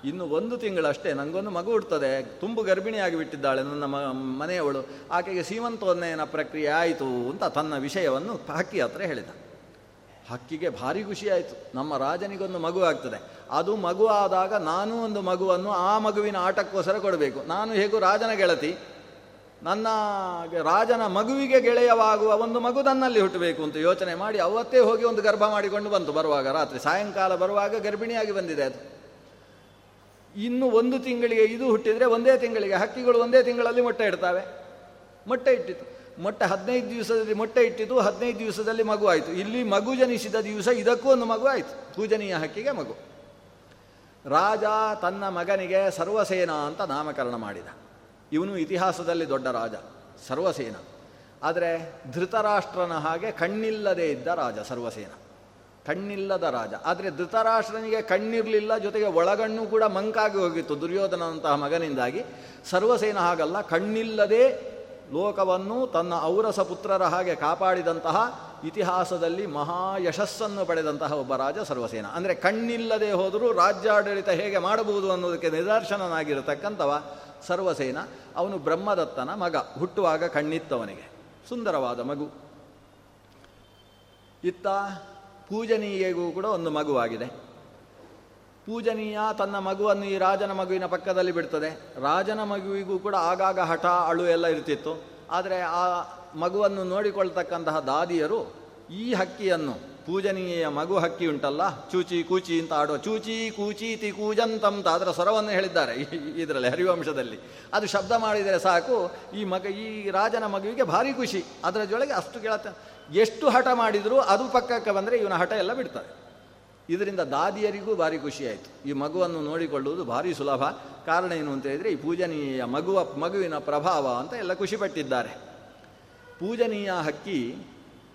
ಇನ್ನು ಒಂದು ತಿಂಗಳಷ್ಟೇ ನನಗೊಂದು ಮಗು ಹುಡ್ತದೆ ತುಂಬು ಗರ್ಭಿಣಿಯಾಗಿ ಬಿಟ್ಟಿದ್ದಾಳೆ ನನ್ನ ಮ, ಮನೆಯವಳು, ಆಕೆಗೆ ಸೀಮಂತೋನ್ನೆಯನ ಪ್ರಕ್ರಿಯೆ ಆಯಿತು ಅಂತ ತನ್ನ ವಿಷಯವನ್ನು ಹಕ್ಕಿ ಹತ್ರ ಹೇಳಿದ. ಹಕ್ಕಿಗೆ ಭಾರಿ ಖುಷಿಯಾಯಿತು ನಮ್ಮ ರಾಜನಿಗೊಂದು ಮಗು ಆಗ್ತದೆ. ಅದು ಮಗು ಆದಾಗ ನಾನು ಒಂದು ಮಗುವನ್ನು ಆ ಮಗುವಿನ ಆಟಕ್ಕೋಸ್ಕರ ಕೊಡಬೇಕು. ನಾನು ಹೇಗೂ ರಾಜನ ಗೆಳತಿ. ನನ್ನ ರಾಜನ ಮಗುವಿಗೆ ಗೆಳೆಯವಾಗುವ ಒಂದು ಮಗು ತನ್ನಲ್ಲಿ ಹುಟ್ಟಬೇಕು ಅಂತ ಯೋಚನೆ ಮಾಡಿ ಅವತ್ತೇ ಹೋಗಿ ಒಂದು ಗರ್ಭ ಮಾಡಿಕೊಂಡು ಬಂತು. ಬರುವಾಗ ರಾತ್ರಿ. ಸಾಯಂಕಾಲ ಬರುವಾಗ ಗರ್ಭಿಣಿಯಾಗಿ ಬಂದಿದೆ ಅದು. ಇನ್ನು ಒಂದು ತಿಂಗಳಿಗೆ ಇದು ಹುಟ್ಟಿದರೆ ಒಂದೇ ತಿಂಗಳಿಗೆ, ಹಕ್ಕಿಗಳು ಒಂದೇ ತಿಂಗಳಲ್ಲಿ ಮೊಟ್ಟೆ ಇಡ್ತಾವೆ. ಮೊಟ್ಟೆ ಇಟ್ಟಿತು ಮೊಟ್ಟೆ ಹದಿನೈದು ದಿವಸದಲ್ಲಿ ಮೊಟ್ಟೆ ಇಟ್ಟಿದ್ದು ಹದಿನೈದು ದಿವಸದಲ್ಲಿ ಮಗು ಆಯಿತು. ಇಲ್ಲಿ ಮಗು ಜನಿಸಿದ ದಿವಸ ಇದಕ್ಕೂ ಒಂದು ಮಗು ಆಯಿತು. ಪೂಜನೀಯ ಹಕ್ಕಿಗೆ ಮಗು. ರಾಜ ತನ್ನ ಮಗನಿಗೆ ಸರ್ವಸೇನ ಅಂತ ನಾಮಕರಣ ಮಾಡಿದ. ಇವನು ಇತಿಹಾಸದಲ್ಲಿ ದೊಡ್ಡ ರಾಜ, ಸರ್ವಸೇನ. ಆದರೆ ಧೃತರಾಷ್ಟ್ರನ ಹಾಗೆ ಕಣ್ಣಿಲ್ಲದೆ ಇದ್ದ ರಾಜ, ಸರ್ವಸೇನ. ಕಣ್ಣಿಲ್ಲದ ರಾಜ. ಆದರೆ ಧೃತರಾಷ್ಟ್ರನಿಗೆ ಕಣ್ಣಿರಲಿಲ್ಲ, ಜೊತೆಗೆ ಒಳಗಣ್ಣು ಕೂಡ ಮಂಕಾಗಿ ಹೋಗಿತ್ತು ದುರ್ಯೋಧನಂತಹ ಮಗನಿಂದಾಗಿ. ಸರ್ವಸೇನ ಹಾಗಲ್ಲ, ಕಣ್ಣಿಲ್ಲದೆ ಲೋಕವನ್ನು ತನ್ನ ಔರಸ ಪುತ್ರರ ಹಾಗೆ ಕಾಪಾಡಿದಂತಹ ಇತಿಹಾಸದಲ್ಲಿ ಮಹಾ ಯಶಸ್ಸನ್ನು ಪಡೆದಂತಹ ಒಬ್ಬ ರಾಜ ಸರ್ವಸೇನ. ಅಂದರೆ ಕಣ್ಣಿಲ್ಲದೆ ಹೋದರೂ ರಾಜ್ಯಾಡಳಿತ ಹೇಗೆ ಮಾಡಬಹುದು ಅನ್ನೋದಕ್ಕೆ ನಿದರ್ಶನನಾಗಿರತಕ್ಕಂಥವ ಸರ್ವಸೇನ. ಅವನು ಬ್ರಹ್ಮದತ್ತನ ಮಗ, ಹುಟ್ಟುವಾಗ ಕಣ್ಣಿತ್ತವನಿಗೆ. ಸುಂದರವಾದ ಮಗು. ಇತ್ತ ಪೂಜನೀಯಗೂ ಕೂಡ ಒಂದು ಮಗುವಾಗಿದೆ. ಪೂಜನೀಯ ತನ್ನ ಮಗುವನ್ನು ಈ ರಾಜನ ಮಗುವಿನ ಪಕ್ಕದಲ್ಲಿ ಬಿಡ್ತದೆ. ರಾಜನ ಮಗುವಿಗೂ ಕೂಡ ಆಗಾಗ ಹಠ, ಅಳು ಎಲ್ಲ ಇರ್ತಿತ್ತು. ಆದರೆ ಆ ಮಗುವನ್ನು ನೋಡಿಕೊಳ್ತಕ್ಕಂತಹ ದಾದಿಯರು ಈ ಹಕ್ಕಿಯನ್ನು ಪೂಜನೀಯ ಮಗು ಹಕ್ಕಿ ಉಂಟಲ್ಲ, ಚೂಚಿ ಕೂಚಿ ಅಂತ ಆಡುವ ಚೂಚಿ ಕೂಚಿ ತಿ ಕೂಜಂತಂತ ಅದರ ಸ್ವರವನ್ನು ಹೇಳಿದ್ದಾರೆ ಇದರಲ್ಲಿ ಹರಿವಂಶದಲ್ಲಿ. ಅದು ಶಬ್ದ ಮಾಡಿದರೆ ಸಾಕು, ಈ ಮಗ, ಈ ರಾಜನ ಮಗುವಿಗೆ ಭಾರಿ ಖುಷಿ. ಅದರ ಜೊಳಗೆ ಅಷ್ಟು ಕೇಳತ್ತ, ಎಷ್ಟು ಹಠ ಮಾಡಿದರೂ ಅದು ಪಕ್ಕಕ್ಕೆ ಬಂದರೆ ಇವನ ಹಠ ಎಲ್ಲ ಬಿಡ್ತಾರೆ ಇದರಿಂದ ದಾದಿಯರಿಗೂ ಭಾರಿ ಖುಷಿಯಾಯಿತು. ಈ ಮಗುವನ್ನು ನೋಡಿಕೊಳ್ಳುವುದು ಭಾರಿ ಸುಲಭ. ಕಾರಣ ಏನು ಅಂತ ಹೇಳಿದರೆ, ಈ ಪೂಜನೀಯ ಮಗುವ, ಮಗುವಿನ ಪ್ರಭಾವ ಅಂತ ಎಲ್ಲ ಖುಷಿಪಟ್ಟಿದ್ದಾರೆ ಪೂಜನೀಯ ಹಕ್ಕಿ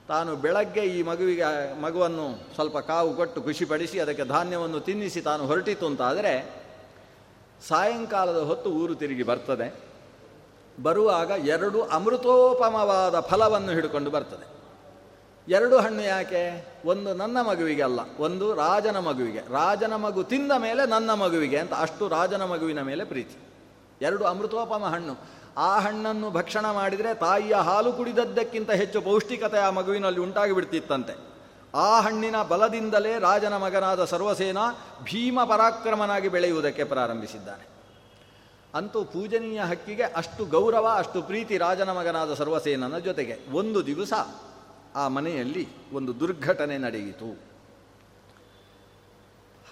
ತಾನು ಬೆಳಗ್ಗೆ ಈ ಮಗುವಿಗೆ, ಮಗುವನ್ನು ಸ್ವಲ್ಪ ಕಾವು ಕೊಟ್ಟು ಖುಷಿಪಡಿಸಿ ಅದಕ್ಕೆ ಧಾನ್ಯವನ್ನು ತಿನ್ನಿಸಿ ತಾನು ಹೊರಟಿತು ಅಂತಾದರೆ, ಸಾಯಂಕಾಲದ ಹೊತ್ತು ಊರು ತಿರುಗಿ ಬರ್ತದೆ. ಬರುವಾಗ ಎರಡು ಅಮೃತೋಪಮವಾದ ಫಲವನ್ನು ಹಿಡ್ಕೊಂಡು ಬರ್ತದೆ. ಎರಡು ಹಣ್ಣು ಯಾಕೆ? ಒಂದು ನನ್ನ ಮಗುವಿಗೆ ಅಲ್ಲ, ಒಂದು ರಾಜನ ಮಗುವಿಗೆ. ರಾಜನ ಮಗು ತಿಂದ ಮೇಲೆ ನನ್ನ ಮಗುವಿಗೆ ಅಂತ ಅಷ್ಟು ರಾಜನ ಮಗುವಿನ ಮೇಲೆ ಪ್ರೀತಿ. ಎರಡು ಅಮೃತೋಪಮ ಹಣ್ಣು. ಆ ಹಣ್ಣನ್ನು ಭಕ್ಷಣ ಮಾಡಿದರೆ ತಾಯಿಯ ಹಾಲು ಕುಡಿದದ್ದಕ್ಕಿಂತ ಹೆಚ್ಚು ಪೌಷ್ಟಿಕತೆ ಆ ಮಗುವಿನಲ್ಲಿ ಉಂಟಾಗಿಬಿಡ್ತಿತ್ತಂತೆ. ಆ ಹಣ್ಣಿನ ಬಲದಿಂದಲೇ ರಾಜನ ಮಗನಾದ ಸರ್ವಸೇನ ಭೀಮ ಪರಾಕ್ರಮನಾಗಿ ಬೆಳೆಯುವುದಕ್ಕೆ ಪ್ರಾರಂಭಿಸಿದ್ದಾನೆ. ಅಂತೂ ಪೂಜನೀಯ ಹಕ್ಕಿಗೆ ಅಷ್ಟು ಗೌರವ, ಅಷ್ಟು ಪ್ರೀತಿ ರಾಜನ ಮಗನಾದ ಸರ್ವಸೇನನ ಜೊತೆಗೆ. ಒಂದು ದಿವಸ ಆ ಮನೆಯಲ್ಲಿ ಒಂದು ದುರ್ಘಟನೆ ನಡೆಯಿತು.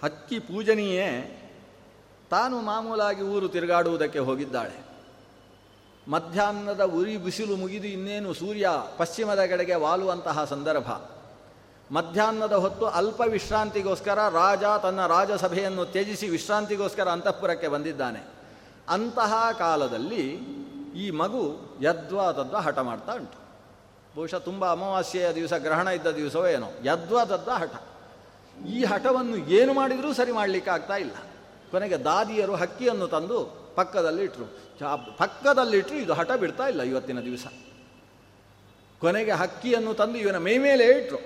ಹಕ್ಕಿ ಪೂಜನೀಯೇ, ತಾನು ಮಾಮೂಲಾಗಿ ಊರು ತಿರುಗಾಡುವುದಕ್ಕೆ ಹೋಗಿದ್ದಾಳೆ. ಮಧ್ಯಾಹ್ನದ ಉರಿ ಬಿಸಿಲು ಮುಗಿದು ಇನ್ನೇನು ಸೂರ್ಯ ಪಶ್ಚಿಮದ ಕಡೆಗೆ ವಾಲುವಂತಹ ಸಂದರ್ಭ. ಮಧ್ಯಾಹ್ನದ ಹೊತ್ತು ಅಲ್ಪ ವಿಶ್ರಾಂತಿಗೋಸ್ಕರ ರಾಜ ತನ್ನ ರಾಜಸಭೆಯನ್ನು ತ್ಯಜಿಸಿ ವಿಶ್ರಾಂತಿಗೋಸ್ಕರ ಅಂತಃಪುರಕ್ಕೆ ಬಂದಿದ್ದಾನೆ. ಅಂತಹ ಕಾಲದಲ್ಲಿ ಈ ಮಗು ಯದ್ವಾ ತದ್ವಾ ಹಠ ಮಾಡ್ತಾ ಉಂಟು. ಬಹುಶಃ ತುಂಬ ಅಮಾವಾಸ್ಯೆಯ ದಿವಸ, ಗ್ರಹಣ ಇದ್ದ ದಿವಸವೋ ಏನೋ ಯದ್ವಾ ತದ್ವಾ ಹಠ. ಈ ಹಠವನ್ನು ಏನು ಮಾಡಿದರೂ ಸರಿ ಮಾಡಲಿಕ್ಕೆ ಆಗ್ತಾ ಇಲ್ಲ. ಕೊನೆಗೆ ದಾದಿಯರು ಹಕ್ಕಿಯನ್ನು ತಂದು ಪಕ್ಕದಲ್ಲಿಟ್ಟರು ಪಕ್ಕದಲ್ಲಿಟ್ಟರು ಇದು ಹಠ ಬಿಡ್ತಾ ಇಲ್ಲ ಇವತ್ತಿನ ದಿವಸ. ಕೊನೆಗೆ ಹಕ್ಕಿಯನ್ನು ತಂದು ಇವನ ಮೈ ಮೇಲೆ ಇಟ್ಟರು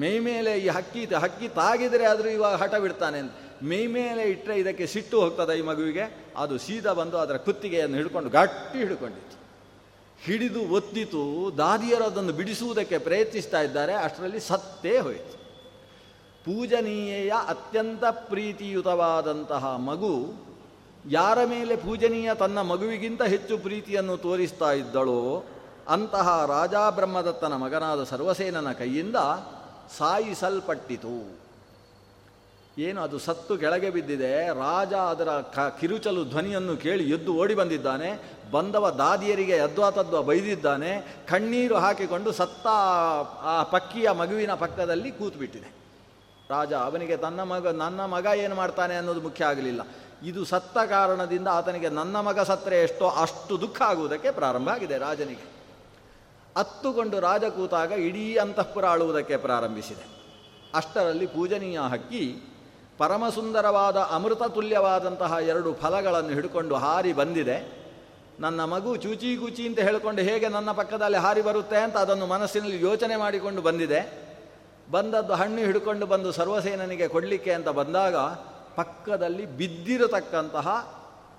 ಮೈ ಮೇಲೆ ಈ ಹಕ್ಕಿ ಹಕ್ಕಿ ತಾಗಿದರೆ ಆದರೂ ಇವಾಗ ಹಠ ಬಿಡ್ತಾನೆ ಅಂತ. ಮೈ ಮೇಲೆ ಇಟ್ಟರೆ ಇದಕ್ಕೆ ಸಿಟ್ಟು ಹೋಗ್ತದೆ ಈ ಮಗುವಿಗೆ? ಅದು ಸೀದಾ ಬಂದು ಅದರ ಕುತ್ತಿಗೆಯನ್ನು ಹಿಡ್ಕೊಂಡು ಗಟ್ಟಿ ಹಿಡ್ಕೊಂಡಿತ್ತು. ಹಿಡಿದು ಒತ್ತಿತು, ದಾದಿಯರು ಅದನ್ನು ಬಿಡಿಸುವುದಕ್ಕೆ ಪ್ರಯತ್ನಿಸ್ತಾ ಇದ್ದಾರೆ, ಅಷ್ಟರಲ್ಲಿ ಸತ್ತೇ ಹೋಯಿತು. ಪೂಜನೀಯ ಅತ್ಯಂತ ಪ್ರೀತಿಯುತವಾದಂತಹ ಮಗು ಯಾರ ಮೇಲೆ ಪೂಜನೀಯ ತನ್ನ ಮಗುವಿಗಿಂತ ಹೆಚ್ಚು ಪ್ರೀತಿಯನ್ನು ತೋರಿಸ್ತಾ ಇದ್ದಳೋ, ಅಂತಹ ರಾಜಾ ಬ್ರಹ್ಮದತ್ತನ ಮಗನಾದ ಸರ್ವಸೇನನ ಕೈಯಿಂದ ಸಾಯಿಸಲ್ಪಟ್ಟಿತು. ಏನು ಅದು ಸತ್ತು ಕೆಳಗೆ ಬಿದ್ದಿದೆ, ರಾಜ ಅದರ ಕ ಕಿರುಚಲು ಧ್ವನಿಯನ್ನು ಕೇಳಿ ಎದ್ದು ಓಡಿ ಬಂದಿದ್ದಾನೆ, ಬಂದವ ದಾದಿಯರಿಗೆ ಯದ್ವಾತದ್ವ ಬೈದಿದ್ದಾನೆ, ಕಣ್ಣೀರು ಹಾಕಿಕೊಂಡು ಸತ್ತ ಆ ಪಕ್ಕಿಯ ಮಗುವಿನ ಪಕ್ಕದಲ್ಲಿ ಕೂತ್ಬಿಟ್ಟಿದೆ. ರಾಜ, ಅವನಿಗೆ ತನ್ನ ಮಗ, ನನ್ನ ಮಗ ಏನು ಮಾಡ್ತಾನೆ ಅನ್ನೋದು ಮುಖ್ಯ ಆಗಲಿಲ್ಲ. ಇದು ಸತ್ತ ಕಾರಣದಿಂದ ಆತನಿಗೆ ನನ್ನ ಮಗ ಸತ್ತರೆ ಎಷ್ಟೋ, ಅಷ್ಟು ದುಃಖ ಆಗುವುದಕ್ಕೆ ಪ್ರಾರಂಭ ಆಗಿದೆ ರಾಜನಿಗೆ. ಅತ್ತುಕೊಂಡು ರಾಜ ಕೂತಾಗ ಇಡೀ ಅಂತಃಪುರ ಆಳುವುದಕ್ಕೆ ಪ್ರಾರಂಭಿಸಿದೆ. ಅಷ್ಟರಲ್ಲಿ ಪೂಜನೀಯ ಹಕ್ಕಿ ಪರಮಸುಂದರವಾದ ಅಮೃತ ತುಲ್ಯವಾದಂತಹ ಎರಡು ಫಲಗಳನ್ನು ಹಿಡ್ಕೊಂಡು ಹಾರಿ ಬಂದಿದೆ. ನನ್ನ ಮಗು ಚೂಚಿ ಗುಚಿ ಅಂತ ಹೇಳಿಕೊಂಡು ಹೇಗೆ ನನ್ನ ಪಕ್ಕದಲ್ಲಿ ಹಾರಿ ಬರುತ್ತೆ ಅಂತ ಅದನ್ನು ಮನಸ್ಸಿನಲ್ಲಿ ಯೋಚನೆ ಮಾಡಿಕೊಂಡು ಬಂದಿದೆ. ಬಂದದ್ದು ಹಣ್ಣು ಹಿಡ್ಕೊಂಡು ಬಂದು ಸರ್ವಸೇನನಿಗೆ ಕೊಡಲಿಕ್ಕೆ ಅಂತ ಬಂದಾಗ ಪಕ್ಕದಲ್ಲಿ ಬಿದ್ದಿರತಕ್ಕಂತಹ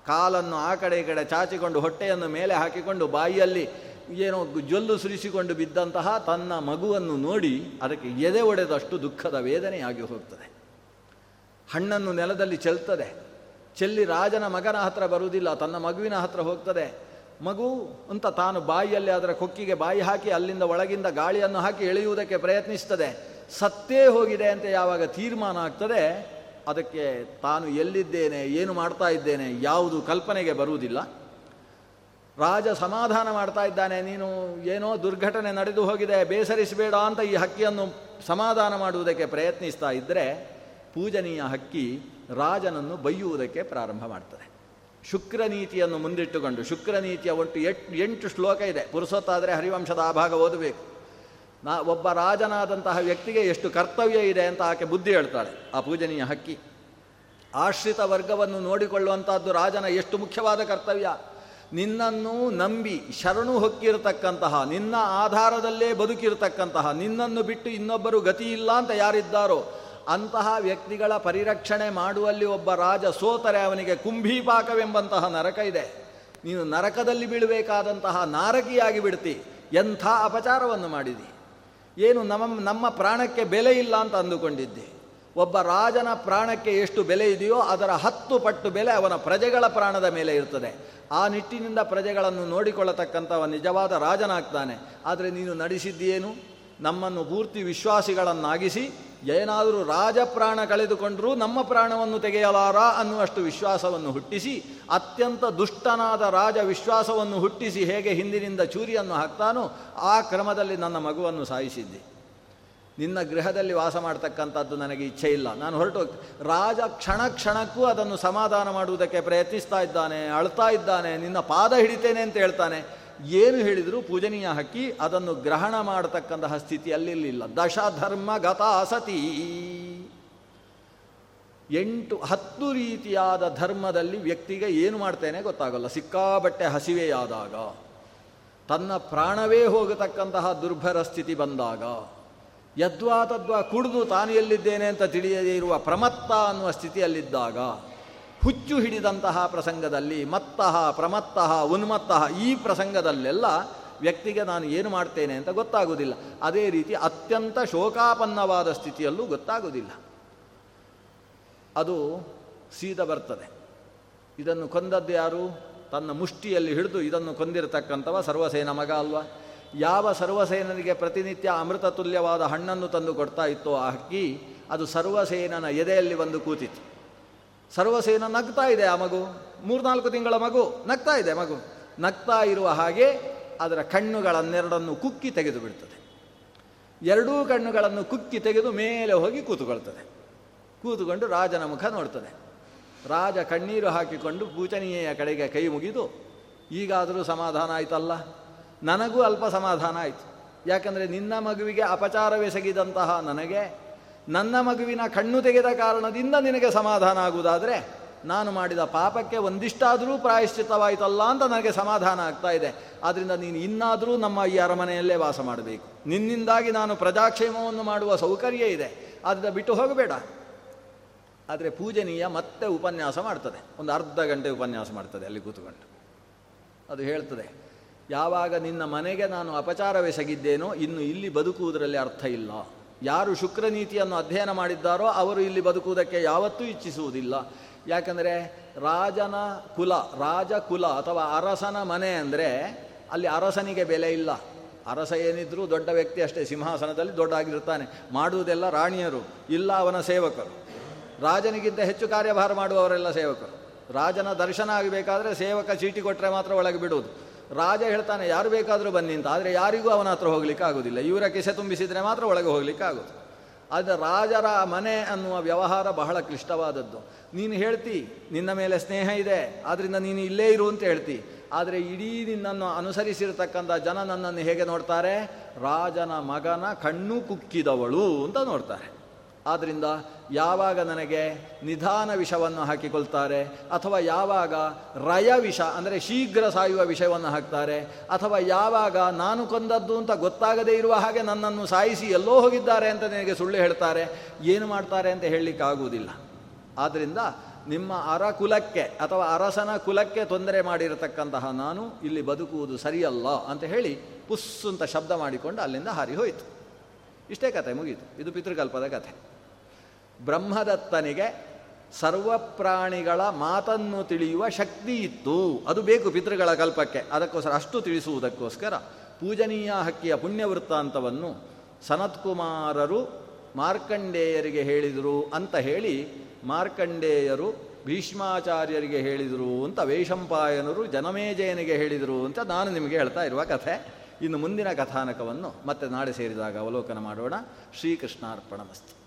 ಕಾಲನ್ನು ಆ ಕಡೆ ಈ ಕಡೆ ಚಾಚಿಕೊಂಡು ಹೊಟ್ಟೆಯನ್ನು ಮೇಲೆ ಹಾಕಿಕೊಂಡು ಬಾಯಿಯಲ್ಲಿ ಏನೋ ಜೊಲ್ಲು ಸುರಿಸಿಕೊಂಡು ಬಿದ್ದಂತಹ ತನ್ನ ಮಗುವನ್ನು ನೋಡಿ ಅದಕ್ಕೆ ಎದೆ ಒಡೆದಷ್ಟು ದುಃಖದ ವೇದನೆಯಾಗಿ ಹೋಗ್ತದೆ. ಹಣ್ಣನ್ನು ನೆಲದಲ್ಲಿ ಚೆಲ್ತದೆ. ಚೆಲ್ಲಿ ರಾಜನ ಮಗನ ಹತ್ರ ಬರುವುದಿಲ್ಲ, ತನ್ನ ಮಗುವಿನ ಹತ್ರ ಹೋಗ್ತದೆ. ಮಗು ಅಂತ ತಾನು ಬಾಯಿಯಲ್ಲಿ ಅದರ ಕೊಕ್ಕಿಗೆ ಬಾಯಿ ಹಾಕಿ ಅಲ್ಲಿಂದ ಒಳಗಿಂದ ಗಾಳಿಯನ್ನು ಹಾಕಿ ಎಳೆಯುವುದಕ್ಕೆ ಪ್ರಯತ್ನಿಸ್ತದೆ. ಸತ್ತೇ ಹೋಗಿದೆ ಅಂತ ಯಾವಾಗ ತೀರ್ಮಾನ ಆಗ್ತದೆ, ಅದಕ್ಕೆ ತಾನು ಎಲ್ಲಿದ್ದೇನೆ, ಏನು ಮಾಡ್ತಾ ಇದ್ದೇನೆ, ಯಾವುದು ಕಲ್ಪನೆಗೆ ಬರುವುದಿಲ್ಲ. ರಾಜ ಸಮಾಧಾನ ಮಾಡ್ತಾ ಇದ್ದಾನೆ, ನೀನು ಏನೋ ದುರ್ಘಟನೆ ನಡೆದು ಹೋಗಿದೆ, ಬೇಸರಿಸಬೇಡ ಅಂತ ಈ ಹಕ್ಕಿಯನ್ನು ಸಮಾಧಾನ ಮಾಡುವುದಕ್ಕೆ ಪ್ರಯತ್ನಿಸ್ತಾ ಇದ್ದರೆ ಪೂಜನೀಯ ಹಕ್ಕಿ ರಾಜನನ್ನು ಬೈಯುವುದಕ್ಕೆ ಪ್ರಾರಂಭ ಮಾಡ್ತದೆ. ಶುಕ್ರ ನೀತಿಯನ್ನು ಮುಂದಿಟ್ಟುಕೊಂಡು ಶುಕ್ರ ನೀತಿಯ ಒಟ್ಟು ಎಟ್ಟು ಎಂಟು ಶ್ಲೋಕ ಇದೆ. ಪುರುಸೊತ್ತಾದರೆ ಹರಿವಂಶದ ಆ ಭಾಗ ಓದಬೇಕು. ನಾ, ಒಬ್ಬ ರಾಜನಾದಂತಹ ವ್ಯಕ್ತಿಗೆ ಎಷ್ಟು ಕರ್ತವ್ಯ ಇದೆ ಅಂತ ಆಕೆ ಬುದ್ಧಿ ಹೇಳ್ತಾಳೆ, ಆ ಪೂಜನೀಯ ಹಕ್ಕಿ. ಆಶ್ರಿತ ವರ್ಗವನ್ನು ನೋಡಿಕೊಳ್ಳುವಂಥದ್ದು ರಾಜನ ಎಷ್ಟು ಮುಖ್ಯವಾದ ಕರ್ತವ್ಯ? ನಿನ್ನನ್ನು ನಂಬಿ ಶರಣು ಹೊಕ್ಕಿರತಕ್ಕಂತಹ, ನಿನ್ನ ಆಧಾರದಲ್ಲೇ ಬದುಕಿರತಕ್ಕಂತಹ, ನಿನ್ನನ್ನು ಬಿಟ್ಟು ಇನ್ನೊಬ್ಬರು ಗತಿ ಇಲ್ಲ ಅಂತ ಯಾರಿದ್ದಾರೋ ಅಂತಹ ವ್ಯಕ್ತಿಗಳ ಪರಿರಕ್ಷಣೆ ಮಾಡುವಲ್ಲಿ ಒಬ್ಬ ರಾಜ ಸೋತರೆ ಅವನಿಗೆ ಕುಂಭೀಪಾಕವೆಂಬಂತಹ ನರಕ ಇದೆ. ನೀನು ನರಕದಲ್ಲಿ ಬೀಳಬೇಕಾದಂತಹ ನಾರಕಿಯಾಗಿ ಬಿಡ್ತಿ. ಎಂಥ ಅಪಚಾರವನ್ನು ಮಾಡಿದಿ? ಏನು ನಮ್ಮ ನಮ್ಮ ಪ್ರಾಣಕ್ಕೆ ಬೆಲೆ ಇಲ್ಲ ಅಂತ ಅಂದುಕೊಂಡಿದ್ದೆ. ಒಬ್ಬ ರಾಜನ ಪ್ರಾಣಕ್ಕೆ ಎಷ್ಟು ಬೆಲೆ ಇದೆಯೋ ಅದರ ಹತ್ತು ಪಟ್ಟು ಬೆಲೆ ಅವನ ಪ್ರಜೆಗಳ ಪ್ರಾಣದ ಮೇಲೆ ಇರ್ತದೆ. ಆ ನಿಟ್ಟಿನಿಂದ ಪ್ರಜೆಗಳನ್ನು ನೋಡಿಕೊಳ್ಳತಕ್ಕಂಥವ ನಿಜವಾದ ರಾಜನಾಗ್ತಾನೆ. ಆದರೆ ನೀನು ನಡೆಸಿದ್ದೇನು ನಮ್ಮನ್ನು ಪೂರ್ತಿ ವಿಶ್ವಾಸಿಗಳನ್ನಾಗಿಸಿ ಏನಾದರೂ ರಾಜಪ್ರಾಣ ಕಳೆದುಕೊಂಡರೂ ನಮ್ಮ ಪ್ರಾಣವನ್ನು ತೆಗೆಯಲಾರ ಅನ್ನುವಷ್ಟು ವಿಶ್ವಾಸವನ್ನು ಹುಟ್ಟಿಸಿ, ಅತ್ಯಂತ ದುಷ್ಟನಾದ ರಾಜ ವಿಶ್ವಾಸವನ್ನು ಹುಟ್ಟಿಸಿ ಹೇಗೆ ಹಿಂದಿನಿಂದ ಚೂರಿಯನ್ನು ಹಾಕ್ತಾನೋ ಆ ಕ್ರಮದಲ್ಲಿ ನನ್ನ ಮಗುವನ್ನು ಸಾಯಿಸಿದ್ದೆ. ನಿನ್ನ ಗೃಹದಲ್ಲಿ ವಾಸ ಮಾಡ್ತಕ್ಕಂಥದ್ದು ನನಗೆ ಇಚ್ಛೆ ಇಲ್ಲ. ನಾನು ಹೊರಟು ರಾಜ ಕ್ಷಣ ಕ್ಷಣಕ್ಕೂ ಅದನ್ನು ಸಮಾಧಾನ ಮಾಡುವುದಕ್ಕೆ ಪ್ರಯತ್ನಿಸ್ತಾ ಇದ್ದಾನೆ, ಅಳ್ತಾ ಇದ್ದಾನೆ, ನಿನ್ನ ಪಾದ ಹಿಡಿತೇನೆ ಅಂತ ಹೇಳ್ತಾನೆ. ಏನು ಹೇಳಿದರೂ ಪೂಜನೀಯ ಹಕ್ಕಿ, ಅದನ್ನು ಗ್ರಹಣ ಮಾಡತಕ್ಕಂತಹ ಸ್ಥಿತಿಯಲ್ಲಿಲ್ಲ ದಶಧರ್ಮ ಗತ ಸತಿ. ಎಂಟು, ಹತ್ತು ರೀತಿಯಾದ ಧರ್ಮದಲ್ಲಿ ವ್ಯಕ್ತಿಗೆ ಏನು ಮಾಡ್ತೇನೆ ಗೊತ್ತಾಗಲ್ಲ. ಸಿಕ್ಕಾಬಟ್ಟೆ ಹಸಿವೆಯಾದಾಗ, ತನ್ನ ಪ್ರಾಣವೇ ಹೋಗತಕ್ಕಂತಹ ದುರ್ಭರ ಸ್ಥಿತಿ ಬಂದಾಗ, ಯದ್ವಾ ತದ್ವಾ ಕುಡಿದು ತಾನು ಎಲ್ಲಿದ್ದೇನೆ ಅಂತ ತಿಳಿಯದೇ ಇರುವ ಪ್ರಮತ್ತ ಅನ್ನುವ ಸ್ಥಿತಿಯಲ್ಲಿದ್ದಾಗ ಹುಚ್ಚು ಹಿಡಿದಂತಹ ಪ್ರಸಂಗದಲ್ಲಿ ಮತ್ತಃ ಪ್ರಮತ್ತಃ ಉನ್ಮತ್ತಃ ಈ ಪ್ರಸಂಗದಲ್ಲೆಲ್ಲ ವ್ಯಕ್ತಿಗೆ ನಾನು ಏನು ಮಾಡ್ತೇನೆ ಅಂತ ಗೊತ್ತಾಗುವುದಿಲ್ಲ. ಅದೇ ರೀತಿ ಅತ್ಯಂತ ಶೋಕಾಪನ್ನವಾದ ಸ್ಥಿತಿಯಲ್ಲೂ ಗೊತ್ತಾಗುವುದಿಲ್ಲ. ಅದು ಸೀದ ಬರ್ತದೆ. ಇದನ್ನು ಕೊಂದದ್ದು ಯಾರು? ತನ್ನ ಮುಷ್ಟಿಯಲ್ಲಿ ಹಿಡಿದು ಇದನ್ನು ಕೊಂದಿರತಕ್ಕಂಥವ ಸರ್ವಸೇನ ಮಗ ಅಲ್ವಾ? ಯಾವ ಸರ್ವಸೇನನಿಗೆ ಪ್ರತಿನಿತ್ಯ ಅಮೃತ ತುಲ್ಯವಾದ ಹಣ್ಣನ್ನು ತಂದು ಕೊಡ್ತಾ ಇತ್ತೋ ಆ ಹಕ್ಕಿ ಅದು ಸರ್ವಸೇನನ ಎದೆಯಲ್ಲಿ ಬಂದು ಕೂತಿತ್ತು. ಸರ್ವಸೇನ ನಗ್ತಾ ಇದೆ ಆ ಮಗು. ಮೂರ್ನಾಲ್ಕು ತಿಂಗಳ ಮಗು ನಗ್ತಾ ಇದೆ ಮಗು. ನಗ್ತಾ ಇರುವ ಹಾಗೆ ಅದರ ಕಣ್ಣುಗಳನ್ನೆರಡನ್ನು ಕುಕ್ಕಿ ತೆಗೆದು ಬಿಡ್ತದೆ. ಎರಡೂ ಕಣ್ಣುಗಳನ್ನು ಕುಕ್ಕಿ ತೆಗೆದು ಮೇಲೆ ಹೋಗಿ ಕೂತುಕೊಳ್ತದೆ. ಕೂತುಕೊಂಡು ರಾಜನ ಮುಖ ನೋಡ್ತದೆ. ರಾಜ ಕಣ್ಣೀರು ಹಾಕಿಕೊಂಡು ಪೂಜನೀಯ ಕಡೆಗೆ ಕೈ ಮುಗಿದು, ಈಗಾದರೂ ಸಮಾಧಾನ ಆಯ್ತಲ್ಲ? ನನಗೂ ಅಲ್ಪ ಸಮಾಧಾನ ಆಯಿತು. ಯಾಕಂದರೆ ನಿನ್ನ ಮಗುವಿಗೆ ಅಪಚಾರವೆಸಗಿದಂತಹ ನನಗೆ ನನ್ನ ಮಗುವಿನ ಕಣ್ಣು ತೆಗೆದ ಕಾರಣದಿಂದ ನಿನಗೆ ಸಮಾಧಾನ ಆಗುವುದಾದರೆ, ನಾನು ಮಾಡಿದ ಪಾಪಕ್ಕೆ ಒಂದಿಷ್ಟಾದರೂ ಪ್ರಾಯಶ್ಚಿತವಾಯಿತಲ್ಲ ಅಂತ ನನಗೆ ಸಮಾಧಾನ ಆಗ್ತಾ ಇದೆ. ಆದ್ದರಿಂದ ನೀನು ಇನ್ನಾದರೂ ನಮ್ಮ ಈ ಅರಮನೆಯಲ್ಲೇ ವಾಸ ಮಾಡಬೇಕು. ನಿನ್ನಿಂದಾಗಿ ನಾನು ಪ್ರಜಾಕ್ಷೇಮವನ್ನು ಮಾಡುವ ಸೌಕರ್ಯ ಇದೆ. ಆದ್ದರಿಂದ ಬಿಟ್ಟು ಹೋಗಬೇಡ. ಆದರೆ ಪೂಜನೀಯ ಮತ್ತೆ ಉಪನ್ಯಾಸ ಮಾಡ್ತದೆ. ಒಂದು ಅರ್ಧ ಗಂಟೆ ಉಪನ್ಯಾಸ ಮಾಡ್ತದೆ ಅಲ್ಲಿ ಕೂತ್ಕೊಂಡು. ಅದು ಹೇಳ್ತದೆ, ಯಾವಾಗ ನಿನ್ನ ಮನೆಗೆ ನಾನು ಅಪಚಾರವೆಸಗಿದ್ದೇನೋ, ಇನ್ನು ಇಲ್ಲಿ ಬದುಕುವುದರಲ್ಲಿ ಅರ್ಥ ಇಲ್ಲ. ಯಾರು ಶುಕ್ರ ನೀತಿಯನ್ನು ಅಧ್ಯಯನ ಮಾಡಿದ್ದಾರೋ ಅವರು ಇಲ್ಲಿ ಬದುಕುವುದಕ್ಕೆ ಯಾವತ್ತೂ ಇಚ್ಛಿಸುವುದಿಲ್ಲ. ಯಾಕಂದರೆ ರಾಜನ ಕುಲ, ರಾಜ ಕುಲ ಅಥವಾ ಅರಸನ ಮನೆ ಅಂದರೆ ಅಲ್ಲಿ ಅರಸನಿಗೆ ಬೆಲೆ ಇಲ್ಲ. ಅರಸ ಏನಿದ್ರೂ ದೊಡ್ಡ ವ್ಯಕ್ತಿ ಅಷ್ಟೇ, ಸಿಂಹಾಸನದಲ್ಲಿ ದೊಡ್ಡ ಮಾಡುವುದೆಲ್ಲ ರಾಣಿಯರು, ಇಲ್ಲ ಅವನ ಸೇವಕರು. ರಾಜನಿಗಿಂತ ಹೆಚ್ಚು ಕಾರ್ಯಭಾರ ಮಾಡುವವರೆಲ್ಲ ಸೇವಕರು. ರಾಜನ ದರ್ಶನ ಆಗಬೇಕಾದ್ರೆ ಸೇವಕ ಚೀಟಿ ಕೊಟ್ಟರೆ ಮಾತ್ರ ಒಳಗೆ ಬಿಡುವುದು. ರಾಜ ಹೇಳ್ತಾನೆ, ಯಾರು ಬೇಕಾದರೂ ಬನ್ನಿ ಅಂತ. ಆದರೆ ಯಾರಿಗೂ ಅವನ ಹತ್ರ ಹೋಗ್ಲಿಕ್ಕೆ ಆಗೋದಿಲ್ಲ. ಇವರ ಕೆಸೆ ತುಂಬಿಸಿದರೆ ಮಾತ್ರ ಒಳಗೆ ಹೋಗ್ಲಿಕ್ಕೆ ಆಗೋದು. ಆದರೆ ರಾಜರ ಮನೆ ಅನ್ನುವ ವ್ಯವಹಾರ ಬಹಳ ಕ್ಲಿಷ್ಟವಾದದ್ದು. ನೀನು ಹೇಳ್ತಿ, ನಿನ್ನ ಮೇಲೆ ಸ್ನೇಹ ಇದೆ. ಆದ್ದರಿಂದ ನೀನು ಇಲ್ಲೇ ಇರು ಅಂತ ಹೇಳ್ತಿ. ಆದರೆ ಇಡೀ ನಿನ್ನನ್ನು ಅನುಸರಿಸಿರ್ತಕ್ಕಂಥ ಜನ ನನ್ನನ್ನು ಹೇಗೆ ನೋಡ್ತಾರೆ? ರಾಜನ ಮಗನ ಕಣ್ಣು ಕುಕ್ಕಿದವಳು ಅಂತ ನೋಡ್ತಾರೆ. ಆದ್ದರಿಂದ ಯಾವಾಗ ನನಗೆ ನಿಧಾನ ವಿಷವನ್ನು ಹಾಕಿಕೊಳ್ತಾರೆ ಅಥವಾ ಯಾವಾಗ ರಯ ವಿಷ, ಅಂದರೆ ಶೀಘ್ರ ಸಾಯುವ ವಿಷಯವನ್ನು ಹಾಕ್ತಾರೆ, ಅಥವಾ ಯಾವಾಗ ನಾನು ಕೊಂದದ್ದು ಅಂತ ಗೊತ್ತಾಗದೇ ಇರುವ ಹಾಗೆ ನನ್ನನ್ನು ಸಾಯಿಸಿ ಎಲ್ಲೋ ಹೋಗಿದ್ದಾರೆ ಅಂತ ನನಗೆ ಸುಳ್ಳು ಹೇಳ್ತಾರೆ, ಏನು ಮಾಡ್ತಾರೆ ಅಂತ ಹೇಳಲಿಕ್ಕಾಗುವುದಿಲ್ಲ. ಆದ್ದರಿಂದ ನಿಮ್ಮ ಅರ ಕುಲಕ್ಕೆ ಅಥವಾ ಅರಸನ ಕುಲಕ್ಕೆ ತೊಂದರೆ ಮಾಡಿರತಕ್ಕಂತಹ ನಾನು ಇಲ್ಲಿ ಬದುಕುವುದು ಸರಿಯಲ್ಲ ಅಂತ ಹೇಳಿ ಪುಸ್ಸು ಅಂತ ಶಬ್ದ ಮಾಡಿಕೊಂಡು ಅಲ್ಲಿಂದ ಹಾರಿ ಹೋಯಿತು. ಇಷ್ಟೇ ಕತೆ ಮುಗೀತು. ಇದು ಪಿತೃಕಲ್ಪದ ಕಥೆ ಬ್ರಹ್ಮದತ್ತನಿಗೆ ಸರ್ವ ಪ್ರಾಣಿಗಳ ಮಾತನ್ನು ತಿಳಿಯುವ ಶಕ್ತಿ ಇತ್ತು. ಅದು ಬೇಕು ಪಿತೃಗಳ ಕಲ್ಪಕ್ಕೆ. ಅದಕ್ಕೋಸ್ಕರ ಅಷ್ಟು ತಿಳಿಸುವುದಕ್ಕೋಸ್ಕರ ಪೂಜನೀಯ ಹಕ್ಕಿಯ ಪುಣ್ಯವೃತ್ತಾಂತವನ್ನು ಸನತ್ಕುಮಾರರು ಮಾರ್ಕಂಡೇಯರಿಗೆ ಹೇಳಿದರು ಅಂತ ಹೇಳಿ ಮಾರ್ಕಂಡೇಯರು ಭೀಷ್ಮಾಚಾರ್ಯರಿಗೆ ಹೇಳಿದರು ಅಂತ ವೇಷಂಪಾಯನರು ಜನಮೇಜಯನಿಗೆ ಹೇಳಿದರು ಅಂತ ನಾನು ನಿಮಗೆ ಹೇಳ್ತಾ ಇರುವ ಕಥೆ. ಇನ್ನು ಮುಂದಿನ ಕಥಾನಕವನ್ನು ಮತ್ತೆ ನಾಳೆ ಸೇರಿದಾಗ ಅವಲೋಕನ ಮಾಡೋಣ. ಶ್ರೀಕೃಷ್ಣಾರ್ಪಣ ಮಸ್ತು